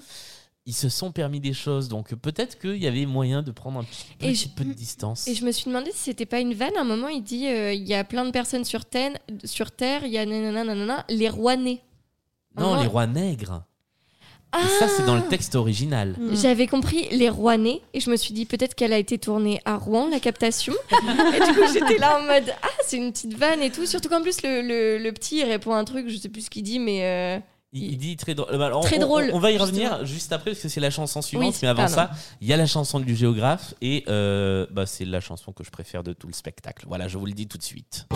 ils se sont permis des choses donc peut-être qu'il y avait moyen de prendre un Et petit je- peu de distance. et je me suis demandé si c'était pas une vanne. À un moment, il dit euh, il y a plein de personnes sur Terre, sur terre il y a nanana, nanana, les rois nés. Non, les rois nègres. Et ça c'est dans le texte original. Mm. J'avais compris les nés et je me suis dit peut-être qu'elle a été tournée à Rouen, la captation. et du coup, j'étais là en mode ah, c'est une petite vanne et tout. Surtout qu'en plus, le, le, le petit il répond un truc, je sais plus ce qu'il dit, mais euh, Il, il dit très drôle. Bah, alors, Très on- drôle, On, on va y justement. revenir juste après parce que c'est la chanson suivante. Oui, mais avant pardon. ça, il y a la chanson du géographe et euh, bah, c'est la chanson que je préfère de tout le spectacle. Voilà, je vous le dis tout de suite.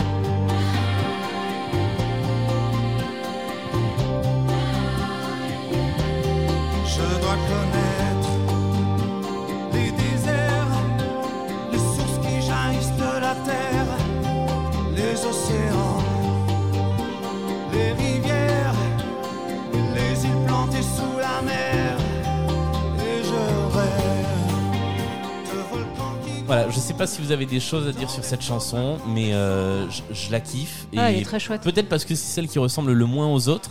Voilà, je sais pas si vous avez des choses à dire sur cette chanson, mais euh, je, je la kiffe. Ah, elle est très chouette. Peut-être parce que c'est celle qui ressemble le moins aux autres.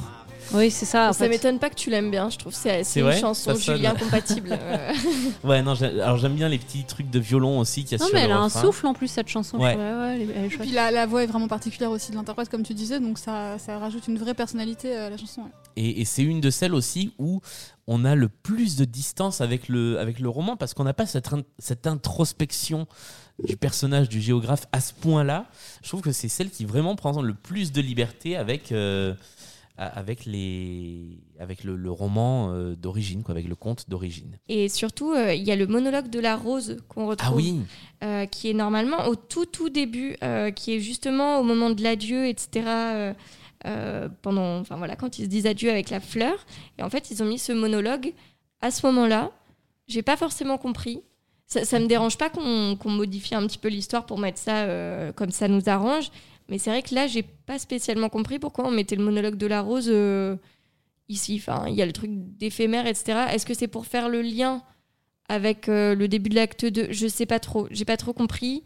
Oui, c'est ça. en ça m'étonne pas que tu l'aimes bien, je trouve. C'est une vrai chanson Julien compatible. euh. Ouais, non, alors j'aime bien les petits trucs de violon aussi a Non, sur mais le elle a un souffle en plus, cette chanson. Ouais. je trouve. ouais, elle est- elle est Et puis la, la voix est vraiment particulière aussi de l'interprète, comme tu disais, donc ça, ça rajoute une vraie personnalité à la chanson. ouais. Et, et c'est une de celles aussi où on a le plus de distance avec le, avec le roman parce qu'on n'a pas cette, in- cette introspection du personnage du géographe à ce point-là. Je trouve que c'est celle qui vraiment prend le plus de liberté avec, euh, avec, les, avec le, le roman euh, d'origine, quoi, avec le conte d'origine. Et surtout, euh, il y a le monologue de la rose qu'on retrouve. Ah oui euh, qui est normalement au tout tout début, qui est justement au moment de l'adieu, etc. pendant, enfin voilà, quand ils se disent adieu avec la fleur. Et en fait, ils ont mis ce monologue à ce moment-là. J'ai pas forcément compris. Ça, ça me dérange pas qu'on qu'on modifie un petit peu l'histoire pour mettre ça comme ça nous arrange. Mais c'est vrai que là, j'ai pas spécialement compris pourquoi on mettait le monologue de la rose euh, ici. Enfin, il y a le truc d'éphémère, etc. Est-ce que c'est pour faire le lien avec euh, le début de l'acte 2 Je sais pas trop. J'ai pas trop compris.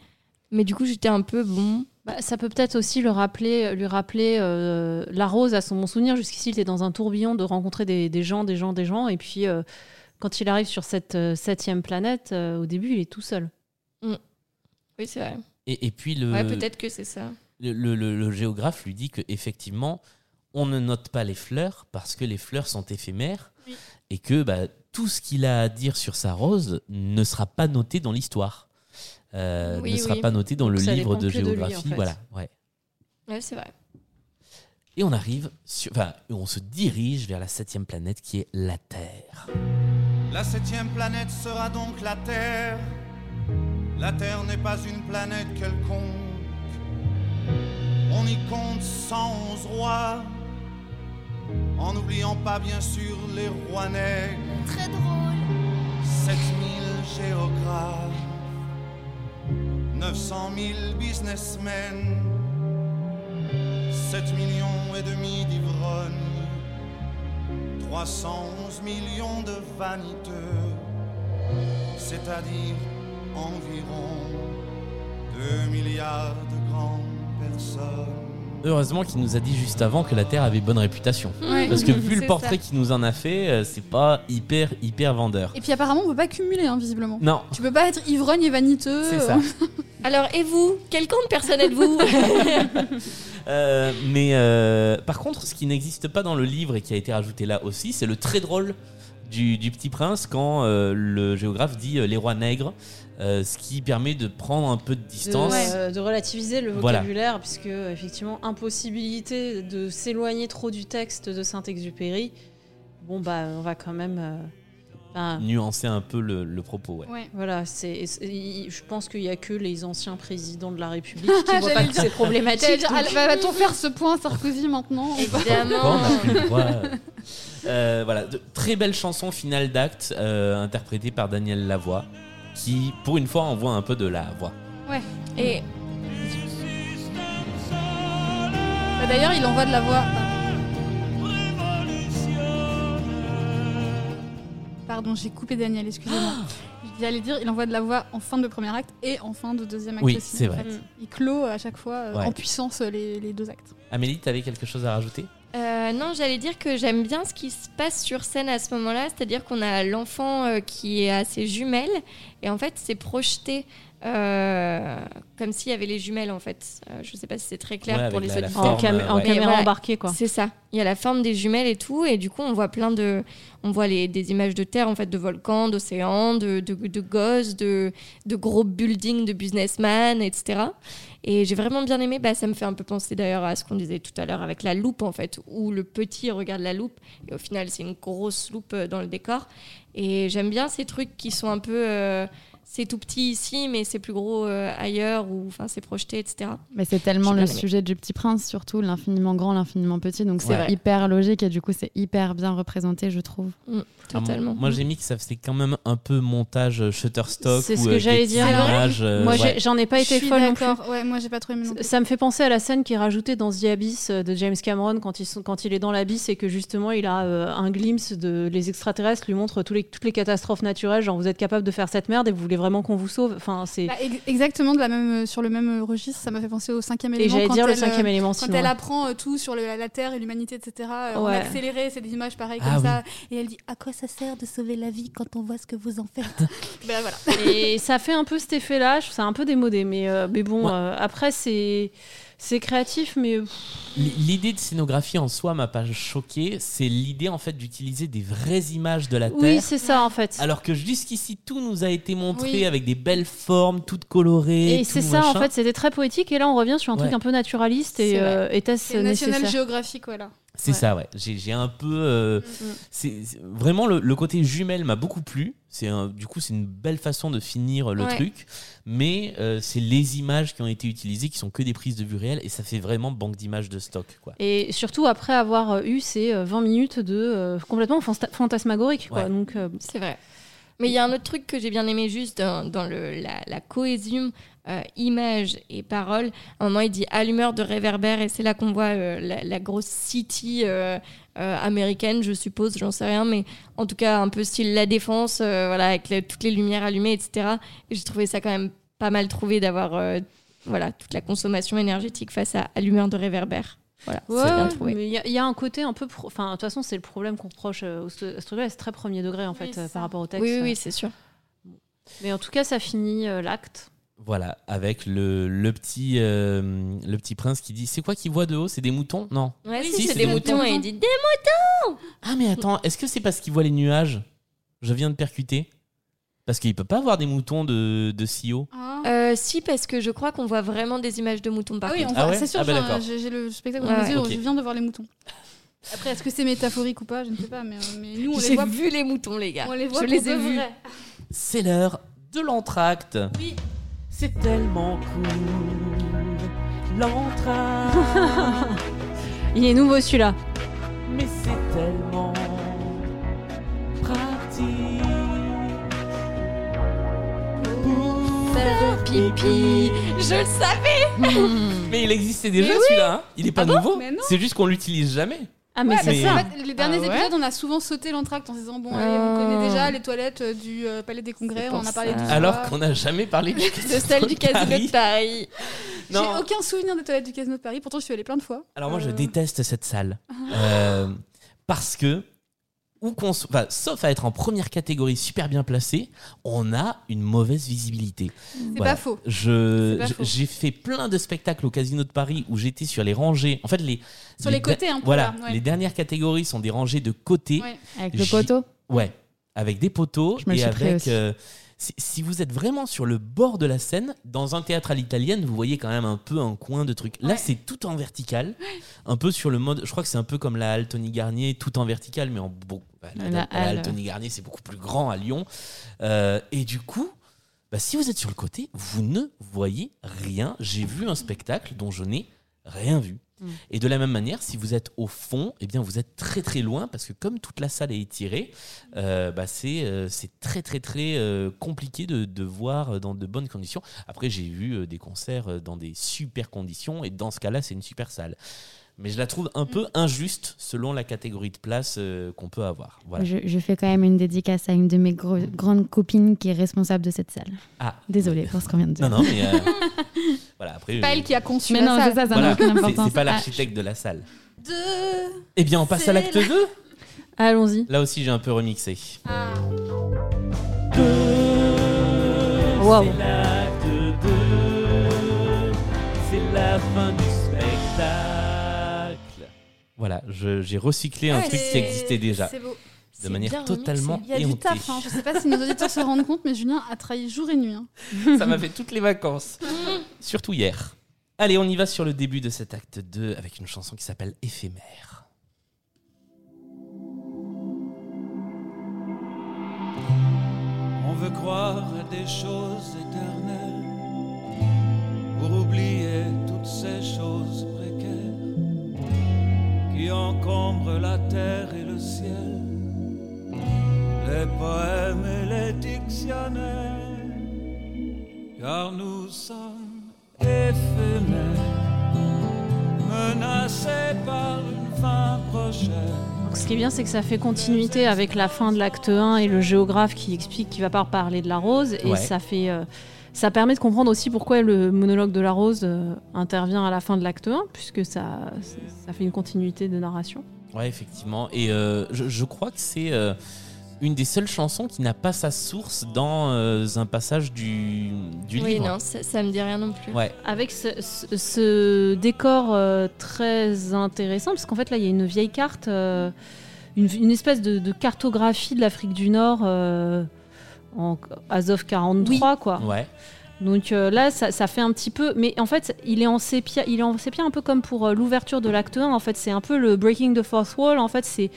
Mais du coup, j'étais un peu bon. Bah, ça peut peut-être aussi le rappeler, lui rappeler euh, la rose à son bon souvenir. Jusqu'ici, il était dans un tourbillon de rencontrer des, des gens, des gens, des gens. Et puis, euh, quand il arrive sur cette euh, septième planète, euh, au début, il est tout seul. Oui, c'est vrai. Et, et puis le, Ouais, peut-être que c'est ça. Le, le- le- le géographe lui dit que effectivement on ne note pas les fleurs parce que les fleurs sont éphémères Oui. et que bah, tout ce qu'il a à dire sur sa rose ne sera pas noté dans l'histoire, Euh, Oui, ne sera oui. pas noté dans Donc le livre de que de lui, en géographie. fait. Voilà, ouais. Ouais, c'est vrai. Et on arrive, sur, enfin, on se dirige vers la septième planète qui est la Terre. La septième planète sera donc la Terre. La Terre n'est pas une planète quelconque. On y compte 111 rois. En n'oubliant pas bien sûr les rois nègres. Très drôle. 7000 géographes. 900 000 businessmen. 7 millions et demi d'ivrognes. 311 millions de vaniteux, c'est-à-dire environ 2 milliards de. Heureusement qu'il nous a dit juste avant que la Terre avait bonne réputation. Ouais. Parce que vu le portrait qu'il nous en a fait, euh, c'est pas hyper, hyper vendeur. Et puis apparemment, on peut pas cumuler, hein, visiblement. Non, Tu peux pas être ivrogne et vaniteux. c'est ça. Alors, et vous? Quel camp de personne êtes-vous? Euh, mais euh, par contre, ce qui n'existe pas dans le livre et qui a été rajouté là aussi, c'est le très drôle du, du Petit Prince quand euh, le géographe dit euh, les rois nègres, euh, ce qui permet de prendre un peu de De, distance. euh, de relativiser le Voilà. vocabulaire, puisque effectivement, impossibilité de s'éloigner trop du texte de Saint-Exupéry. Bon, bah, on va quand même. Euh, Nuancer un peu le, le propos. Ouais. Ouais. Voilà, c'est, je pense qu'il n'y a que les anciens présidents de la République qui voient pas que c'est problématique. dire, donc- va- Va-t-on faire ce point Sarkozy maintenant ou pas Pourquoi Évidemment. droit Euh, Voilà, de- très belle chanson finale d'acte euh, interprétée par Daniel Lavoie, qui pour une fois envoie un peu de la voix. Et Bah, D'ailleurs, il envoie de la voix. Pardon, j'ai coupé Daniel, excusez-moi. J'allais dire, il envoie de la voix en fin de premier acte et en fin de deuxième acte Oui, aussi. c'est en vrai. fait. Il clôt à chaque fois euh, Ouais. en puissance euh, les, les deux actes. Amélie, tu avais quelque chose à rajouter? Euh, non, j'allais dire que j'aime bien ce qui se passe sur scène à ce moment-là, c'est-à-dire qu'on a l'enfant euh, qui est à ses jumelles, et en fait, c'est projeté euh, comme s'il y avait les jumelles en fait. Euh, je sais pas si c'est très clair Ouais, pour les la- la auditeurs. forme, En cam- en caméra voilà, embarquée, quoi. C'est ça. Il y a la forme des jumelles et tout, et du coup on voit plein de, on voit les, des images de terre en fait, de volcans, d'océans, de, de, de gosses, de, de gros buildings, de businessmen, etc. Et j'ai vraiment bien aimé. Bah, ça me fait un peu penser d'ailleurs à ce qu'on disait tout à l'heure avec la loupe en fait, où le petit regarde la loupe et au final c'est une grosse loupe euh, dans le décor. Et j'aime bien ces trucs qui sont un peu euh, c'est tout petit ici, mais c'est plus gros euh, ailleurs, ou enfin c'est projeté, etc. Mais c'est tellement le aimé. sujet du petit prince, surtout l'infiniment grand, l'infiniment petit. Donc C'est c'est hyper logique et du coup c'est hyper bien représenté, je trouve. Mm, Ah, moi- moi j'ai mis que ça faisait quand même un peu montage euh, Shutterstock. C'est ce euh, que des j'allais dire. images, euh, Moi, ouais. j'en ai pas été folle d'accord. Ouais, moi j'ai pas trop aimé non plus. Ça me fait penser à la scène qui est rajoutée dans The Abyss euh, de James Cameron quand, ils sont, quand il est dans l'abysse et que justement il a euh, un glimpse de les extraterrestres lui montrent tous les, toutes les catastrophes naturelles genre vous êtes capable de faire cette merde et vous voulez vraiment qu'on vous sauve enfin c'est Bah, ex- exactement de la même, euh, sur le même euh, registre, ça m'a fait penser au cinquième Et élément. j'allais quand dire le elle, cinquième euh, élément, Quand sinon, elle ouais. apprend euh, tout sur le- la Terre et l'humanité, etc. euh, En Ouais. accéléré, c'est des images pareilles Ah comme oui. ça. Et elle dit À quoi ça sert de sauver la vie quand on voit ce que vous en faites Ben voilà. et ça fait un peu cet effet là je trouve ça un peu démodé mais, euh, mais bon euh, après c'est c'est créatif mais L'idée de scénographie en soi m'a pas choqué. C'est l'idée en fait d'utiliser des vraies images de la Terre. oui c'est ça en fait Alors que jusqu'ici tout nous a été montré Oui. avec des belles formes, toutes colorées. et c'est ça en fait c'était très poétique et là on revient sur un truc un peu naturaliste et euh, C'est National Geographic, voilà. C'est ça, ouais. J'ai j'ai un peu. euh, c'est c'est- vraiment le, le côté jumelle m'a beaucoup plu. C'est un- du coup c'est une belle façon de finir le Ouais. truc, mais euh, c'est les images qui ont été utilisées qui sont que des prises de vue réelles et ça fait vraiment banque d'images de stock, quoi. Et surtout après avoir euh, eu ces euh, 20 minutes de euh, complètement fanta- fantasmagorique. Quoi. Ouais. Donc, euh, C'est vrai. Mais il y a un autre truc que j'ai bien aimé juste dans, dans le, la, la cohésion euh, image et parole. À un moment, il dit allumeur de réverbère et c'est là qu'on voit euh, la, la grosse city euh, euh, américaine, je suppose, j'en sais rien, mais en tout cas un peu style la défense, voilà, avec toutes les lumières allumées, etc. Et j'ai trouvé ça quand même pas mal trouvé d'avoir voilà, toute la consommation énergétique face à allumeur de réverbère. Voilà, ouais, c'est bien ouais, trouvé. mais il y, a- il y a un côté un peu. Enfin, de toute façon, c'est le problème qu'on reproche au ce truc-là, c'est très premier degré en fait par rapport au texte. Oui, oui, oui, c'est sûr. Mais en tout cas, ça finit l'acte. Voilà, avec le, le petit euh, le petit prince qui dit c'est quoi qu'il voit de haut? C'est des moutons? Non. Ouais, Si, si, c'est c'est des des moutons et il dit des moutons Ah mais attends, est-ce que c'est parce qu'il voit les nuages? Je viens de percuter. Parce qu'il peut pas voir des moutons de, de si haut. Euh, si, parce que je crois qu'on voit vraiment des images de moutons par Ah oui, on contre. voit, Ah ouais? c'est sûr, Ah bah j'ai- d'accord. j'ai j'ai le spectacle Ouais, je viens de voir les moutons. Après, est-ce que c'est métaphorique ou pas? Je ne sais pas, mais, euh, mais nous on les J'ai voit. vu les moutons, les gars. On les voit je les ai vus. C'est l'heure de l'entracte. Oui. C'est tellement cool. L'entracte. Il est nouveau celui-là. mais c'est tellement pratique. Faire pipi. Je le savais. Mais il existait déjà oui. celui-là. hein. Il est pas Ah bon nouveau. Mais non. C'est juste qu'on l'utilise jamais. Ah, mais Ouais, c'est ça. fait, les derniers Ah ouais épisodes, on a souvent sauté l'entracte en se disant bon, allez, on Ah. connaît déjà les toilettes euh, du euh, Palais des Congrès, on en a parlé ça. du Alors qu'on n'a jamais parlé du De celle du casino de Paris. J'ai aucun souvenir des toilettes du Casino de Paris, pourtant je suis allée plein de fois. Alors moi, je Euh, déteste cette salle. Euh, parce que, où qu'on so- enfin, sauf à être en première catégorie super bien placé, on a une mauvaise visibilité. C'est pas faux. Je- C'est pas je- faux. J'ai fait plein de spectacles au Casino de Paris où j'étais sur les rangées. En fait, les, Sur les côtés, un peu, Voilà, ouais. les dernières catégories sont des rangées de côté. Ouais. Avec le poteau Ouais, avec des poteaux Je et avec. euh, si, si vous êtes vraiment sur le bord de la scène, dans un théâtre à l'italienne, vous voyez quand même un peu un coin de truc. Là, Ouais. c'est tout en vertical, un peu sur le mode. Je crois que c'est un peu comme la halle Tony Garnier, tout en vertical, mais en. Bah, la, La la halle halle. Tony Garnier, c'est beaucoup plus grand à Lyon. Euh, et du coup. bah, si vous êtes sur le côté, vous ne voyez rien. J'ai vu un spectacle dont je n'ai rien vu. Mm. Et de la même manière, si vous êtes au fond, eh bien vous êtes très très loin parce que comme toute la salle est étirée, euh, bah, c'est euh, c'est très très très euh, compliqué de, de voir dans de bonnes conditions. Après, j'ai vu des concerts dans des super conditions et dans ce cas-là, c'est une super salle. Mais je la trouve un peu injuste selon la catégorie de place euh, qu'on peut avoir. Voilà. je, je fais quand même une dédicace à une de mes gros- grandes copines qui est responsable de cette salle. Ah. Désolée pour ce qu'on vient de dire. Non, non, mais euh, voilà. Après, C'est pas euh, elle qui a conçu Mais la non, salle. c'est ça, ça voilà, c'est- c'est pas Ah, l'architecte de la salle. Deux. Eh bien, on passe à l'acte 2 Allons-y. Là aussi, j'ai un peu remixé. Ah. Wow. C'est l'acte la fin du. Voilà, j'ai recyclé un truc qui existait déjà. c'est beau. De manière bien totalement Il y a du taf. hein. Je sais pas si nos auditeurs se rendent compte, mais Julien a travaillé jour et nuit. hein. Ça m'a fait toutes les vacances. Surtout hier. Allez, on y va sur le début de cet acte 2 avec une chanson qui s'appelle Éphémère. On veut croire à des choses éternelles pour oublier toutes ces choses qui encombrent la terre et le ciel, les poèmes et les dictionnaires, car nous sommes éphémères, menacés par une fin prochaine. Ce qui est bien, c'est que ça fait continuité avec la fin de l'acte 1 et le géographe qui explique qu'il va pas parler de la rose. Et Ouais. ça fait. euh, ça permet de comprendre aussi pourquoi le monologue de la rose euh, intervient à la fin de l'acte 1, puisque ça, ça fait une continuité de narration. Ouais, effectivement. Et euh, je, je crois que c'est euh, une des seules chansons qui n'a pas sa source dans euh, un passage du, du Oui, livre. non, ça, ça me dit rien non plus. Ouais. Avec ce, ce- ce décor euh, très intéressant, parce qu'en fait là il y a une vieille carte, euh, une, une espèce de, de cartographie de l'Afrique du Nord euh, en Azov 43 quoi. Ouais. Donc euh, là ça, ça fait un petit peu, mais en fait il est en sépia, il est en sépia un peu comme pour euh, l'ouverture de l'acte 1. En fait c'est un peu le breaking the fourth wall. En fait c'est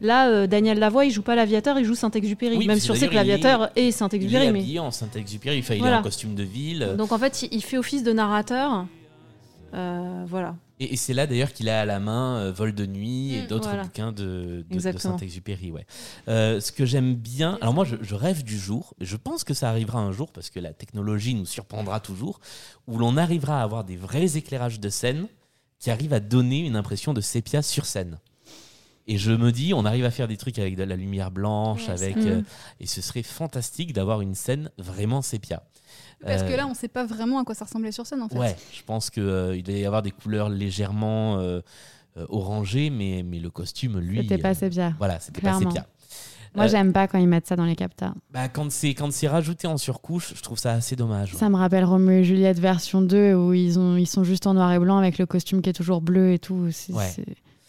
là euh, Daniel Lavoie il joue pas l'aviateur, il joue Saint-Exupéry. Oui, Même si on que sait que d'ailleurs, il l'aviateur est, Il est Saint-Exupéry, mais habillé en Saint-Exupéry, enfin, il est Voilà. en costume de ville. donc en fait il, il fait office de narrateur. Euh, voilà. Et, et c'est là d'ailleurs qu'il a à la main euh, Vol de nuit et Mm, d'autres voilà. bouquins de, de- de, Exactement. Saint-Exupéry. Ouais. Euh, ce que j'aime bien, alors moi je, je rêve du jour, je pense que ça arrivera un jour parce que la technologie nous surprendra toujours, où l'on arrivera à avoir des vrais éclairages de scène qui arrivent à donner une impression de sépia sur scène. Et je me dis, on arrive à faire des trucs avec de la lumière blanche, Ouais, avec, Mm. euh, et ce serait fantastique d'avoir une scène vraiment sépia. Parce que Euh, là, on sait pas vraiment à quoi ça ressemblait sur scène en fait. Ouais, je pense qu'il il doit y avoir des couleurs légèrement euh, euh, orangées, mais, mais le costume, lui. C'était pas euh, sépia. Voilà, c'était pas sépia. Moi, Euh, j'aime pas quand ils mettent ça dans les captas. bah, quand c'est quand c'est rajouté en surcouche, je trouve ça assez dommage. Ça me rappelle Roméo et Juliette version 2 où ils, ont, ils sont juste en noir et blanc avec le costume qui est toujours bleu et tout. C'est- Ouais. c'est-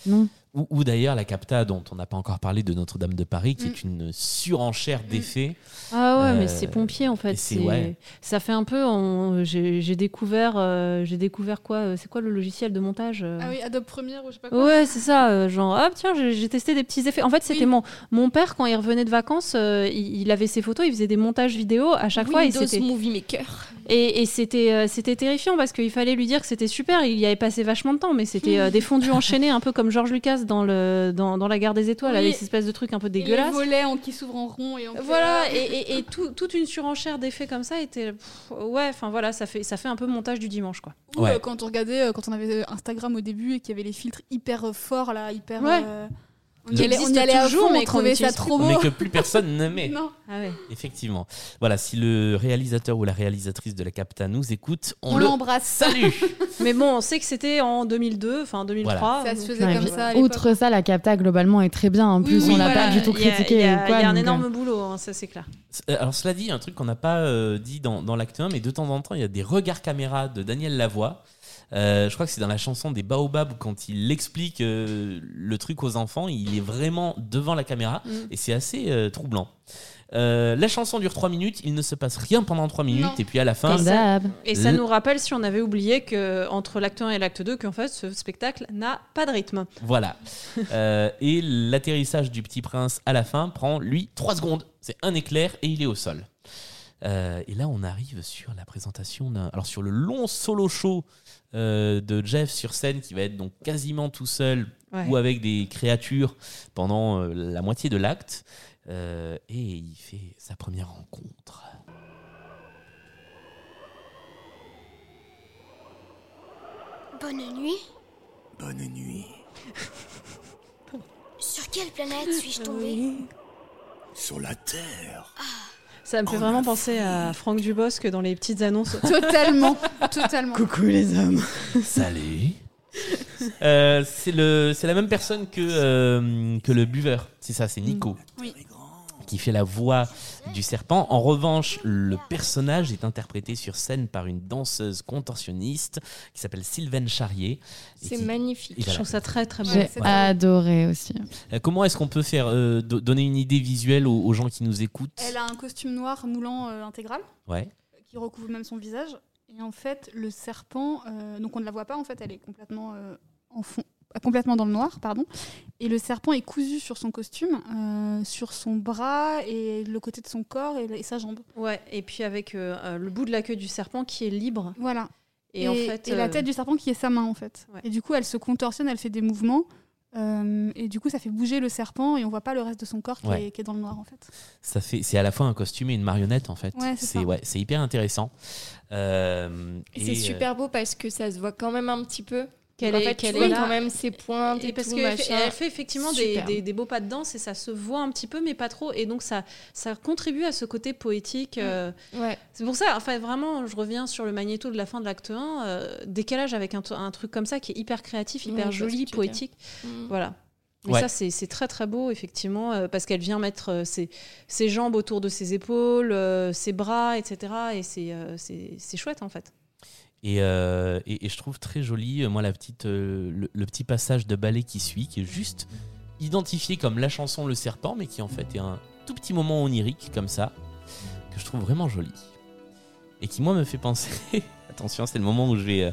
Non. Ou, ou d'ailleurs la capta dont on n'a pas encore parlé de Notre-Dame de Paris, Mm. qui est une surenchère d'effets. Ah ouais, Euh, mais c'est pompier en fait. c'est- ouais. Ça fait un peu. on- J'ai j'ai découvert, euh, j'ai découvert quoi euh, C'est quoi le logiciel de montage euh Ah oui, Adobe Premiere ou je sais pas quoi. Ouais, c'est ça. euh, genre, hop, tiens, j'ai j'ai testé des petits effets. En fait, c'était mon, mon père, quand il revenait de vacances, euh, il, il avait ses photos, il faisait des montages vidéo à chaque fois. Et c'était Movie Maker. et, et c'était euh, c'était terrifiant parce qu'il fallait lui dire que c'était super. Il y avait passé vachement de temps, mais c'était euh, des fondus enchaînés, un peu comme George Lucas dans, le, dans, dans La Guerre des Étoiles, Oui. avec ces espèces de trucs un peu Et les dégueulasses. volets en- qui s'ouvrent en rond et en Voilà, et, et- et tout- toute une surenchère d'effets comme ça était. pff, ouais, enfin voilà, ça fait, ça fait un peu montage du dimanche, quoi. Ou euh, quand on regardait, euh, quand on avait euh, Instagram au début et qu'il y avait les filtres hyper forts là, hyper. Ouais. euh, on y allait, on y à toujours, fond, mais on trouvait ça trop Mais beau. que plus personne ne met. Non. Ah ouais. Effectivement. Voilà, si le réalisateur ou la réalisatrice de la capta nous écoute, on, On le l'embrasse. Salue Mais bon, on sait que c'était en 2002, enfin 2003. Ça se faisait Ouais, comme ça à outre ça, la capta globalement est très bien. En plus, Oui, on l'a voilà, pas du tout il y a- critiqué. Il y a, ou quoi, il y a un donc, euh, énorme boulot, hein, ça c'est clair. Euh, Alors cela dit, un truc qu'on n'a pas euh, dit dans, dans l'acte 1, mais de temps en temps, il y a des regards caméra de Daniel Lavoie. Euh, je crois que c'est dans la chanson des Baobabs où quand il explique euh, le truc aux enfants, il est vraiment devant la caméra Mm. et c'est assez euh, troublant. Euh, la chanson dure 3 minutes, il ne se passe rien pendant 3 minutes Non. et puis à la fin... D'hab. Et ça nous rappelle, si on avait oublié que entre l'acte 1 et l'acte 2, qu'en fait ce spectacle n'a pas de rythme. Voilà. Euh, et l'atterrissage du petit prince à la fin prend, lui, 3 secondes. C'est un éclair et il est au sol. Euh, et là, on arrive sur la présentation d'un. Alors, sur le long solo show euh, de Jeff sur scène, qui va être donc quasiment tout seul Ouais. ou avec des créatures pendant euh, la moitié de l'acte. Euh, et il fait sa première rencontre. Bonne nuit. Bonne nuit. Sur quelle planète suis-je tombée? Sur la Terre. Ça me fait vraiment penser à Franck Dubosc dans les petites annonces. Totalement, totalement. Coucou les hommes. Salut. Euh, c'est le, c'est la même personne que euh, que le buveur. C'est ça, c'est Nico. Oui. Qui fait la voix du serpent. En revanche, le personnage est interprété sur scène par une danseuse contorsionniste qui s'appelle Sylvaine Charrier. C'est qui- magnifique. voilà. Je trouve ça très très beau. J'ai adoré aussi. Euh, Comment est-ce qu'on peut faire euh, do- donner une idée visuelle aux, aux gens qui nous écoutent Elle a un costume noir moulant euh, intégral Ouais. qui recouvre même son visage. Et en fait, le serpent, euh, donc on ne la voit pas, en fait, elle est complètement, euh, en fond, complètement dans le noir, pardon. Et le serpent est cousu sur son costume, euh, sur son bras et le côté de son corps et, et sa jambe. Ouais, et puis avec euh, euh, le bout de la queue du serpent qui est libre. Voilà. Et, en fait, et la tête du serpent qui est sa main, en fait. Ouais. Et du coup, elle se contorsionne, elle fait des mouvements. euh, et du coup, ça fait bouger le serpent et on voit pas le reste de son corps qui, Ouais. est, qui est dans le noir, en fait. Ça fait, c'est à la fois un costume et une marionnette en fait. Ouais, c'est ouais, c'est hyper intéressant. Euh, Et et, C'est euh, super beau parce que ça se voit quand même un petit peu. Qu'elle en est- fait, qu'elle tu est vois là. quand même ses pointes et, Et parce tout, qu'elle machin. fait, elle fait effectivement des, des- des beaux pas de danse et ça se voit un petit peu, mais pas trop. Et donc ça, ça contribue à ce côté poétique. euh, Ouais. C'est pour ça, enfin vraiment, je reviens sur le magnéto de la fin de l'acte 1, euh, décalage avec un, un truc comme ça qui est hyper créatif, Ouais, hyper joli, poétique. Mm. Voilà. Mais Ouais. ça, c'est c'est très très beau, effectivement, euh, parce qu'elle vient mettre euh, ses, ses jambes autour de ses épaules, euh, ses bras, etc. Et c'est euh, c'est c'est chouette, en fait. Et, euh, et, et je trouve très joli, euh, moi, la petite, euh, le, le petit passage de ballet qui suit, qui est juste identifié comme la chanson Le Serpent, mais qui en fait est un tout petit moment onirique, comme ça, que je trouve vraiment joli. Et qui, moi, me fait penser. Attention, c'est le moment où je vais. euh,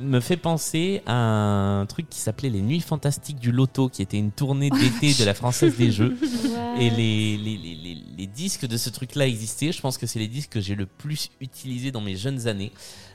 me fait penser à un truc qui s'appelait Les Nuits Fantastiques du Loto, qui était une tournée d'été de la Française des Jeux. Et les, les, les, les- les disques de ce truc-là existaient. Je pense que c'est les disques que j'ai le plus utilisés dans mes jeunes années.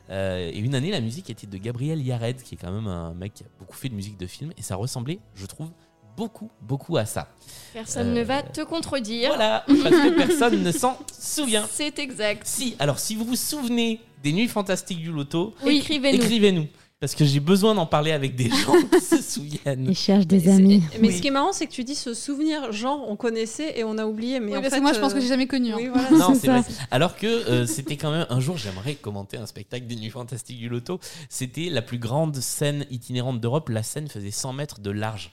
Euh, et une année, la musique était de Gabriel Yared, qui est quand même un mec qui a beaucoup fait de musique de film. Et ça ressemblait, je trouve, beaucoup, beaucoup à ça. Personne Euh, ne va te contredire. Voilà, parce que personne ne s'en souvient. C'est exact. Si, alors si vous vous souvenez des Nuits Fantastiques du Loto, Oui. Écrivez-nous. écrivez-nous. Parce que j'ai besoin d'en parler avec des gens qui se souviennent. Il cherche des amis. Mais Oui. ce qui est marrant, c'est que tu dis ce souvenir, genre, on connaissait et on a oublié. Mais Oui, en parce que fait, moi, je pense euh, que j'ai jamais connu. hein. Oui, voilà. Non, C'est c'est vrai. ça. Alors que euh, c'était quand même un jour, j'aimerais commenter un spectacle des Nuits Fantastiques du Loto. C'était la plus grande scène itinérante d'Europe. La scène faisait 100 mètres de large.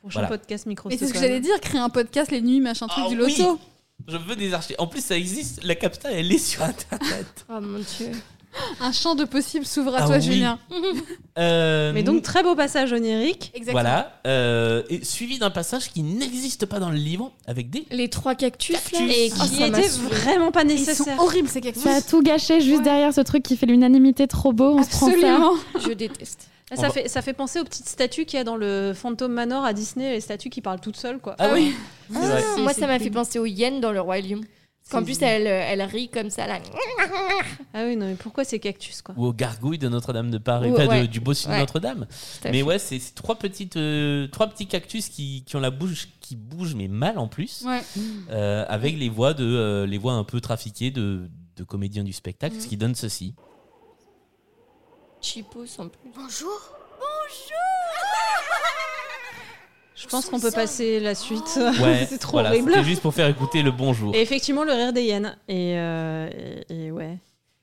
Prochain Voilà. podcast micro. Mais c'est ce que j'allais dire, créer un podcast les nuits, machin truc Ah du oui. loto. Je veux des archives. En plus, ça existe. La capitale, elle est sur Internet. Oh mon dieu. Un champ de possibles s'ouvre à Ah toi, oui. Julien. Euh, Mais donc, très beau passage onirique. Exactement. voilà. Euh, et suivi d'un passage qui n'existe pas dans le livre avec des. Les trois cactus, là. Et Ah, qui m'a était saoulé. vraiment pas Ils sont nécessaire. horribles ces cactus. Ça a tout gâché juste derrière ce truc qui fait l'unanimité trop beau. On se prend ça. Absolument. Je déteste. Ça, va- fait, ça fait penser aux petites statues qu'il y a dans le Phantom Manor à Disney, les statues qui parlent toutes seules. Quoi. Ah oui. Ah, vrai. moi, ça m'a fait penser aux hyènes dans le Roi Lion. Parce qu'en plus, elle, elle rit comme ça, là. Ah oui, non, mais pourquoi ces cactus quoi? Ou aux gargouilles de Notre-Dame de Paris, Ou- pas de- ouais. du bossu de Ouais. Notre-Dame. Mais fait. ouais, c'est trois petites, euh, trois petits cactus qui, qui ont la bouche qui bouge mais mal en plus, Ouais. euh, avec les voix de, euh, les voix un peu trafiquées de, de comédiens du spectacle, Mm. ce qui donne ceci. Cheapos en plus. Bonjour. Je pense qu'on peut passer la suite. Ouais, c'est trop voilà, horrible. C'était juste pour faire écouter le bonjour. Et effectivement, le rire des hyènes. Et, euh, et, et ouais.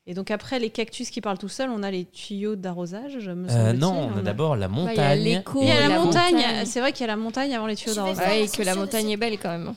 Et donc après les cactus qui parlent tout seuls, on a les tuyaux d'arrosage, me Euh, non, on a d'abord la Bah, il y a montagne. l'écho. Il y a la, La montagne. montagne. C'est vrai qu'il y a la montagne avant les tuyaux d'arrosage. Ouais, et que la montagne est belle quand même.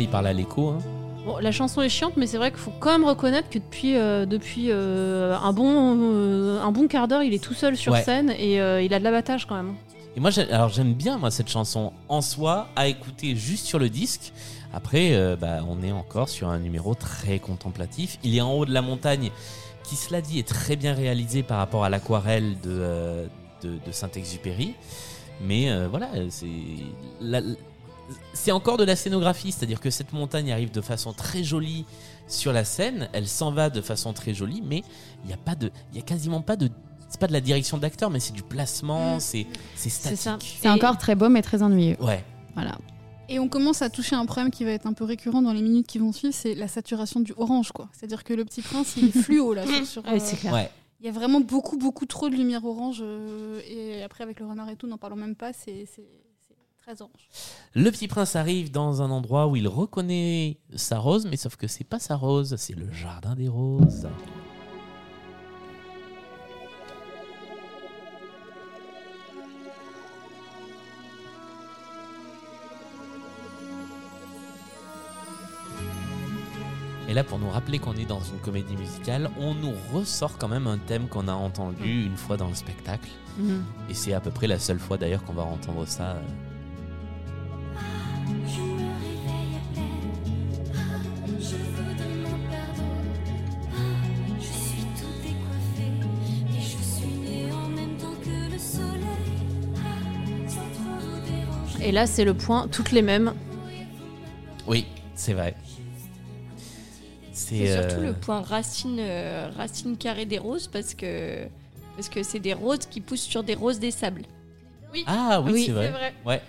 Il parle à l'écho. hein. Bon, la chanson est chiante, mais c'est vrai qu'il faut quand même reconnaître que depuis, euh, depuis euh, un, bon, euh, un bon quart d'heure, il est tout seul sur Ouais. scène et il a de l'abattage quand même. Et moi, alors j'aime bien moi cette chanson en soi à écouter juste sur le disque. Après, bah, on est encore sur un numéro très contemplatif. Il est en haut de la montagne, qui cela dit est très bien réalisé par rapport à l'aquarelle de, de, de Saint-Exupéry. Mais euh, voilà, c'est la- c'est encore de la scénographie, c'est-à-dire que cette montagne arrive de façon très jolie sur la scène, elle s'en va de façon très jolie, mais il n'y a pas de, il y a quasiment pas de, c'est pas de la direction d'acteur, mais c'est du placement, c'est c'est statique. C'est encore très beau mais très ennuyeux. Ouais. Voilà. Et on commence à toucher un problème qui va être un peu récurrent dans les minutes qui vont suivre, c'est la saturation du orange, quoi. C'est-à-dire que le petit prince, il est fluo là. sur- sur, Ouais, euh, c'est clair. Ouais. Il y a vraiment beaucoup, beaucoup trop de lumière orange. euh, et après, avec le renard et tout, n'en parlons même pas, c'est très orange. Le petit prince arrive dans un endroit où il reconnaît sa rose, mais sauf que c'est pas sa rose, c'est le jardin des roses. Et là, pour nous rappeler qu'on est dans une comédie musicale, on nous ressort quand même un thème qu'on a entendu une fois dans le spectacle. Mhm. Et c'est à peu près la seule fois d'ailleurs qu'on va entendre ça. Et. Ah, là, c'est le point, toutes les mêmes. Oui, c'est vrai. C'est surtout euh, le point racine, euh, racine carrée des roses parce que parce que c'est des roses qui poussent sur des roses des sables. Oui. Ah oui, Oui, c'est vrai. c'est vrai. Ouais.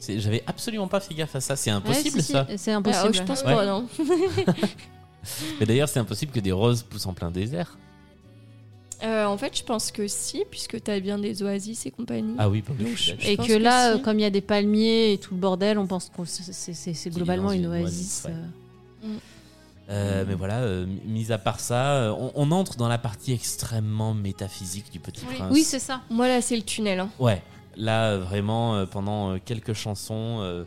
J'avais absolument pas fait gaffe à ça. C'est impossible Ouais, si, si, ça. C'est Ah, impossible. je pense Ouais. pas, non. Mais d'ailleurs, c'est impossible que des roses poussent en plein désert. Euh, en fait, je pense que si, puisque t'as bien des oasis et compagnie. Ah oui, bah oui, Donc, je suis je-. Et que que là, si. comme il y a des palmiers et tout le bordel, on pense que c'est- globalement une une oasis. oasis, ouais. euh. Euh, mais voilà, euh, mis à part ça, euh, on, on entre dans la partie extrêmement métaphysique du Petit Oui. Prince. Oui, c'est ça. Moi, là, c'est le tunnel. hein. Ouais, là vraiment euh, pendant euh, quelques chansons, euh,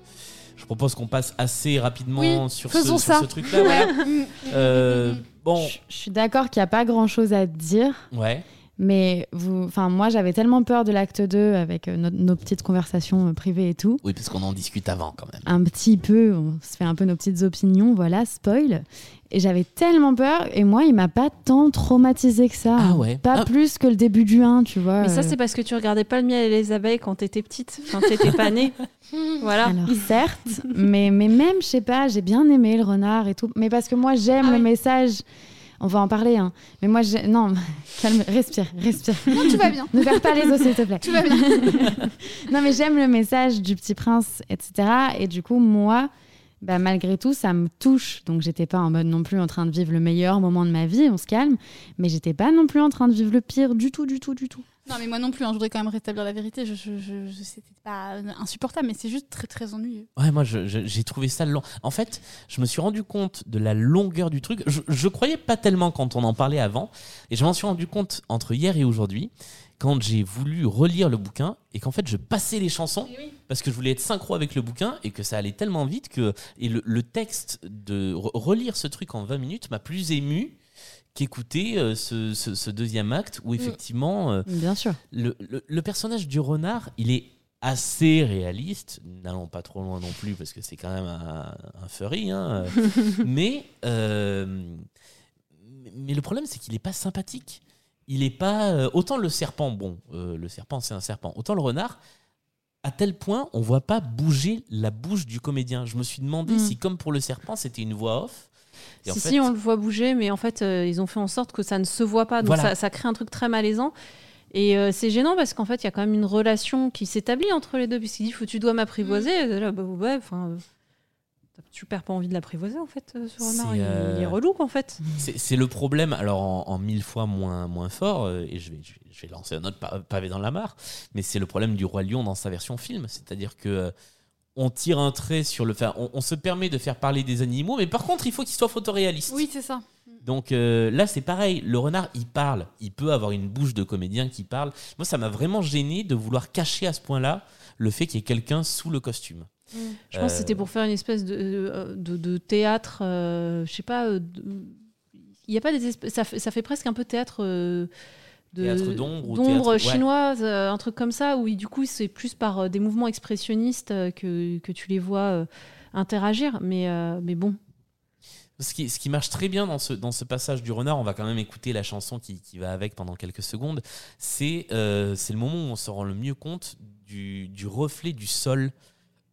je propose qu'on passe assez rapidement Oui, sur, ce, sur truc-là. voilà. Euh, bon, Je je suis d'accord qu'il n'y a pas grand chose à dire, ouais. mais vous, enfin moi j'avais tellement peur de l'acte 2 avec euh, nos, nos petites conversations euh, privées et tout. Oui, parce qu'on en discute avant quand même. Un petit peu, on se fait un peu nos petites opinions, voilà, spoil. Et j'avais tellement peur, et moi il m'a pas tant traumatisé que ça. Ah ouais. Pas Ah. plus que le début du 1, tu vois. Mais ça, euh. c'est parce que tu regardais pas le miel et les abeilles quand t'étais petite. Enfin, t'étais pas née. voilà. Alors certes, mais, mais même, je sais pas, j'ai bien aimé le renard et tout. Mais parce que moi, j'aime Ah le oui. message. On va en parler, hein. Mais moi, j'ai- non, calme, respire, respire. Non, tout va bien. Ne perds pas les os, s'il te plaît. Tout va bien. non, mais j'aime le message du petit prince, etc. Et du coup, moi, bah, malgré tout, ça me touche. Donc, j'étais pas en mode non plus en train de vivre le meilleur moment de ma vie, on se calme. Mais j'étais pas non plus en train de vivre le pire du tout, du tout, du tout. Non, mais moi non plus, hein, je voudrais quand même rétablir la vérité. Je, je, je, je- C'était pas insupportable, mais c'est juste très très ennuyeux. Ouais, moi j'ai trouvé ça long. En fait, je me suis rendu compte de la longueur du truc. Je, je croyais pas tellement quand on en parlait avant, et je m'en suis rendu compte entre hier et aujourd'hui, quand j'ai voulu relire le bouquin, et qu'en fait je passais les chansons, parce que je voulais être synchro avec le bouquin, et que ça allait tellement vite que. Et le, le texte de re- relire ce truc en 20 minutes m'a plus ému qu'écouter euh, ce, ce- ce deuxième acte où effectivement euh, Bien sûr. le, le- le personnage du renard, il est assez réaliste. N'allons pas trop loin non plus parce que c'est quand même un, un furry. hein. mais, euh, mais le problème, c'est qu'il n'est pas sympathique. Il est pas. euh, autant le serpent, bon, euh, le serpent, c'est un serpent. Autant le renard, à tel point, on voit pas bouger la bouche du comédien. Je me suis demandé Mm. si, comme pour le serpent, c'était une voix off. Et en si, fait- si, on le voit bouger, mais en fait, euh, ils ont fait en sorte que ça ne se voit pas. Donc Voilà. ça, ça crée un truc très malaisant. Et euh, c'est gênant parce qu'en fait, il y a quand même une relation qui s'établit entre les deux. Puisqu'il dit faut, Tu dois m'apprivoiser. Là, bah, ouais, enfin. T'as super pas envie de l'apprivoiser en fait, euh, ce renard. C'est, Il, euh, il est relou en fait. C'est le problème, alors en, en mille fois moins, moins fort, euh, et je vais, je, vais, je vais lancer un autre pa- pavé dans la mare, mais c'est le problème du Roi Lion dans sa version film. C'est-à-dire que euh, on tire un trait sur le. Enfin, on, on se permet de faire parler des animaux, mais par contre, il faut qu'ils soient photoréalistes. Oui, c'est ça. Donc euh, là, c'est pareil. Le renard, il parle. Il peut avoir une bouche de comédien qui parle. Moi, ça m'a vraiment gêné de vouloir cacher à ce point-là le fait qu'il y ait quelqu'un sous le costume. Je pense que c'était Euh, pour faire une espèce de, euh, de, de théâtre, euh, je sais pas. euh, Il y a pas des ça, fait, ça fait presque un peu théâtre. euh, de, d'ombre ouais. chinoise, euh, un truc comme ça, où du coup c'est plus par euh, des mouvements expressionnistes euh, que, que tu les vois euh, interagir. Mais, euh, mais bon, Ce qui, ce qui marche très bien dans ce, dans ce passage du renard, on va quand même écouter la chanson qui, qui va avec pendant quelques secondes, c'est euh, c'est le moment où on se rend le mieux compte du, du reflet du sol.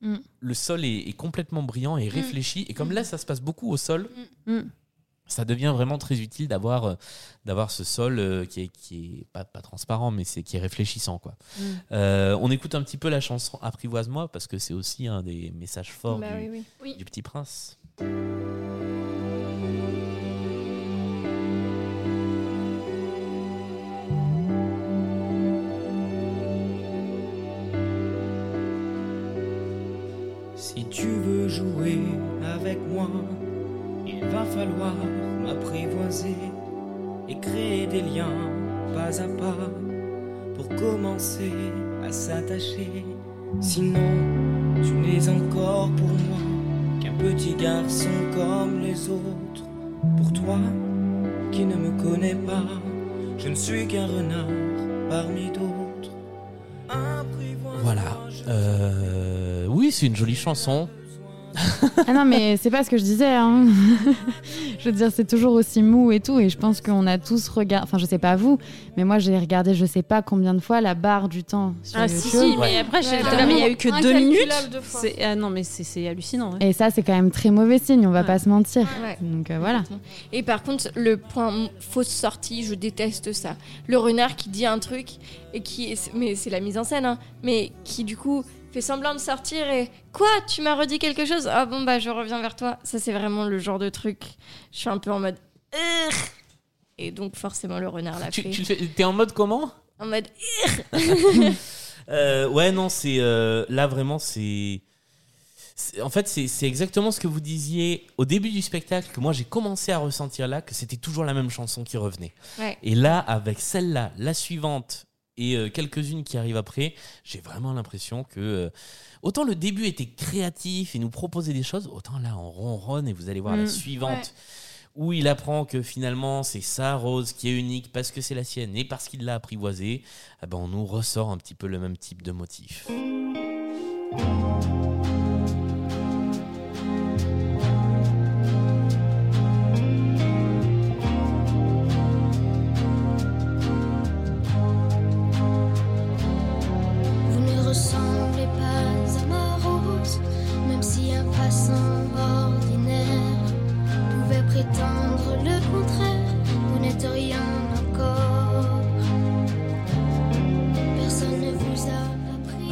Mm. Le sol est, est complètement brillant et réfléchi, et comme là ça se passe beaucoup au sol, Mm. ça devient vraiment très utile d'avoir euh, d'avoir ce sol euh, qui est qui est pas, pas transparent mais c'est qui est réfléchissant quoi. Mm. Euh, on écoute un petit peu la chanson Apprivoise-moi parce que c'est aussi un des messages forts Bah du, oui, oui. du Petit Prince. Si tu veux jouer avec moi, il va falloir m'apprivoiser et créer des liens pas à pas pour commencer à s'attacher. Sinon, tu n'es encore pour moi qu'un petit garçon comme les autres. Pour toi, qui ne me connais pas, je ne suis qu'un renard parmi d'autres. Voilà. Euh, oui, c'est une jolie chanson. Ah non, mais c'est pas ce que je disais. hein. je veux dire, c'est toujours aussi mou et tout. Et je pense qu'on a tous regardé. Enfin, je sais pas vous, mais moi, j'ai regardé je sais pas combien de fois la barre du temps sur Ah si, mais après, Ouais. j'étais là, mais il y a eu que deux minutes. Ah non, mais c'est- hallucinant. ouais. Et ça, c'est quand même très mauvais signe, on va pas se mentir. Ouais. Donc euh, voilà. Et par contre, le point fausse sortie, je déteste ça. Le renard qui dit un truc et qui, est- mais c'est la mise en scène, hein, mais qui du coup fait semblant de sortir et quoi, tu m'as redit quelque chose? Ah bon bah je reviens vers toi. Ça c'est vraiment le genre de truc. Je suis un peu en mode. Et donc forcément le renard l'a Tu, fait. tu t'es en mode comment? En mode. Euh, ouais, non, c'est euh, là vraiment, c'est. En fait, c'est c'est exactement ce que vous disiez au début du spectacle que moi j'ai commencé à ressentir là, que c'était toujours la même chanson qui revenait. Ouais. Et là, avec celle-là, la suivante et euh, quelques-unes qui arrivent après, j'ai vraiment l'impression que euh, autant le début était créatif et nous proposait des choses, autant là on ronronne et vous allez voir la Mm. suivante où il apprend que finalement c'est sa rose qui est unique parce que c'est la sienne et parce qu'il l'a apprivoisée, eh ben on nous ressort un petit peu le même type de motif.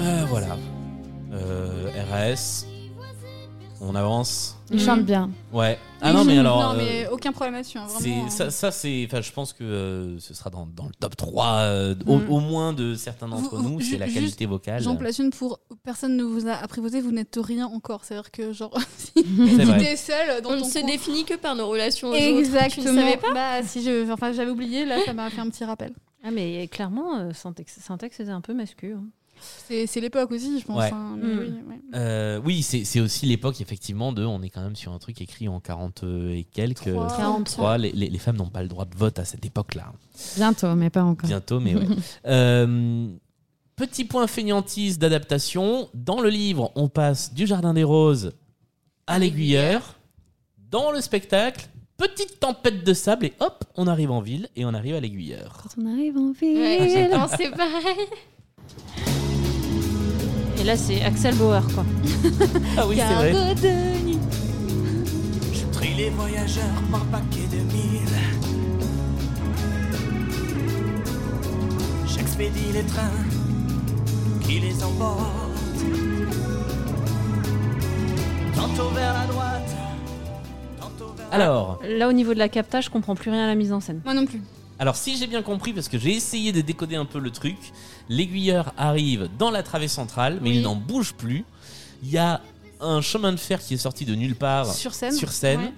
Euh, voilà. Euh, RAS. On avance. Il chante bien. Ouais. Ah non, mais alors. Non, euh, mais aucun problème là-dessus. hein, c'est- vraiment. ça, ça c'est. Enfin, je pense que euh, ce sera dans, dans le top 3, euh, au, Mm. au moins de certains d'entre Vous- nous. C'est la juste, qualité vocale. J'en place une pour personne ne vous a apprivoisé, vous n'êtes rien encore. C'est-à-dire que genre C'est si vrai. t'es seul dans On ne ton se coin- définit que par nos relations aux autres. Exactement. Tu ne savais pas Bah si je, enfin j'avais oublié là, ça m'a fait un petit rappel. Ah, mais clairement, euh, Syntex, Syntex c'était un peu mascu. hein. C'est l'époque aussi, je pense. Ouais. hein, Mm. oui, ouais. Euh, oui, c'est aussi l'époque, effectivement, de. On est quand même sur un truc écrit en 40 et quelques. Trois. 43. Les, les- les femmes n'ont pas le droit de vote à cette époque-là. Bientôt, mais pas encore. Bientôt, mais ouais. Euh, petit point feignantise d'adaptation. Dans le livre, on passe du Jardin des Roses à l'Aiguilleur. Dans le spectacle, petite tempête de sable et hop, on arrive en ville et on arrive à l'Aiguilleur. Quand on arrive en ville. Ouais, non, c'est pareil. Et là, c'est Axel Bauer, quoi. Ah oui, c'est vrai. Je trie les voyageurs par paquet de mille. J'expédie les trains qui les emportent. Tantôt vers la droite, tantôt vers Alors, Là, au niveau de la captage, je comprends plus rien à la mise en scène. Moi non plus. Alors, si j'ai bien compris, parce que j'ai essayé de décoder un peu le truc, l'aiguilleur arrive dans la travée centrale, mais Oui. il n'en bouge plus. Il y a un chemin de fer qui est sorti de nulle part Sur scène. Ouais.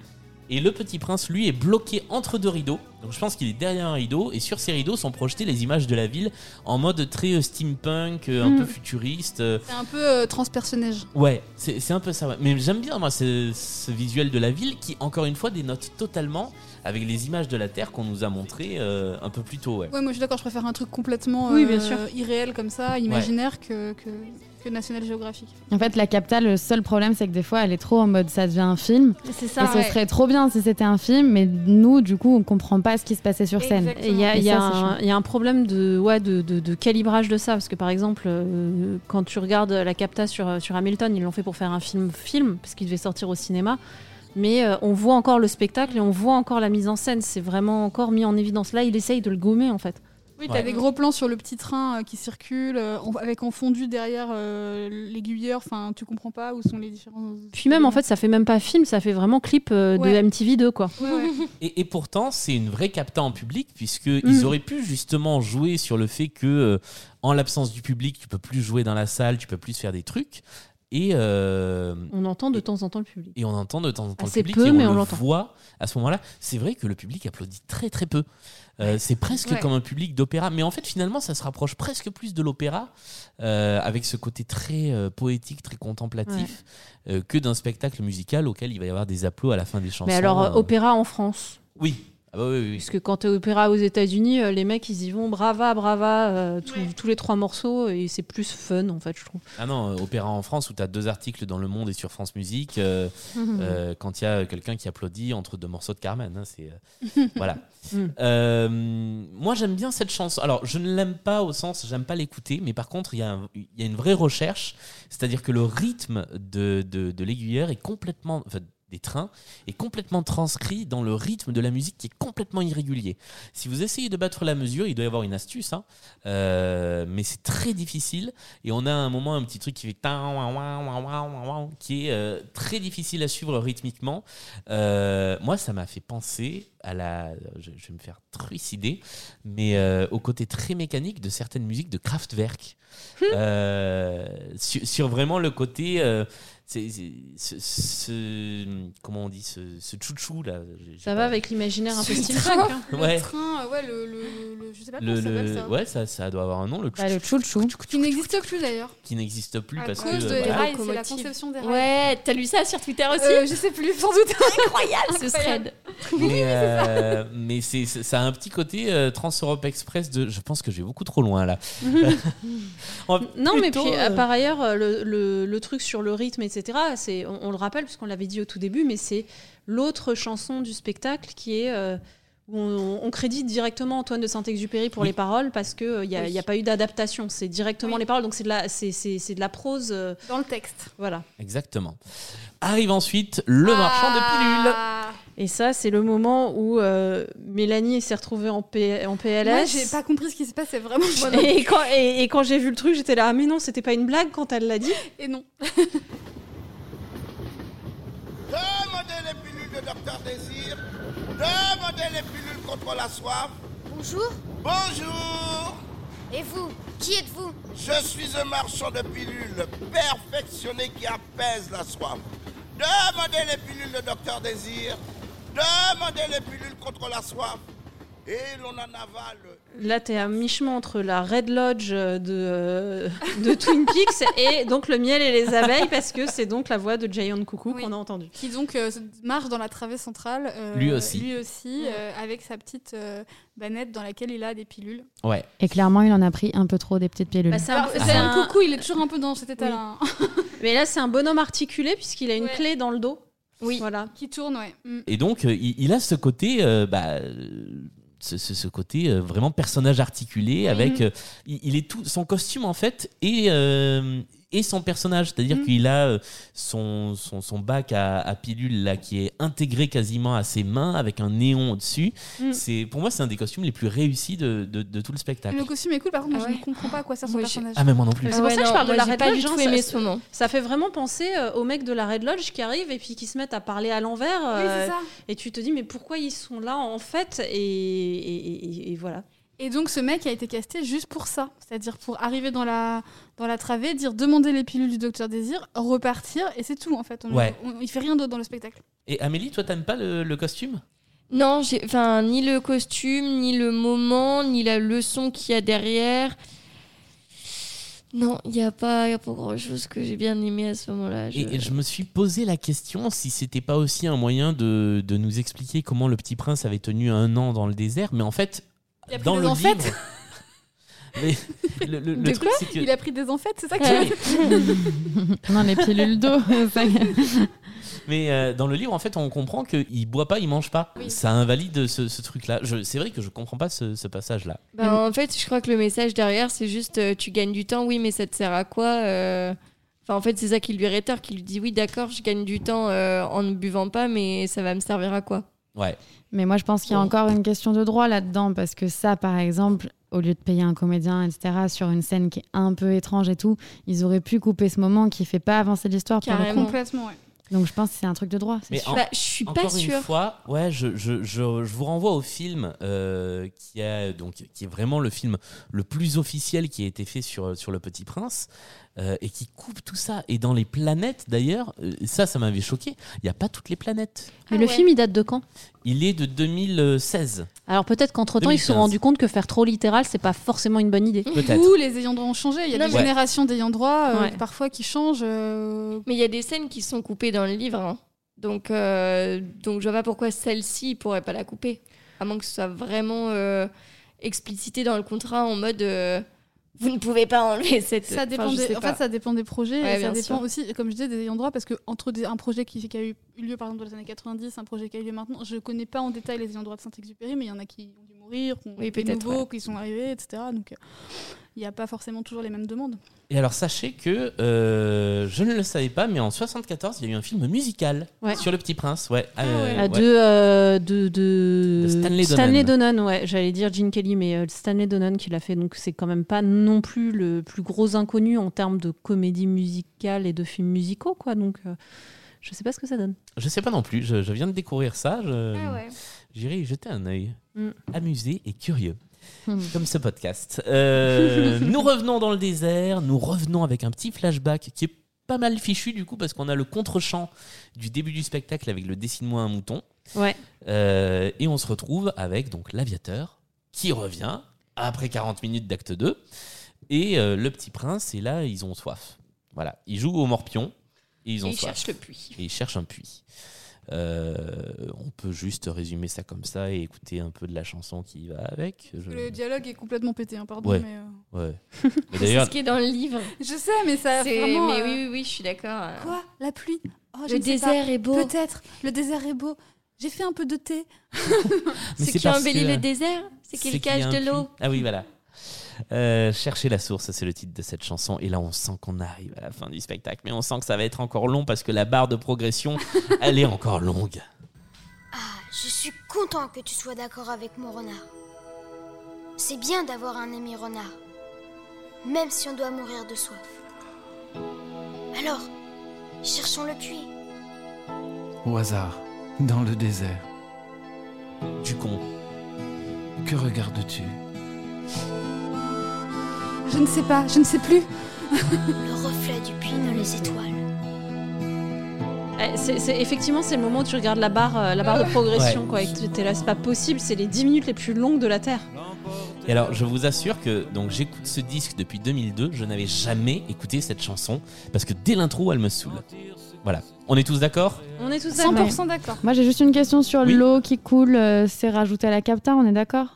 Et le petit prince, lui, est bloqué entre deux rideaux. Donc je pense qu'il est derrière un rideau. Et sur ces rideaux sont projetées les images de la ville en mode très euh, steampunk, euh, un Mm. peu futuriste. euh. C'est un peu euh, transpersonnage. Ouais, c'est c'est un peu ça. ouais. Mais j'aime bien, moi, ce, ce visuel de la ville qui, encore une fois, dénote totalement avec les images de la Terre qu'on nous a montrées euh, un peu plus tôt. Ouais. Ouais, moi je suis d'accord, je préfère un truc complètement Oui, bien sûr. irréel comme ça, imaginaire que, que, que National Geographic. En fait, la capta, le seul problème, c'est que des fois, elle est trop en mode ça devient un film. C'est Et ça. ce serait trop bien si c'était un film, mais nous, du coup, on comprend pas ce qui se passait sur scène. Et il y, a- Et y un- chiant. il y a un problème de, ouais, de, de- de calibrage de ça. Parce que par exemple, euh, quand tu regardes la capta sur, sur Hamilton, ils l'ont fait pour faire un film-film, parce qu'il devait sortir au cinéma. Mais euh, on voit encore le spectacle et on voit encore la mise en scène. C'est vraiment encore mis en évidence. Là, il essaye de le gommer en fait. Oui, t'as Ouais. des gros plans sur le petit train euh, qui circule, euh, avec en fondu derrière euh, l'aiguilleur. Enfin, tu comprends pas où sont les différents. Puis même en fait, ça fait même pas film, ça fait vraiment clip euh, Ouais. de MTV2 quoi. Ouais, ouais. Et, et pourtant, c'est une vraie capta en public, puisque Mm. ils auraient pu justement jouer sur le fait que, euh, en l'absence du public, tu peux plus jouer dans la salle, tu peux plus faire des trucs. Et, euh, On entend de temps en temps le public. et on entend de temps en temps Assez le public peu, et mais on, on le l'entend. voit à ce moment-là. C'est vrai que le public applaudit très très peu. Euh, c'est presque Ouais. comme un public d'opéra, mais en fait finalement ça se rapproche presque plus de l'opéra euh, avec ce côté très euh, poétique, très contemplatif que d'un spectacle musical auquel il va y avoir des applauds à la fin des chansons. Mais alors, opéra en France? Oui. Ah bah oui, oui, oui. Parce que quand t'es opéra aux États-Unis, euh, les mecs ils y vont brava, brava, euh, tous- tous les trois morceaux et c'est plus fun en fait, je trouve. Ah non, euh, Opéra en France où tu as deux articles dans Le Monde et sur France Musique euh, Mhm. euh, quand il y a quelqu'un qui applaudit entre deux morceaux de Carmen. hein, c'est euh, voilà. Mm. Euh, moi j'aime bien cette chanson. Alors je ne l'aime pas au sens j'aime pas l'écouter, mais par contre il y, a un- il y a une vraie recherche, c'est-à-dire que le rythme de, de, de l'aiguilleur est complètement enfin, des trains est complètement transcrit dans le rythme de la musique qui est complètement irrégulier. Si vous essayez de battre la mesure, il doit y avoir une astuce, hein, euh, mais c'est très difficile. Et on a à un moment un petit truc qui fait qui est euh, très difficile à suivre rythmiquement. Euh, moi, ça m'a fait penser à la. Je, je vais me faire trucider, mais au côté très mécanique de certaines musiques de Kraftwerk. Sur, sur vraiment le côté. C'est- ce, ce- comment on dit ce, ce chouchou là j'ai- j'ai Ça pas- va avec l'imaginaire un peu steampunk. hein. le Ouais. train, euh, ouais, le, le, le- je sais pas comment ça s'appelle ça. ouais ça, ça doit avoir un nom le Bah, le chouchou. Qui n'existe plus d'ailleurs. qui n'existe plus À parce cause que de les voilà. rails, c'est la conception des rails. Ouais, t'as lu ça sur Twitter aussi Euh, je sais plus, sans doute. Incroyable ce thread. mais, euh, mais c'est, ça a un petit côté euh, Trans-Europe Express de je pense que je vais beaucoup trop loin là Non, mais puis par ailleurs, le, le- le truc sur le rythme, etc., c'est, on, on le rappelle, puisqu'on l'avait dit au tout début, mais c'est l'autre chanson du spectacle qui est. euh, où on, on crédite directement Antoine de Saint-Exupéry pour Oui. les paroles parce qu'il n'y a, Oui. y a pas eu d'adaptation. C'est directement Oui. les paroles, donc c'est de la, c'est, c'est- c'est de la prose. euh, Dans le texte. voilà. exactement arrive ensuite le marchand de pilules Ah. Et ça, c'est le moment où euh, Mélanie s'est retrouvée en, P- en PLS. Moi, j'ai pas compris ce qui se passe, c'est vraiment moi non Et quand, et, et quand j'ai vu le truc, j'étais là, ah, mais non, c'était pas une blague quand elle l'a dit. Et non. Demandez les pilules de Docteur Désir. Demandez les pilules contre la soif. Bonjour. Bonjour. Et vous Qui êtes-vous? Je suis un marchand de pilules perfectionné qui apaise la soif. Demandez les pilules de Docteur Désir. Demandez les pilules contre la soif. Et l'on en avale. Là, t'es à mi-chemin entre la Red Lodge de, euh, de Twin Peaks et donc le miel et les abeilles, parce que c'est donc la voix de Giant Coucou Oui. qu'on a entendue. Qui donc euh, marche dans la travée centrale. euh, Lui aussi. Lui aussi, euh, avec sa petite euh, banette dans laquelle il a des pilules. ouais Et clairement, il en a pris un peu trop des petites pilules. Bah, c'est un- un un- coucou, il est toujours un peu dans cet état-là. Mais là, c'est un bonhomme articulé puisqu'il a une Ouais. clé dans le dos. Oui. Voilà. Qui tourne, ouais. Mm. et donc euh, il, il a ce côté euh, bah, euh, ce, ce- ce côté euh, vraiment personnage articulé avec euh, il, il est tout son costume en fait et euh, et son personnage c'est-à-dire Mhm. qu'il a euh, son, son, son bac à, à pilules là qui est intégré quasiment à ses mains avec un néon au-dessus c'est pour moi c'est un des costumes les plus réussis de, de, de tout le spectacle Le costume est cool, par contre, Ah moi, je ne comprends pas à quoi sert son personnage. ah mais moi non plus C'est pour ça que je parle de la Red pas Lodge, du tout ça- aimé moment. Ça fait vraiment penser euh, aux mecs de la Red Lodge qui arrivent et puis qui se mettent à parler à l'envers. Oui, euh, et tu te dis, mais pourquoi ils sont là en fait? Et, et- et- et voilà. Et donc ce mec a été casté juste pour ça, c'est-à-dire pour arriver dans la, dans la travée, dire demander les pilules du docteur Désir, repartir, et c'est tout en fait. On, Ouais. on- il fait rien d'autre dans le spectacle. et Amélie toi t'aimes pas le, le costume? Non, enfin, ni le costume, ni le moment, ni la leçon qu'il y a derrière. Non, il n'y a pas, y a pas grand-chose que j'ai bien aimé à ce moment-là. Je- et je me suis posé la question si c'était pas aussi un moyen de, de nous expliquer comment le petit prince avait tenu un an dans le désert, mais en fait, Il a pris dans des le enfêtes. livre. mais le, le- le De truc, quoi c'est que. Il a pris des enfêtes, c'est ça que Ouais. non, les pilules d'eau. ça- Mais euh, dans le livre, en fait, on comprend qu'il boit pas, il mange pas. Oui. Ça invalide ce, ce truc-là. C'est vrai que je comprends pas ce, ce passage-là. Bah, en fait, je crois que le message derrière, c'est juste euh, tu gagnes du temps, oui, mais ça te sert à quoi euh, Enfin, en fait, c'est ça qui lui réitère, qui lui dit oui, d'accord, je gagne du temps euh, en ne buvant pas, mais ça va me servir à quoi? Ouais. Mais moi, je pense qu'il y a encore une question de droit là-dedans, parce que ça, par exemple, au lieu de payer un comédien, etc., sur une scène qui est un peu étrange et tout, ils auraient pu couper ce moment qui fait pas avancer l'histoire. Carrément. Complètement, ouais. Donc je pense que c'est un truc de droit. Mais en- Bah, je suis pas encore sûre. une fois, ouais, je, je, je, je vous renvoie au film euh, qui, a, donc, qui est vraiment le film le plus officiel qui a été fait sur, sur Le Petit Prince euh, et qui coupe tout ça. Et dans les planètes, d'ailleurs, euh, ça, ça m'avait choqué, il n'y a pas toutes les planètes. Mais le film, il date de quand? Il est de 2016. Alors peut-être qu'entre-temps, ils se sont 2015. rendus compte que faire trop littéral, c'est pas forcément une bonne idée. Peut-être. Ou les ayants droit ont changé. Il y a Non, des mais- générations d'ayants droit euh, Ouais. parfois qui changent. euh, Mais il y a des scènes qui sont coupées dans le livre. hein. Donc, euh, donc je vois pas pourquoi celle-ci pourrait pas la couper. À moins que ce soit vraiment euh, explicité dans le contrat en mode euh, vous ne pouvez pas enlever cette. Ça dépend Enfin, je des- sais en pas. fait, ça dépend des projets. Ouais, et ça dépend sûr. aussi, comme je disais, des ayants droit, parce que entre des- un projet qui, qui a eu lieu par exemple dans les années 90, un projet qui a eu lieu maintenant, je connais pas en détail les ayants droit de Saint-Exupéry, mais il y en a qui ont mourir, qui ont Oui, peut-être, nouveaux, ouais. qui sont arrivés, etc. Donc, euh, il n'y a pas forcément toujours les mêmes demandes. Et alors, sachez que euh, je ne le savais pas, mais en 74, il y a eu un film musical Ouais. sur Le Petit Prince. Ouais. Ah euh, ouais. deux, euh, de, de... De Stanley Donen. Donen, ouais. J'allais dire Gene Kelly, mais euh, Stanley Donen qui l'a fait. Donc c'est quand même pas non plus le plus gros inconnu en termes de comédie musicale et de films musicaux, quoi. Donc euh, je sais pas ce que ça donne. Je sais pas non plus, je, je viens de découvrir ça. Je, Ah ouais. J'irai y jeter un œil. Mm. Amusé et curieux. Hmm. Comme ce podcast. Euh, nous revenons dans le désert, nous revenons avec un petit flashback qui est pas mal fichu du coup parce qu'on a le contre-champ du début du spectacle avec le dessine-moi un mouton. Ouais. Euh, et on se retrouve avec donc l'aviateur qui revient après 40 minutes d'acte 2. Et euh, le petit prince, et là, ils ont soif. Voilà, ils jouent au morpion et ils ont Et ils soif. cherchent le puits. Et ils cherchent un puits. Euh, on peut juste résumer ça comme ça et écouter un peu de la chanson qui va avec. Je- Le dialogue est complètement pété, hein, pardon. Ouais. Mais, euh, Ouais. C'est D'ailleurs, ce qui est dans le livre. Je sais, mais ça vraiment. Mais euh, oui, oui, oui, je suis d'accord. euh. Quoi? La pluie? Oh, je Le désert pas. est beau. Peut-être. Le désert est beau. J'ai fait un peu de thé. C'est qui embellit que- le désert, c'est qu'il cache de l'eau? Ah oui, voilà. Euh, chercher la source, c'est le titre de cette chanson. Et là, on sent qu'on arrive à la fin du spectacle. Mais on sent que ça va être encore long parce que la barre de progression, elle est encore longue. Ah, je suis content que tu sois d'accord avec mon renard. C'est bien d'avoir un ami renard, même si on doit mourir de soif. Alors, cherchons le puits. Au hasard, dans le désert, Du con. que regardes-tu? Je ne sais pas, je ne sais plus. Le reflet du puits dans les étoiles. Eh, c'est- c'est- effectivement, c'est le moment où tu regardes la barre, euh, la barre de progression, quoi. Et que tu- t'es là, c'est pas possible. C'est les 10 minutes les plus longues de la Terre. Et alors, je vous assure que donc j'écoute ce disque depuis 2002. Je n'avais jamais écouté cette chanson parce que dès l'intro, elle me saoule. Voilà. On est tous d'accord? On est tous 100% d'accord. Moi j'ai juste une question sur Oui. l'eau qui coule, euh, c'est rajouté à la capta, on est d'accord?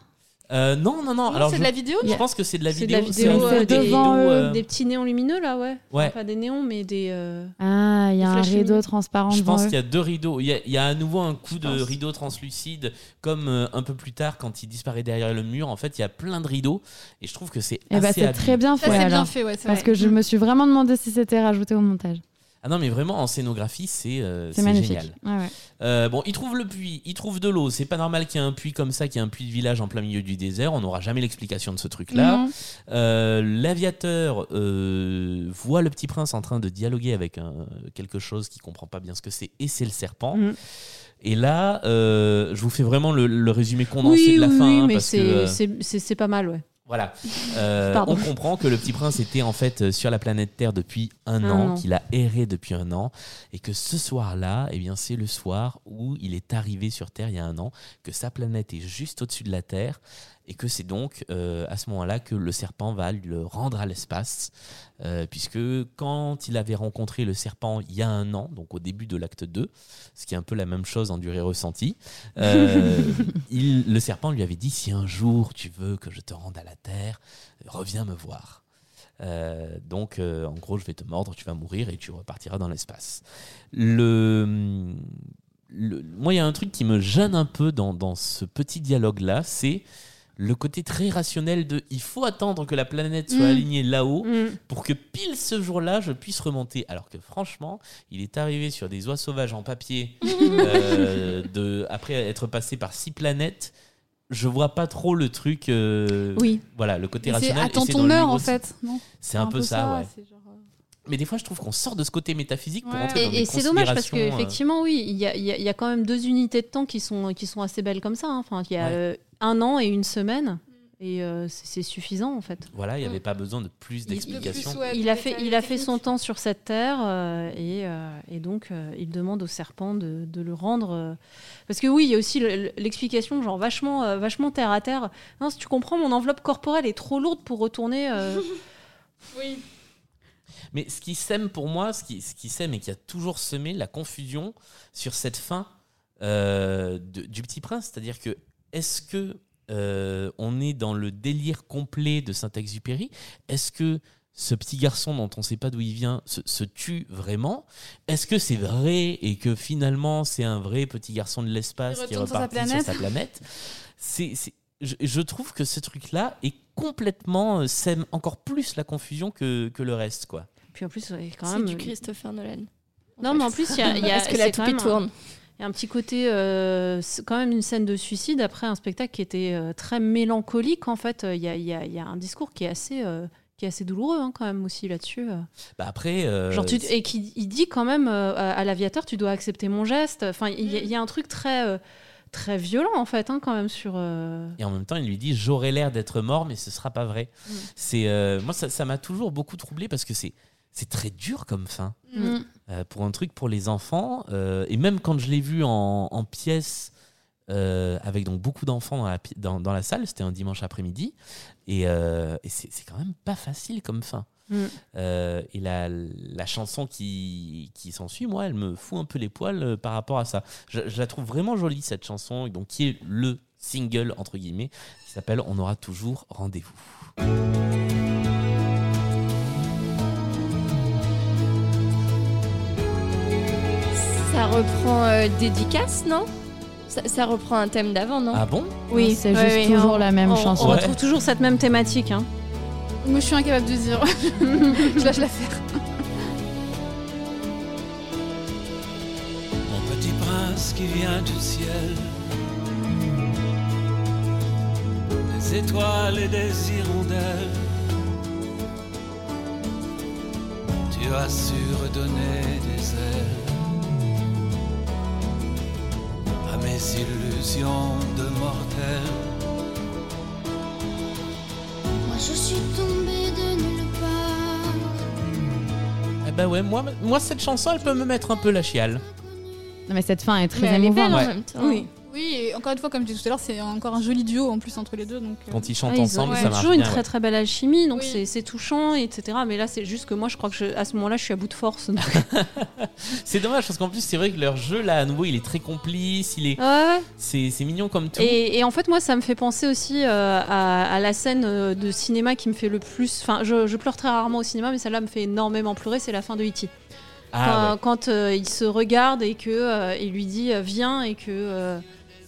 Euh, Non, non, non. Non, c'est je, de la vidéo, je pense que c'est de la C'est de vidéo. la vidéo, un euh, devant, euh, euh, Des petits néons lumineux, là, ouais. Ouais. Enfin, pas des néons, mais des. euh, Ah, il y a un rideau lumineux. transparent Je pense qu'il y a deux rideaux. Il y a, il y a à nouveau un coup de pense. rideau translucide, comme euh, un peu plus tard quand il disparaît derrière le mur. En fait, il y a plein de rideaux et je trouve que c'est Eh bah, assez c'est très bien Ça, fait c'est bien alors. fait, ouais, c'est Parce vrai. que je me suis vraiment demandé si c'était rajouté au montage. Ah non, mais vraiment en scénographie, c'est euh, C'est magnifique. génial. Ouais, ouais. Euh, bon, il trouve le puits, il trouve de l'eau. C'est pas normal qu'il y ait un puits comme ça, qu'il y ait un puits de village en plein milieu du désert. On n'aura jamais l'explication de ce truc-là. Euh, L'aviateur voit le petit prince en train de dialoguer avec un, quelque chose qu'il comprend pas bien ce que c'est, et c'est le serpent. Mhm. Et là, je vous fais vraiment le, le résumé condensé Oui, de la oui, fin. oui, hein, mais que, c'est pas mal, ouais. Voilà. Euh, on comprend que le petit prince était en fait euh, sur la planète Terre depuis un, Un an, an. qu'il a erré depuis un an, et que ce soir-là, eh bien, c'est le soir où il est arrivé sur Terre il y a un an, que sa planète est juste au-dessus de la Terre, et que c'est donc euh, à ce moment-là que le serpent va le rendre à l'espace, euh, puisque quand il avait rencontré le serpent il y a un an, donc au début de l'acte 2, ce qui est un peu la même chose en durée ressentie, euh, il- le serpent lui avait dit si un jour tu veux que je te rende à la terre, reviens me voir. Euh, donc, euh, en gros, je vais te mordre, tu vas mourir et tu repartiras dans l'espace. Le, le- moi, il y a un truc qui me gêne un peu dans, dans ce petit dialogue-là, c'est le côté très rationnel de il faut attendre que la planète soit Mm. alignée là-haut Mm. pour que pile ce jour-là je puisse remonter. Alors que franchement, il est arrivé sur des oies sauvages en papier euh, de, après être passé par six planètes. Je vois pas trop le truc. euh, Oui. Voilà, le côté rationnel. attends ton heure, en fait, C'est un, peu ça, ouais. genre, euh, Mais des fois, je trouve qu'on sort de ce côté métaphysique pour Ouais. entrer dans Et, et c'est dommage parce que considérations, euh, effectivement, oui, il y a, y a- il y a quand même deux unités de temps qui sont, qui sont assez belles comme ça. hein. Enfin, il y a Ouais. Un an et une semaine, et euh, c'est suffisant en fait. Voilà, il n'y avait pas besoin de plus Il- d'explications. il a fait, il a fait son temps sur cette terre euh, et, euh, et donc euh, il demande au serpent de, de le rendre. euh, parce que oui, il y a aussi le- l'explication genre vachement, euh, vachement terre à terre. Non, si tu comprends, mon enveloppe corporelle est trop lourde pour retourner. euh, Oui. Mais ce qui sème pour moi, ce qui, ce qui sème et qui a toujours semé la confusion sur cette fin euh, de- du Petit Prince, c'est-à-dire que est-ce que euh, on est dans le délire complet de Saint-Exupéry? Est-ce que ce petit garçon dont on ne sait pas d'où il vient se, se tue vraiment? Est-ce que c'est vrai et que finalement c'est un vrai petit garçon de l'espace Il qui est sur sa reparti sur planète. sa planète C'est- c'est- je, je trouve que ce truc-là est complètement euh, sème encore plus la confusion que, que le reste, quoi. Puis en plus, ouais, quand C'est même. du Christopher Nolan. Non, mais en plus, il y a, y a- Est-ce que la c'est toupie tourne y a un petit côté, euh, quand même une scène de suicide après un spectacle qui était euh, très mélancolique. En fait, il y, a, il y a- il y a un discours qui est assez, euh, qui est assez douloureux hein, quand même aussi là-dessus. Bah après, Genre tu- et qui il dit quand même à, l'aviateur, tu dois accepter mon geste. Enfin, il y, a- il y a un truc très, très violent en fait, hein, quand même sur. euh, Et en même temps, il lui dit J'aurais l'air d'être mort, mais ce sera pas vrai. Mm. C'est euh, Moi, ça ça m'a toujours beaucoup troublé parce que c'est c'est très dur comme fin. Mm. Euh, pour un truc pour les enfants. euh, et même quand je l'ai vu en, en pièce euh, avec donc beaucoup d'enfants dans la, pi- dans, dans la salle, c'était un dimanche après-midi. Et, euh, et c'est quand même pas facile comme fin. Mm. Euh, et la, la chanson qui, qui s'ensuit, moi, elle me fout un peu les poils par rapport à ça. Je, je la trouve vraiment jolie, cette chanson, donc, qui est le single, entre guillemets, qui s'appelle On aura toujours rendez-vous. Ça reprend euh, dédicace, non? Ça, ça reprend un thème d'avant, non? Ah bon? Oui, C'est juste toujours la même on, chanson. On Ouais. retrouve toujours cette même thématique. hein. Moi, je suis incapable de dire. je lâche l'affaire. Mon petit prince qui vient du ciel. Des étoiles et des hirondelles. Tu as su redonner à mes illusions de mortel. Moi je suis tombée de nulle part. Eh ben ouais, moi, moi, cette chanson, elle peut me mettre un peu la chiale. Non, mais cette fin est très Mais elle est émouvante. belle en Ouais. même temps. Oui. Et encore une fois, comme je disais tout à l'heure, c'est encore un joli duo en plus entre les deux. Donc, euh, Quand ils chantent Ah, ils ont- ensemble, ils ça ont marche toujours une bien, très ouais. très belle alchimie, donc Oui. c'est- touchant, etc. Mais là, c'est juste que moi, je crois que je- à ce moment-là, je suis à bout de force. C'est dommage parce qu'en plus, c'est vrai que leur jeu, là, à nouveau, il est très complice, il est... Ouais, ouais. C'est c'est mignon comme tout. Et, et en fait, moi, ça me fait penser aussi euh, à, à la scène euh, de cinéma qui me fait le plus. Enfin, je, je pleure très rarement au cinéma, mais celle-là me fait énormément pleurer. C'est la fin de E.T. Ah, quand ouais. quand, euh, il se regarde et que euh, il lui dit viens et que euh,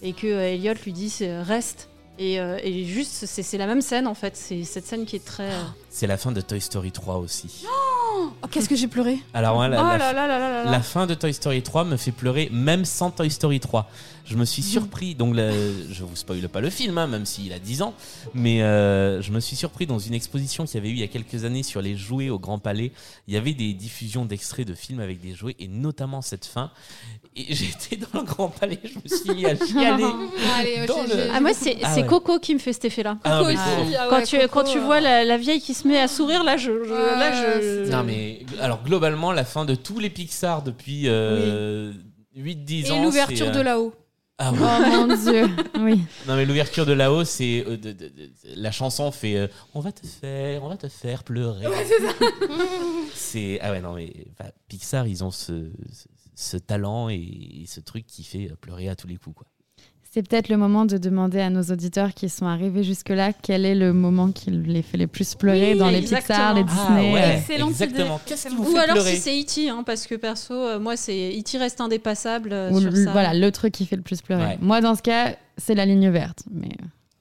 et que euh, Elliot lui dit c'est, reste. Et, euh, juste, c'est, la même scène en fait. C'est cette scène qui est très. euh, C'est la fin de Toy Story 3 aussi. Oh, qu'est-ce que j'ai pleuré Alors, ouais, la, Oh la- là. la fin de Toy Story 3 me fait pleurer, même sans Toy Story 3. Je me suis surpris, donc le- je vous spoile pas le film, hein, même s'il a 10 ans, mais euh, je me suis surpris dans une exposition qu'il y avait eu il y a quelques années sur les jouets au Grand Palais. Il y avait des diffusions d'extraits de films avec des jouets, et notamment cette fin. Et j'étais dans le Grand Palais, je me suis mis à chialer. Allez, ouais, le- Ah moi c'est, Ah c'est ouais. Coco qui me fait cet effet-là. Ah, Coco mais aussi. faut- Ah quand, ouais, tu, Coco, quand tu euh, vois la, la vieille qui se met à sourire, là, je, je- Ouais, là, je, Non mais alors globalement la fin de tous les Pixar depuis euh, 8-10 ans. Et l'ouverture c'est, de euh, là-haut. Ah Oh ouais. mon dieu, oui. Non mais l'ouverture de là-haut c'est euh, de- de- de- la chanson fait euh, on va te faire on va te faire pleurer. c'est ah ouais non mais Pixar ils ont ce, ce, ce talent et, et ce truc qui fait pleurer à tous les coups quoi. C'est peut-être le moment de demander à nos auditeurs qui sont arrivés jusque-là quel est le moment qui les fait les plus pleurer Oui, dans les exactement. Pixar, les Ah Disney. ouais, euh, exactement. idée. Qu'est-ce qui Excellente vous Ou fait alors pleurer si c'est E.T. hein, parce que perso, euh, moi c'est E.T. reste indépassable euh, ou sur le- ça. Voilà, le truc qui fait le plus pleurer. Ouais. Moi, dans ce cas, c'est la ligne verte. Mais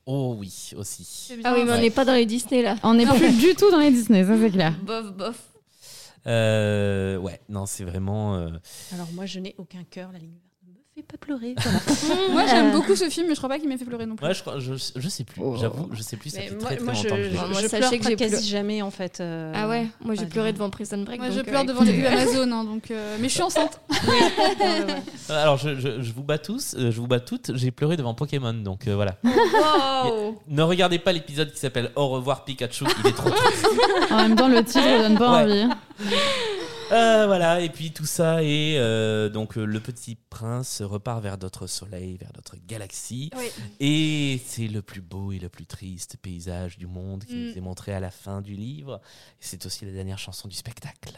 Oh oui, aussi. Ah oui, mais on n'est pas dans les Disney là. On n'est plus du tout dans les Disney, ça c'est clair. Bof, bof. Euh, ouais, non, c'est vraiment. euh, Alors moi, je n'ai aucun cœur. La ligne fait pas pleurer. Voilà. Moi, j'aime Euh, beaucoup ce film, mais je crois pas qu'il m'ait fait pleurer non plus. Ouais, je, crois, je, je sais plus. J'avoue, je sais plus. Ça mais fait moi, très très moi, je, longtemps que je vu. Moi, je sachez pleure que j'ai quasi jamais en fait. euh, Ah ouais, moi j'ai pleuré devant Prison Break. Moi, donc, je euh, pleure avec devant les deux. pubs Amazon, hein, donc, euh, mais je suis enceinte. Alors, je, je, je vous bats tous, euh, je vous bats toutes. J'ai pleuré devant Pokémon, donc euh, voilà. Wow. Ne regardez pas l'épisode qui s'appelle Au revoir Pikachu, il est trop triste. En même temps, le titre donne pas envie. Euh, voilà, et puis tout ça, et euh, donc euh, le petit prince repart vers d'autres soleils, vers d'autres galaxies. Oui. Et c'est le plus beau et le plus triste paysage du monde qui Mm. nous est montré à la fin du livre. C'est aussi la dernière chanson du spectacle.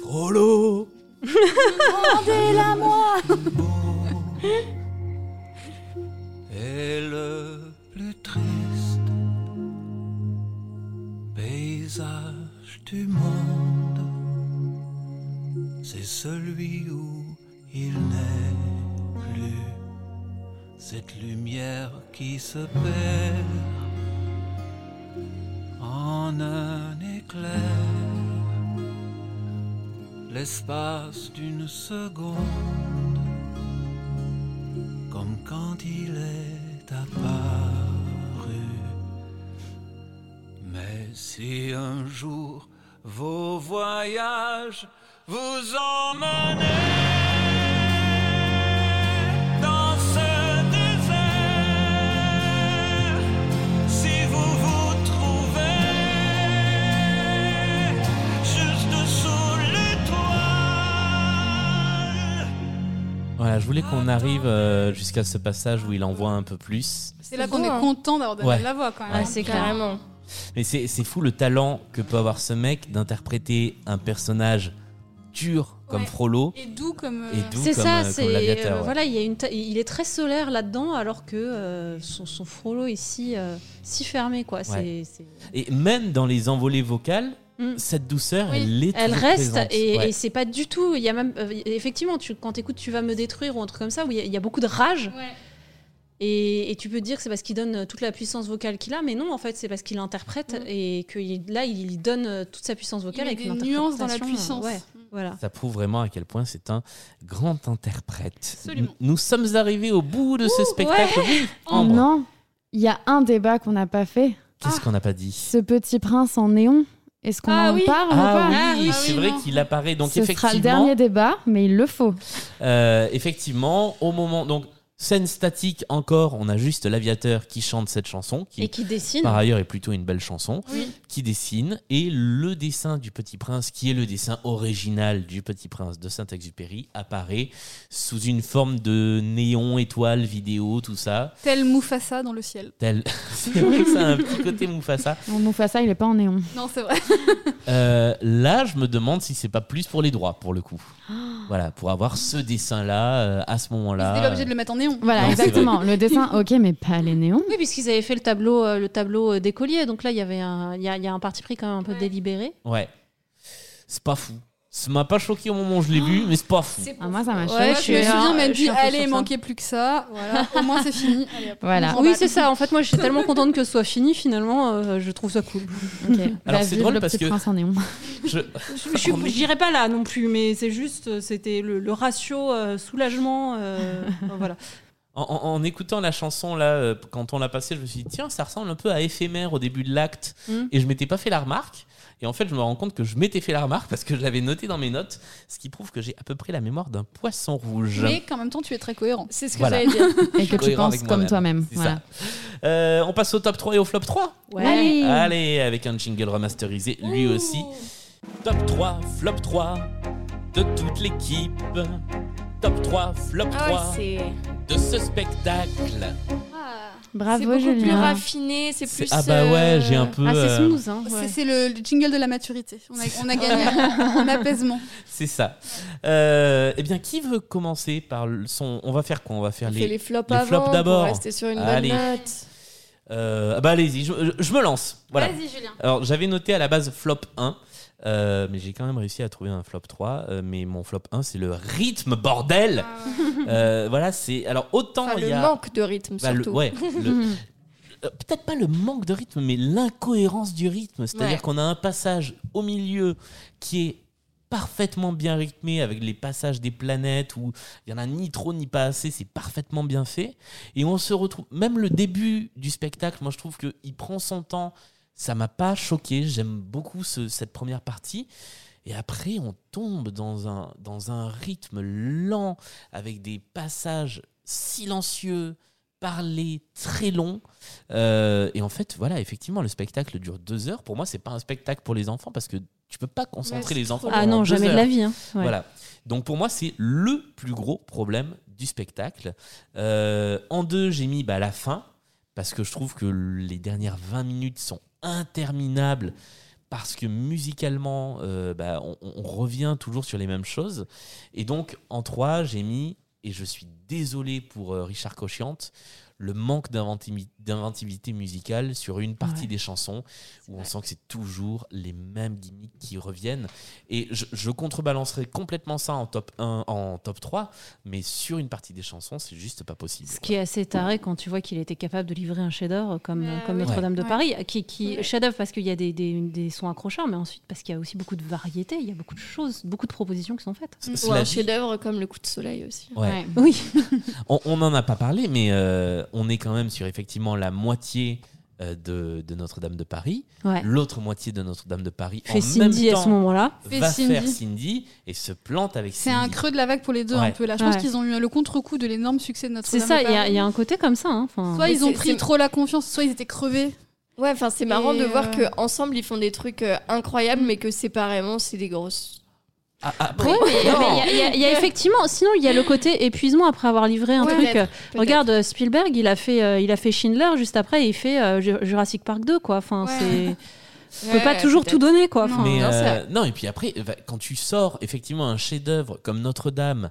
Frollo Rendez-la moi le plus triste paysage du monde, c'est celui où il n'est plus. Cette lumière qui se perd en un éclair, l'espace d'une seconde comme quand il est apparu. Mais si un jour vos voyages vous emmenez dans ce désert, si vous vous trouvez juste sous l'étoile, Voilà, je voulais qu'on arrive euh, jusqu'à ce passage où il envoie un peu plus. C'est là qu'on est hein. content d'avoir donné Ouais. la voix quand même. Ouais. c'est carrément. Mais c'est c'est fou le talent que peut avoir ce mec d'interpréter un personnage dur comme Ouais. Frollo. Et doux comme. euh, C'est ça, euh, c'est euh, ouais. voilà, il y a une ta- il est très solaire là-dedans, alors que euh, son, son frollo est si, euh, si fermé quoi. C'est- Ouais. c'est- Et même dans les envolées vocales, Mm. cette douceur, Oui. elle est Elle reste présente. et, Ouais. et c'est pas du tout. Il y a même euh, effectivement, tu, quand écoutes, tu vas me détruire ou un truc comme ça où il y a- il y, a beaucoup de rage. Ouais. Et, et tu peux dire que c'est parce qu'il donne euh, toute la puissance vocale qu'il a, mais non, en fait, c'est parce qu'il interprète Mm. et que il- là, il lui donne euh, toute sa puissance vocale met avec des une nuances dans la euh, puissance. Ouais, voilà. Ça prouve vraiment à quel point c'est un grand interprète. Absolument. Nous sommes arrivés au bout de ce spectacle. Oui, Oh Ambre, non, il y a un débat qu'on n'a pas fait. qu'est-ce qu'on n'a pas dit Ce petit prince en néon, est-ce qu'on Ah en oui. parle ou Ah pas oui, Ah oui, c'est oui, vrai non. qu'il apparaît. Donc Ce sera le effectivement, dernier débat, mais il le faut. euh, effectivement, au moment donc scène statique encore, on a juste l'aviateur qui chante cette chanson, qui Et qui dessine. par ailleurs est plutôt une belle chanson, Oui. qui dessine et le dessin du Petit Prince, qui est le dessin original du Petit Prince de Saint-Exupéry, apparaît sous une forme de néon, étoile, vidéo, tout ça. Tel Mufasa dans le ciel. Tel... C'est vrai que ça a un petit côté Mufasa. Mon Mufasa, il est pas en néon. Non, c'est vrai. Euh, là, je me demande si c'est pas plus pour les droits, pour le coup. Voilà, pour avoir ce dessin-là euh, à ce moment-là. pas obligés de le mettre en néon. Voilà, Non, c'est exactement. Le dessin, ok, mais pas les néons. Oui, puisqu'ils avaient fait le tableau, euh, le tableau euh, d'écolier, donc là, il y avait un, il y a, il y a un parti pris quand même un peu Ouais. délibéré. Ouais. C'est pas fou. Ça m'a pas choqué au moment où je l'ai vu, mais c'est pas fou. Ah, moi, ça m'a Ouais, choqué. je me souviens euh, même je suis dit, allez, il manquait plus que ça. Voilà, au moins c'est fini. Allez, hop, Voilà. on Oui, c'est ça. En fait, moi, je suis tellement contente que ce soit fini. Finalement, euh, je trouve ça cool. Ok. Alors, Bah, c'est drôle le parce que- prince en néon. Je- Je, je, je dirais pas là non plus, mais c'est juste, euh, c'était le, le ratio euh, soulagement. euh, voilà. En, en- en écoutant la chanson là, euh, quand on l'a passée, je me suis dit tiens, ça ressemble un peu à éphémère au début de l'acte, Mm. et je m'étais pas fait la remarque. Et en fait, je me rends compte que je m'étais fait la remarque parce que je l'avais noté dans mes notes, ce qui prouve que j'ai à peu près la mémoire d'un poisson rouge. Mais qu'en même temps, tu es très cohérent. C'est ce que Voilà. j'allais dire. Et que tu cohérent penses comme toi-même. Voilà. Euh, on passe au top 3 et au flop 3 Ouais. Allez. Allez, avec un jingle remasterisé, lui aussi. Top 3, flop 3 de toute l'équipe. Top 3, flop 3 Ah ouais, de ce spectacle. C'est Bravo, beaucoup plus Julien. raffiné, c'est plus. Ah bah ouais, euh, j'ai un peu. Ah, c'est euh, smooth. Hein, C'est- ouais. C'est le, le jingle de la maturité. On a, on a gagné en apaisement. C'est ça. Euh, eh bien, qui veut commencer par le son On va faire quoi? On va faire On les, fait les flops les avant flops d'abord. rester sur une Allez. bonne note. Euh, bah allez-y, je, je- je me lance. Voilà. Vas-y, Julien. Alors j'avais noté à la base flop 1. Euh, mais j'ai quand même réussi à trouver un flop 3. euh, mais mon flop 1, c'est le rythme, bordel Euh, Voilà, c'est. Alors, autant Enfin, il le y a. manque de rythme, Bah, le- surtout. ouais, le- Euh, Peut-être pas le manque de rythme, mais l'incohérence du rythme. C'est-à-dire Ouais. qu'on a un passage au milieu qui est parfaitement bien rythmé avec les passages des planètes où il y en a ni trop ni pas assez, c'est parfaitement bien fait. Et on se retrouve, même le début du spectacle, moi je trouve qu'il prend son temps, ça m'a pas choqué, j'aime beaucoup ce- cette première partie. Et après, on tombe dans un, dans un rythme lent, avec des passages silencieux, parlés, très longs. Euh, et en fait, voilà, effectivement, le spectacle dure deux heures. Pour moi, c'est pas un spectacle pour les enfants parce que tu peux pas concentrer Ouais, les enfants. Ah non, deux jamais de la vie, hein. Ouais. Voilà. Donc pour moi, c'est le plus gros problème du spectacle. Euh, en deux, j'ai mis bah, la fin parce que je trouve que les dernières 20 minutes sont interminables parce que musicalement, euh, bah, on, revient toujours sur les mêmes choses. Et donc, en trois, j'ai mis, et je suis désolé pour euh, Richard Cochiante, le manque d'inventivi- d'inventivité musicale sur une partie Ouais. des chansons où on sent que c'est toujours les mêmes gimmicks qui reviennent. Et je, je contrebalancerai complètement ça en top 1, en top 3, mais sur une partie des chansons, c'est juste pas possible. Ce qui est assez taré quand tu vois qu'il était capable de livrer un chef-d'œuvre comme, Ouais, comme ouais. Notre-Dame de Ouais. Paris, qui, qui Ouais. chef-d'œuvre parce qu'il y a des, des, des sons accrocheurs, mais ensuite parce qu'il y a aussi beaucoup de variétés, il y a beaucoup de choses, beaucoup de propositions qui sont faites. C- Ou un chef-d'œuvre comme Le Coup de Soleil aussi. Ouais. Oui. on on n'en a pas parlé, mais euh, on est quand même sur effectivement la moitié euh, de, de Notre-Dame de Paris. Ouais. L'autre moitié de Notre-Dame de Paris Fait en Cindy même à ce moment-là. Fait va Cindy. faire Cindy et se plante avec C'est Cindy. un creux de la vague pour les deux, Ouais. un peu là. Je pense qu'ils ont eu le contre-coup de l'énorme succès de notre C'est ça, il y, y a un côté comme ça. hein, enfin. Soit ils ont c'est- pris c'est- trop la confiance, soit ils étaient crevés. Ouais, enfin c'est marrant Et, de voir euh, que ensemble ils font des trucs euh, incroyables, mais que séparément c'est des grosses. Après, Ouais, mais il y a- y, y effectivement, sinon il y a le côté épuisement après avoir livré un Ouais, truc. peut-être, peut-être. Regarde Spielberg, il a fait, euh, il a fait Schindler juste après, il fait euh, Ju- Jurassic Park 2 quoi. Enfin, Ouais. c'est, on peut pas toujours tout donner quoi. Enfin, Mais Non, c'est euh, non, et puis après, quand tu sors effectivement un chef-d'œuvre comme Notre-Dame,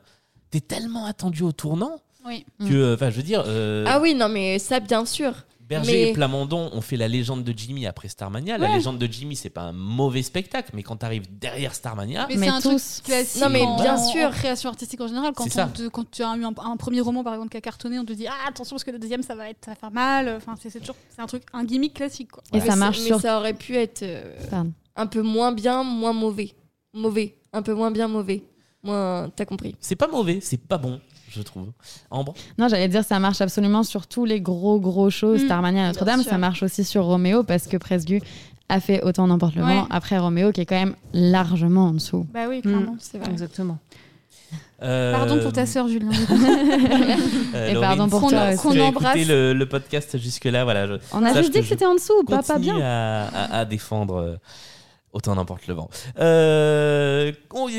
t'es tellement attendu au tournant Oui. que, enfin, je veux dire, euh, Ah oui, non mais ça bien sûr. Berger mais- et Plamondon ont fait la légende de Jimmy après Starmania. La légende de Jimmy, c'est pas un mauvais spectacle, mais quand t'arrives derrière Starmania, Mais, Mais c'est un tous. truc classique Non, mais en, bien en- sûr. en création artistique en général. Quand, C'est ça. on te- quand tu as eu un, un premier roman, par exemple, qui a cartonné, on te dit Ah, attention, parce que le deuxième, ça va, être, ça va faire mal. Enfin, c'est toujours c'est un truc, un gimmick classique. Quoi. Et Mais ça marche mais sur. ça aurait pu être euh, un peu moins bien, moins mauvais. Mauvais. Un peu moins bien mauvais. Moins. T'as compris. c'est pas mauvais, c'est pas bon, je trouve. Ambre Non, j'allais dire, ça marche absolument sur tous les gros, gros shows. Mm, Starmania, Notre-Dame, ça marche aussi sur Roméo parce que Presgu a fait autant n'emporte le Ouais. vent après Roméo, qui est quand même largement en dessous. Bah oui, clairement. C'est vrai. exactement. Euh, Pardon pour ta sœur, Julien. euh, Et Laurine, pardon pour toi Qu'on écouté embrasse. le, le podcast jusque-là, voilà. je- On a juste dit que que c'était en dessous, pas, pas bien. À, à- à défendre euh, autant n'importe le vent. Euh,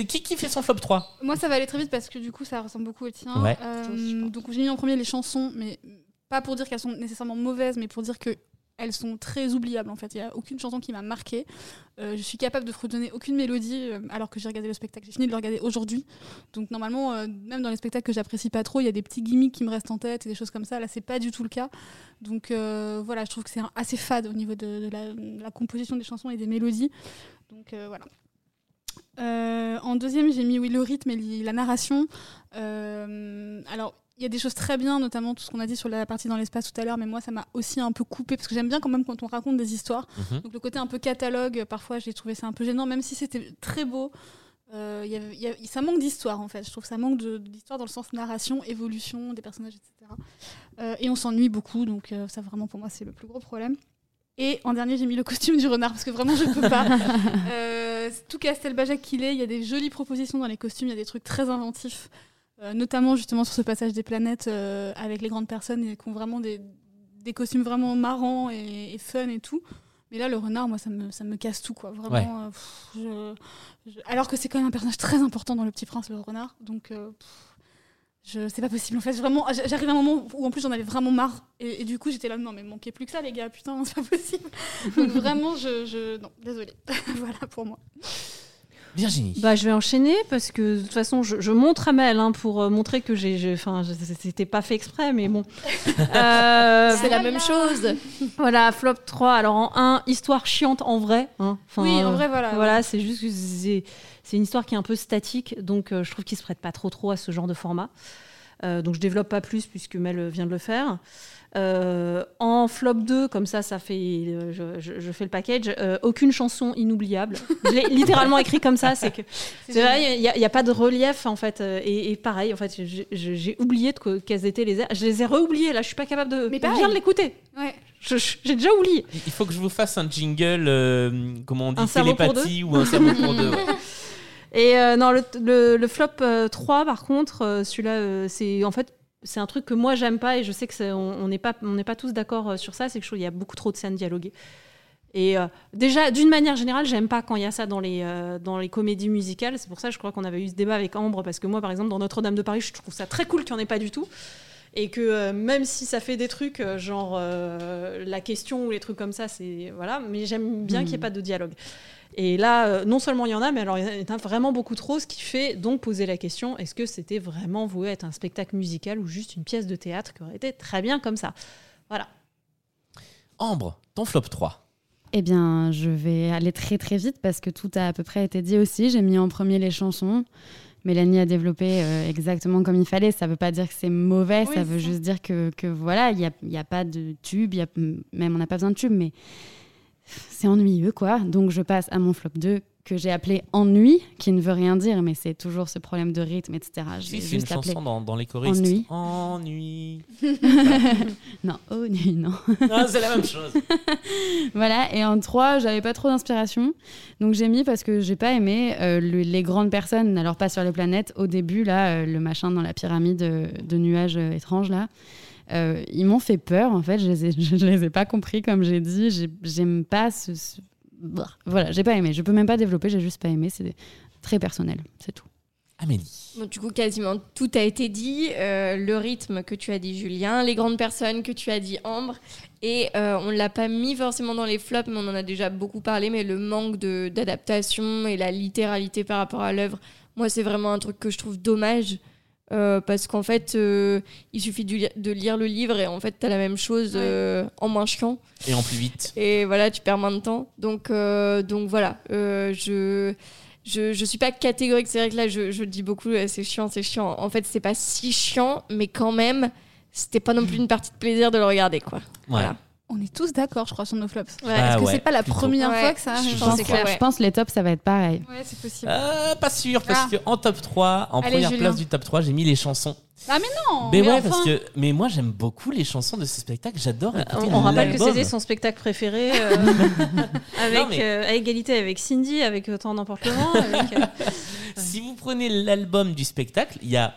qui, qui fait son flop 3 Moi, ça va aller très vite parce que du coup, ça ressemble beaucoup au tien. Ouais. Euh, donc, j'ai mis en premier les chansons, mais pas pour dire qu'elles sont nécessairement mauvaises, mais pour dire que elles sont très oubliables en fait. Il n'y a aucune chanson qui m'a marqué. Euh, je suis capable de fredonner aucune mélodie euh, alors que j'ai regardé le spectacle. J'ai fini de le regarder aujourd'hui. Donc normalement, euh, même dans les spectacles que j'apprécie pas trop, il y a des petits gimmicks qui me restent en tête et des choses comme ça. Là, c'est pas du tout le cas. Donc voilà, je trouve que c'est assez fade au niveau de, la, composition des chansons et des mélodies. Donc voilà. En deuxième, j'ai mis oui, le rythme et la narration. Alors, il y a des choses très bien, notamment tout ce qu'on a dit sur la partie dans l'espace tout à l'heure, mais moi, ça m'a aussi un peu coupé, parce que j'aime bien quand même quand on raconte des histoires. Mhm. Donc, le côté un peu catalogue, parfois, j'ai trouvé ça un peu gênant, même si c'était très beau. euh, y y a- ça manque d'histoire, en fait. Je trouve que ça manque d'histoire dans le sens narration, évolution des personnages, etc. Euh, et on s'ennuie beaucoup, donc euh, ça, vraiment, pour moi, c'est le plus gros problème. Et en dernier, j'ai mis le costume du renard parce que vraiment, je peux pas. Tout Castelbajac qu'il est, il y a des jolies propositions dans les costumes, il y a des trucs très inventifs, notamment justement sur ce passage des planètes euh, avec les grandes personnes et qui ont vraiment des, des costumes vraiment marrants et, et fun et tout. Mais là, le renard, moi, ça me, ça me casse tout, quoi. Vraiment. euh, pff, je- je- alors que c'est quand même un personnage très important dans Le Petit Prince, le renard. Donc. euh, pff, je, c'est pas possible en fait, vraiment. J'arrive à un moment où en plus j'en avais vraiment marre. Et, et du coup j'étais là, non mais manquez plus que ça les gars, putain, c'est pas possible. Donc vraiment, je. je... Non, désolé. voilà pour moi. Virginie. Bah, je vais enchaîner parce que de toute façon, je, je montre à Mel hein, pour euh, montrer que j'ai. Enfin, c'était pas fait exprès, mais bon. Euh, C'est la même chose. Voilà, flop 3. Alors en 1, histoire chiante en vrai. hein. Enfin, Oui, en vrai, voilà, Voilà, ouais. c'est juste que c'est une histoire qui est un peu statique, donc euh, je trouve qu'il se prête pas trop trop à ce genre de format. Euh, donc je développe pas plus puisque Mel vient de le faire. Euh, en flop 2, comme ça, ça fait, euh, je, je- je fais le package. euh, aucune chanson inoubliable. Je l'ai littéralement écrit comme ça. C'est que il n'y a, il y a pas de relief en fait. euh, Et, et pareil, en fait, j'ai- oublié de que- quelles étaient les airs. Je les ai re-oubliées. Là, je suis pas capable de. Mais je viens pareil. de l'écouter. Ouais. J'ai déjà oublié. Il faut que je vous fasse un jingle, euh, comment on dit, Un cerveau pour télépathie deux ou un cerveau pour deux. ouais. Et euh, non, le, le- le flop euh, 3, par contre, euh, celui-là, euh, c'est en fait. C'est un truc que moi j'aime pas et je sais que c'est- on n'est pas on n'est pas tous d'accord euh, sur ça. C'est que je trouve qu'il y a beaucoup trop de scènes dialoguées. Et euh, déjà, d'une manière générale, j'aime pas quand il y a ça dans les, euh, dans les comédies musicales. C'est pour ça, je crois qu'on avait eu ce débat avec Ambre, parce que moi, par exemple, dans Notre-Dame de Paris, je trouve ça très cool qu'il n'y en ait pas du tout. Et que euh, même si ça fait des trucs, genre la question ou les trucs comme ça, c'est. Voilà, mais j'aime bien Mm. qu'il n'y ait pas de dialogue. Et là, euh, non seulement il y en a, mais alors il y en a vraiment beaucoup trop, ce qui fait donc poser la question est-ce que c'était vraiment voué à être un spectacle musical ou juste une pièce de théâtre qui aurait été très bien comme ça? Voilà. Ambre, ton flop 3. Eh bien, je vais aller très très vite parce que tout a à peu près été dit aussi. J'ai mis en premier les chansons. Mélanie a développé euh, exactement comme il fallait. Ça veut pas dire que c'est mauvais, Oui, ça veut juste dire que, que voilà, il n'y a, il y a pas de tube, il y a, même on n'a pas besoin de tube, mais c'est ennuyeux quoi. Donc je passe à mon flop 2 que j'ai appelé Ennui, qui ne veut rien dire, mais c'est toujours ce problème de rythme, etc. Si, c'est une chanson dans, dans les choristes. Ennui. Ennui. non, Ennui, non. Non, c'est la même chose. voilà, et en 3, j'avais pas trop d'inspiration. Donc j'ai mis parce que j'ai pas aimé euh, le- les grandes personnes, alors pas sur les planètes. Au début, là, euh, le machin dans la pyramide euh, de nuages étranges, là, euh, ils m'ont fait peur, en fait. Je les ai, je les ai pas compris, comme j'ai dit. J'ai- J'aime pas ce. ce- Voilà, j'ai pas aimé. Je peux même pas développer, j'ai juste pas aimé. C'est très personnel, c'est tout. Amélie. Bon, du coup, quasiment tout a été dit. Euh, le rythme que tu as dit, Julien, les grandes personnes que tu as dit, Ambre. Et euh, on ne l'a pas mis forcément dans les flops, mais on en a déjà beaucoup parlé. Mais le manque de- d'adaptation et la littéralité par rapport à l'œuvre, moi, c'est vraiment un truc que je trouve dommage. Euh, parce qu'en fait, euh, il suffit de, li- de lire le livre et en fait, tu as la même chose euh, en moins chiant. Et en plus vite. Et voilà, tu perds moins de temps. Donc, euh, donc voilà, euh, je, je, je suis pas catégorique. C'est vrai que là, je, je dis beaucoup, c'est chiant, c'est chiant. En fait, c'est pas si chiant, mais quand même, c'était pas non plus une partie de plaisir de le regarder, quoi. Voilà. On est tous d'accord, je crois, sur nos flops. Ouais. Parce Ah que ouais, c'est pas la plutôt. première Ouais. fois que ça arrive. Je pense pense, que- que- ouais. je pense que les tops, ça va être pareil. Ouais, c'est possible. Euh, pas sûr, parce Ah. que en top 3, en Allez, première Julien. place du top 3, j'ai mis les chansons. Ah mais non mais, mais ouais, enfin. parce que. Mais moi, j'aime beaucoup les chansons de ce spectacle. J'adore écouter On, on rappelle que c'était son spectacle préféré, euh, avec, Non, mais- euh, à égalité avec Cindy, avec Autant n'emporte le vent. avec, euh, Si vous prenez l'album du spectacle, il y a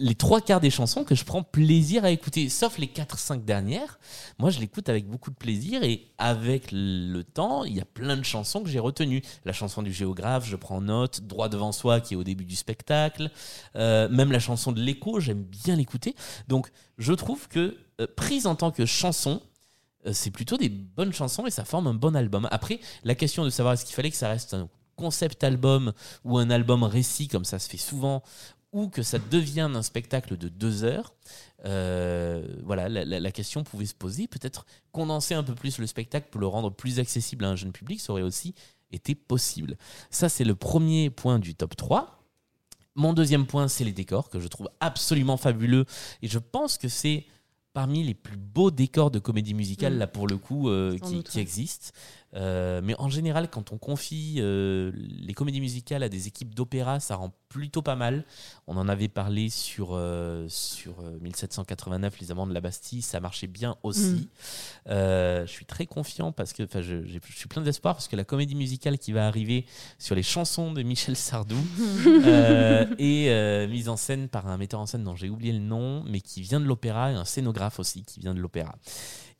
les trois quarts des chansons que je prends plaisir à écouter, sauf les 4-5 dernières. Moi, je l'écoute avec beaucoup de plaisir et avec le temps, il y a plein de chansons que j'ai retenues. La chanson du géographe, je prends note. Droit devant soi, qui est au début du spectacle. Euh, même la chanson de l'écho, j'aime bien l'écouter. Donc, je trouve que, euh, prise en tant que chanson, euh, c'est plutôt des bonnes chansons et ça forme un bon album. Après, la question de savoir est-ce qu'il fallait que ça reste un concept album ou un album récit, comme ça se fait souvent, ou que ça devienne un spectacle de deux heures, euh, voilà, la, la- la question pouvait se poser. Peut-être condenser un peu plus le spectacle pour le rendre plus accessible à un jeune public, ça aurait aussi été possible. Ça, c'est le premier point du top 3. Mon deuxième point, c'est les décors, que je trouve absolument fabuleux. Et je pense que c'est parmi les plus beaux décors de comédie musicale, Mm. là pour le coup, euh, qui, existent. Euh, mais en général, quand on confie euh, les comédies musicales à des équipes d'opéra, ça rend plutôt pas mal. On en avait parlé sur, euh, sur euh, 1789, Les Amants de la Bastille, ça marchait bien aussi. Mm. Je suis très confiant parce que enfin, je, suis plein d'espoir parce que la comédie musicale qui va arriver sur les chansons de Michel Sardou est mise en scène par un metteur en scène dont j'ai oublié le nom, mais qui vient de l'opéra et un scénographe aussi qui vient de l'opéra.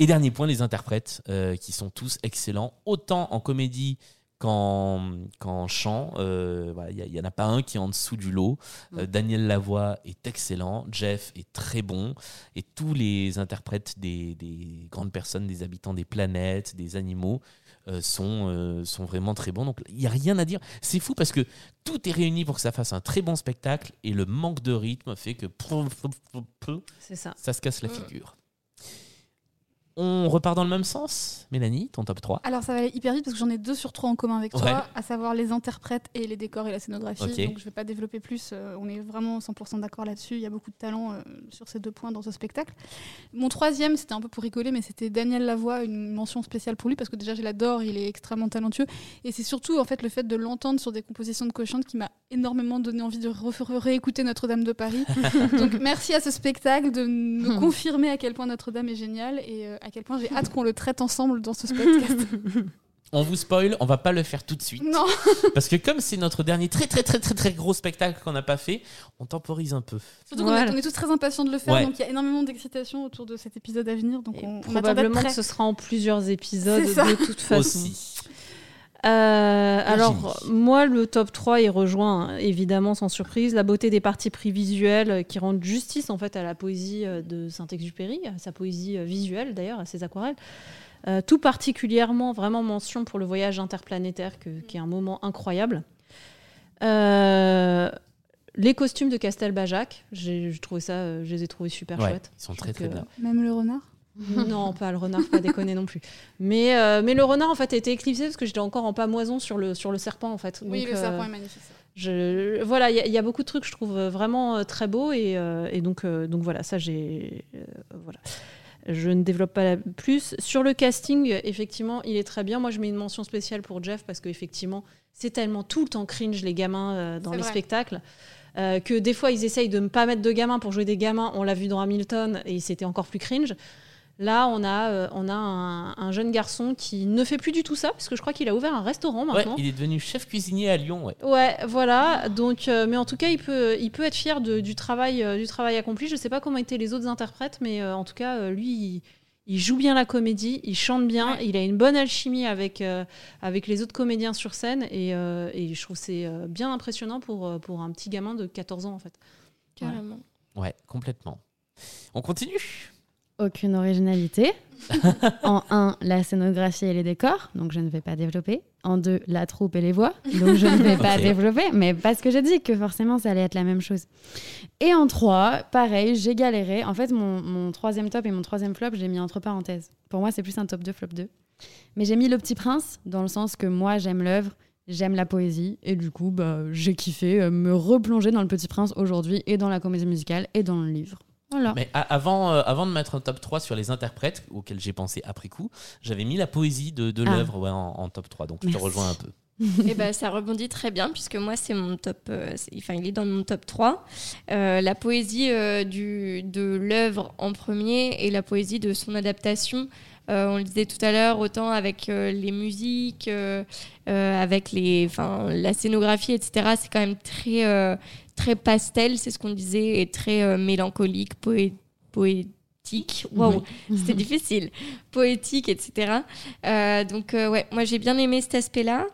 Et dernier point, les interprètes euh, qui sont tous excellents, autant en comédie qu'en qu'en chant. Euh, voilà, Il n'y en a pas un qui est en dessous du lot. Euh, Daniel Lavoie est excellent, Jeff est très bon, et tous les interprètes des, des grandes personnes, des habitants des planètes, des animaux, sont, euh, sont vraiment très bons. Donc il n'y a rien à dire. C'est fou parce que tout est réuni pour que ça fasse un très bon spectacle et le manque de rythme fait que ça. ça se casse la figure. On repart dans le même sens Mélanie, ton top 3 Alors ça va aller hyper vite parce que j'en ai deux sur trois en commun avec toi, Ouais. à savoir les interprètes et les décors et la scénographie. Donc je vais pas développer plus, euh, on est vraiment 100% d'accord là-dessus, il y a beaucoup de talent euh, sur ces deux points dans ce spectacle. Mon troisième, c'était un peu pour rigoler, mais c'était Daniel Lavoie, une mention spéciale pour lui parce que déjà je l'adore, il est extrêmement talentueux et c'est surtout en fait le fait de l'entendre sur des compositions de Cochantes qui m'a énormément donné envie de réécouter Notre-Dame de Paris. Donc merci à ce spectacle de me confirmer à quel point Notre-Dame est géniale et euh, à quel point j'ai hâte qu'on le traite ensemble dans ce podcast. On vous spoil, on va pas le faire tout de suite. Non. Parce que comme c'est notre dernier très très très très très gros spectacle qu'on n'a pas fait, on temporise un peu. Surtout qu'on est- Voilà. on est tous très impatients de le faire, Ouais. donc il y a énormément d'excitation autour de cet épisode à venir. Donc on, Probablement que ce sera en plusieurs épisodes C'est ça. de toute façon. Aussi. Euh, alors, moi, le top 3, il rejoint hein, évidemment sans surprise la beauté des parties pris visuelles euh, qui rendent justice en fait à la poésie euh, de Saint-Exupéry, à sa poésie visuelle d'ailleurs, à ses aquarelles. Euh, tout particulièrement, vraiment mention pour le voyage interplanétaire, que- qui est un moment incroyable. Euh, les costumes de Castelbajac, j'ai trouvé ça, euh, je les ai trouvés super Ouais, chouettes. ils sont très, très que- bien. Même le renard? non, pas le renard, pas déconner non plus. Mais, euh, mais le renard, en fait, a été éclipsé parce que j'étais encore en pamoison sur le, sur le serpent, en fait. Oui, Donc, le euh, serpent est magnifique. je, voilà, il y, a- il y a beaucoup de trucs que je trouve vraiment euh, très beaux et, euh, et donc, donc voilà, ça j'ai. voilà. Je ne développe pas la- plus. Sur le casting, effectivement, il est très bien. Moi, je mets une mention spéciale pour Jeff parce qu'effectivement, c'est tellement tout le temps cringe, les gamins, dans les vrai. spectacles. que des fois ils essayent de ne pas mettre de gamins pour jouer des gamins. On l'a vu dans Hamilton et c'était encore plus cringe. Là, on a, euh, on a un, un jeune garçon qui ne fait plus du tout ça, parce que je crois qu'il a ouvert un restaurant Ouais, maintenant. il est devenu chef cuisinier à Lyon. Ouais. Ouais, voilà. Donc, euh, mais en tout cas, il peut, il peut être fier de- du travail, euh, du travail accompli. Je sais pas comment étaient les autres interprètes, mais euh, en tout cas, euh, lui, il, il joue bien la comédie, il chante bien, il a une bonne alchimie avec euh, avec les autres comédiens sur scène, et, euh, et je trouve que c'est euh, bien impressionnant pour pour un petit gamin de 14 ans en fait. Carrément. Ouais, complètement. On continue? Aucune originalité. en 1, la scénographie et les décors, donc je ne vais pas développer. En 2, la troupe et les voix, donc je ne vais pas développer, mais parce que j'ai dit que forcément ça allait être la même chose. Et en 3, pareil, j'ai galéré. En fait, mon, mon troisième top et mon troisième flop, j'ai mis entre parenthèses. Pour moi, c'est plus un top 2, flop 2. Mais j'ai mis Le Petit Prince, dans le sens que moi, j'aime l'œuvre, j'aime la poésie, et du coup, bah, j'ai kiffé euh, me replonger dans Le Petit Prince aujourd'hui, et dans la comédie musicale, et dans le livre. Voilà. Mais avant, euh, avant de mettre un top 3 sur les interprètes, auxquels j'ai pensé après coup, j'avais mis la poésie de, de Ah. l'œuvre ouais, en, en top 3. Donc je te Merci. rejoins un peu. Et ben ça rebondit très bien puisque moi c'est mon top, euh, enfin il est dans mon top 3. Euh, la poésie euh, du, de l'œuvre en premier et la poésie de son adaptation. Euh, on le disait tout à l'heure, autant avec euh, les musiques, euh, euh, avec les, enfin la scénographie, etc. C'est quand même très, euh, très pastel, c'est ce qu'on disait, et très euh, mélancolique, poé- poétique. Waouh, c'était difficile. Poétique, etc. Euh, donc euh, ouais, moi j'ai bien aimé cet aspect-là.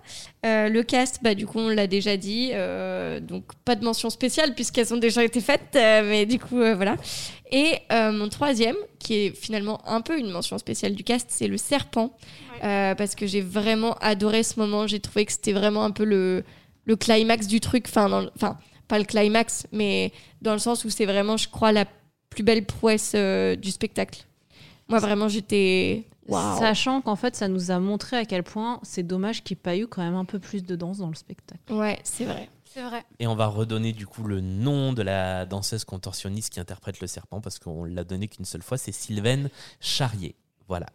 Euh, le cast, bah du coup on l'a déjà dit, euh, donc pas de mention spéciale puisqu'elles ont déjà été faites, euh, mais du coup euh, voilà. Et euh, mon troisième, qui est finalement un peu une mention spéciale du cast, c'est le serpent, Euh, parce que j'ai vraiment adoré ce moment. J'ai trouvé que c'était vraiment un peu le le climax du truc, enfin enfin pas le climax, mais dans le sens où c'est vraiment, je crois, la plus belle prouesse euh, du spectacle. Moi vraiment j'étais. Sachant qu'en fait, ça nous a montré à quel point c'est dommage qu'il n'y ait pas eu quand même un peu plus de danse dans le spectacle. Ouais, c'est vrai. C'est vrai. Et on va redonner du coup le nom de la danseuse contorsionniste qui interprète le serpent parce qu'on l'a donné qu'une seule fois, c'est Sylvaine Charrier. Voilà.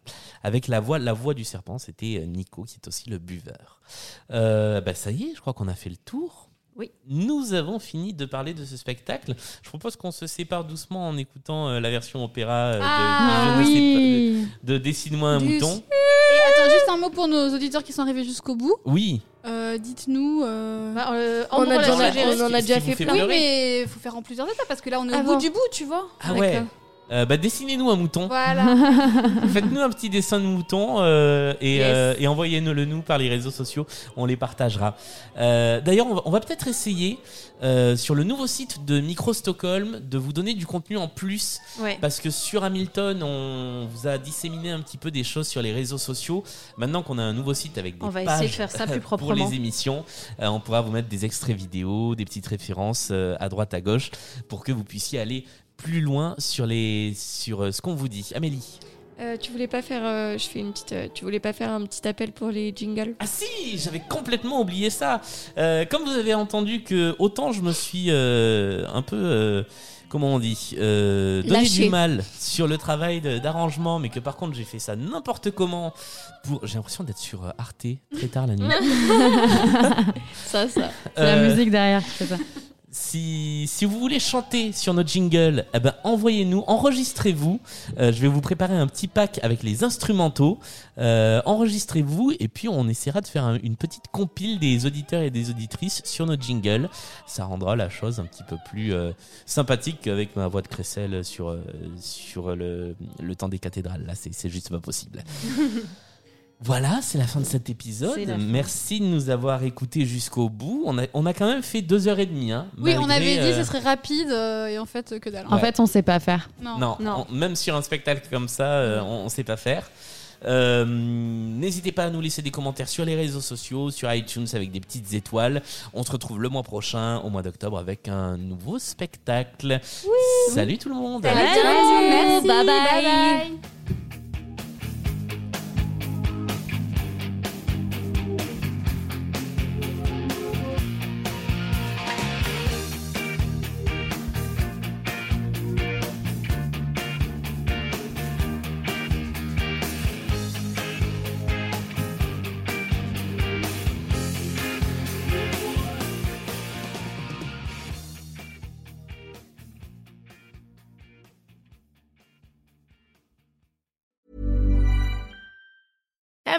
Avec la voix, la voix du serpent, c'était euh, Nico qui est aussi le buveur. Euh, bah, ça y est, je crois qu'on a fait le tour. Oui. Nous avons fini de parler de ce spectacle. Je propose qu'on se sépare doucement en écoutant euh, la version opéra euh, de, Ah, oui. de, de Dessine-moi un Du- mouton. Et attends, juste un mot pour nos auditeurs qui sont arrivés jusqu'au bout. Oui. Euh, Dites-nous. euh, Bah, euh, On en a déjà fait fait plein. Oui, mais il faut faire en plusieurs étapes parce que là on est au Avant. bout du bout, tu vois. Ah ouais. Euh, bah, dessinez-nous un mouton. Voilà. Faites-nous un petit dessin de mouton euh, et, Yes. euh, et envoyez-nous-le nous par les réseaux sociaux. On les partagera. D'ailleurs, on va, peut-être essayer sur le nouveau site de Micro Stockholm de vous donner du contenu en plus. Ouais. Parce que sur Hamilton, on vous a disséminé un petit peu des choses sur les réseaux sociaux. Maintenant qu'on a un nouveau site avec des On va pages essayer de faire ça plus pour proprement. les émissions, on pourra vous mettre des extraits vidéo, des petites références à droite à gauche pour que vous puissiez aller plus loin sur les sur euh, ce qu'on vous dit. Amélie. Euh, tu voulais pas faire, euh, je fais une petite, euh, tu voulais pas faire un petit appel pour les jingles? Ah si, j'avais complètement oublié ça. Euh, comme vous avez entendu que autant je me suis euh, un peu, euh, comment on dit, euh, donné Lâché. du mal sur le travail d'arrangement, mais que par contre j'ai fait ça n'importe comment. Pour, j'ai l'impression d'être sur Arte très tard la nuit. ça, ça. C'est la musique derrière qui fait ça. Si, si vous voulez chanter sur notre jingle, eh ben envoyez-nous, enregistrez-vous. Euh, je vais vous préparer un petit pack avec les instrumentaux. Euh, enregistrez-vous et puis on essaiera de faire un- une petite compile des auditeurs et des auditrices sur notre jingle. Ça rendra la chose un petit peu plus euh, sympathique qu'avec ma voix de crécelle sur, euh, sur le, le temps des cathédrales. Là, c'est juste pas possible. Voilà, c'est la fin de cet épisode. Merci de nous avoir écoutés jusqu'au bout. On a, on a quand même fait deux heures et demie. Hein, Oui, on avait dit euh, ce serait rapide euh, et en fait que dalle. En fait, on sait pas faire. Non. Non, Non. on- même sur un spectacle comme ça, euh, on, on sait pas faire. Euh, N'hésitez pas à nous laisser des commentaires sur les réseaux sociaux, sur iTunes avec des petites étoiles. On se retrouve le mois prochain, au mois d'octobre, avec un nouveau spectacle. Salut tout le monde. Salut tout le monde. Merci. Bye bye. bye, bye.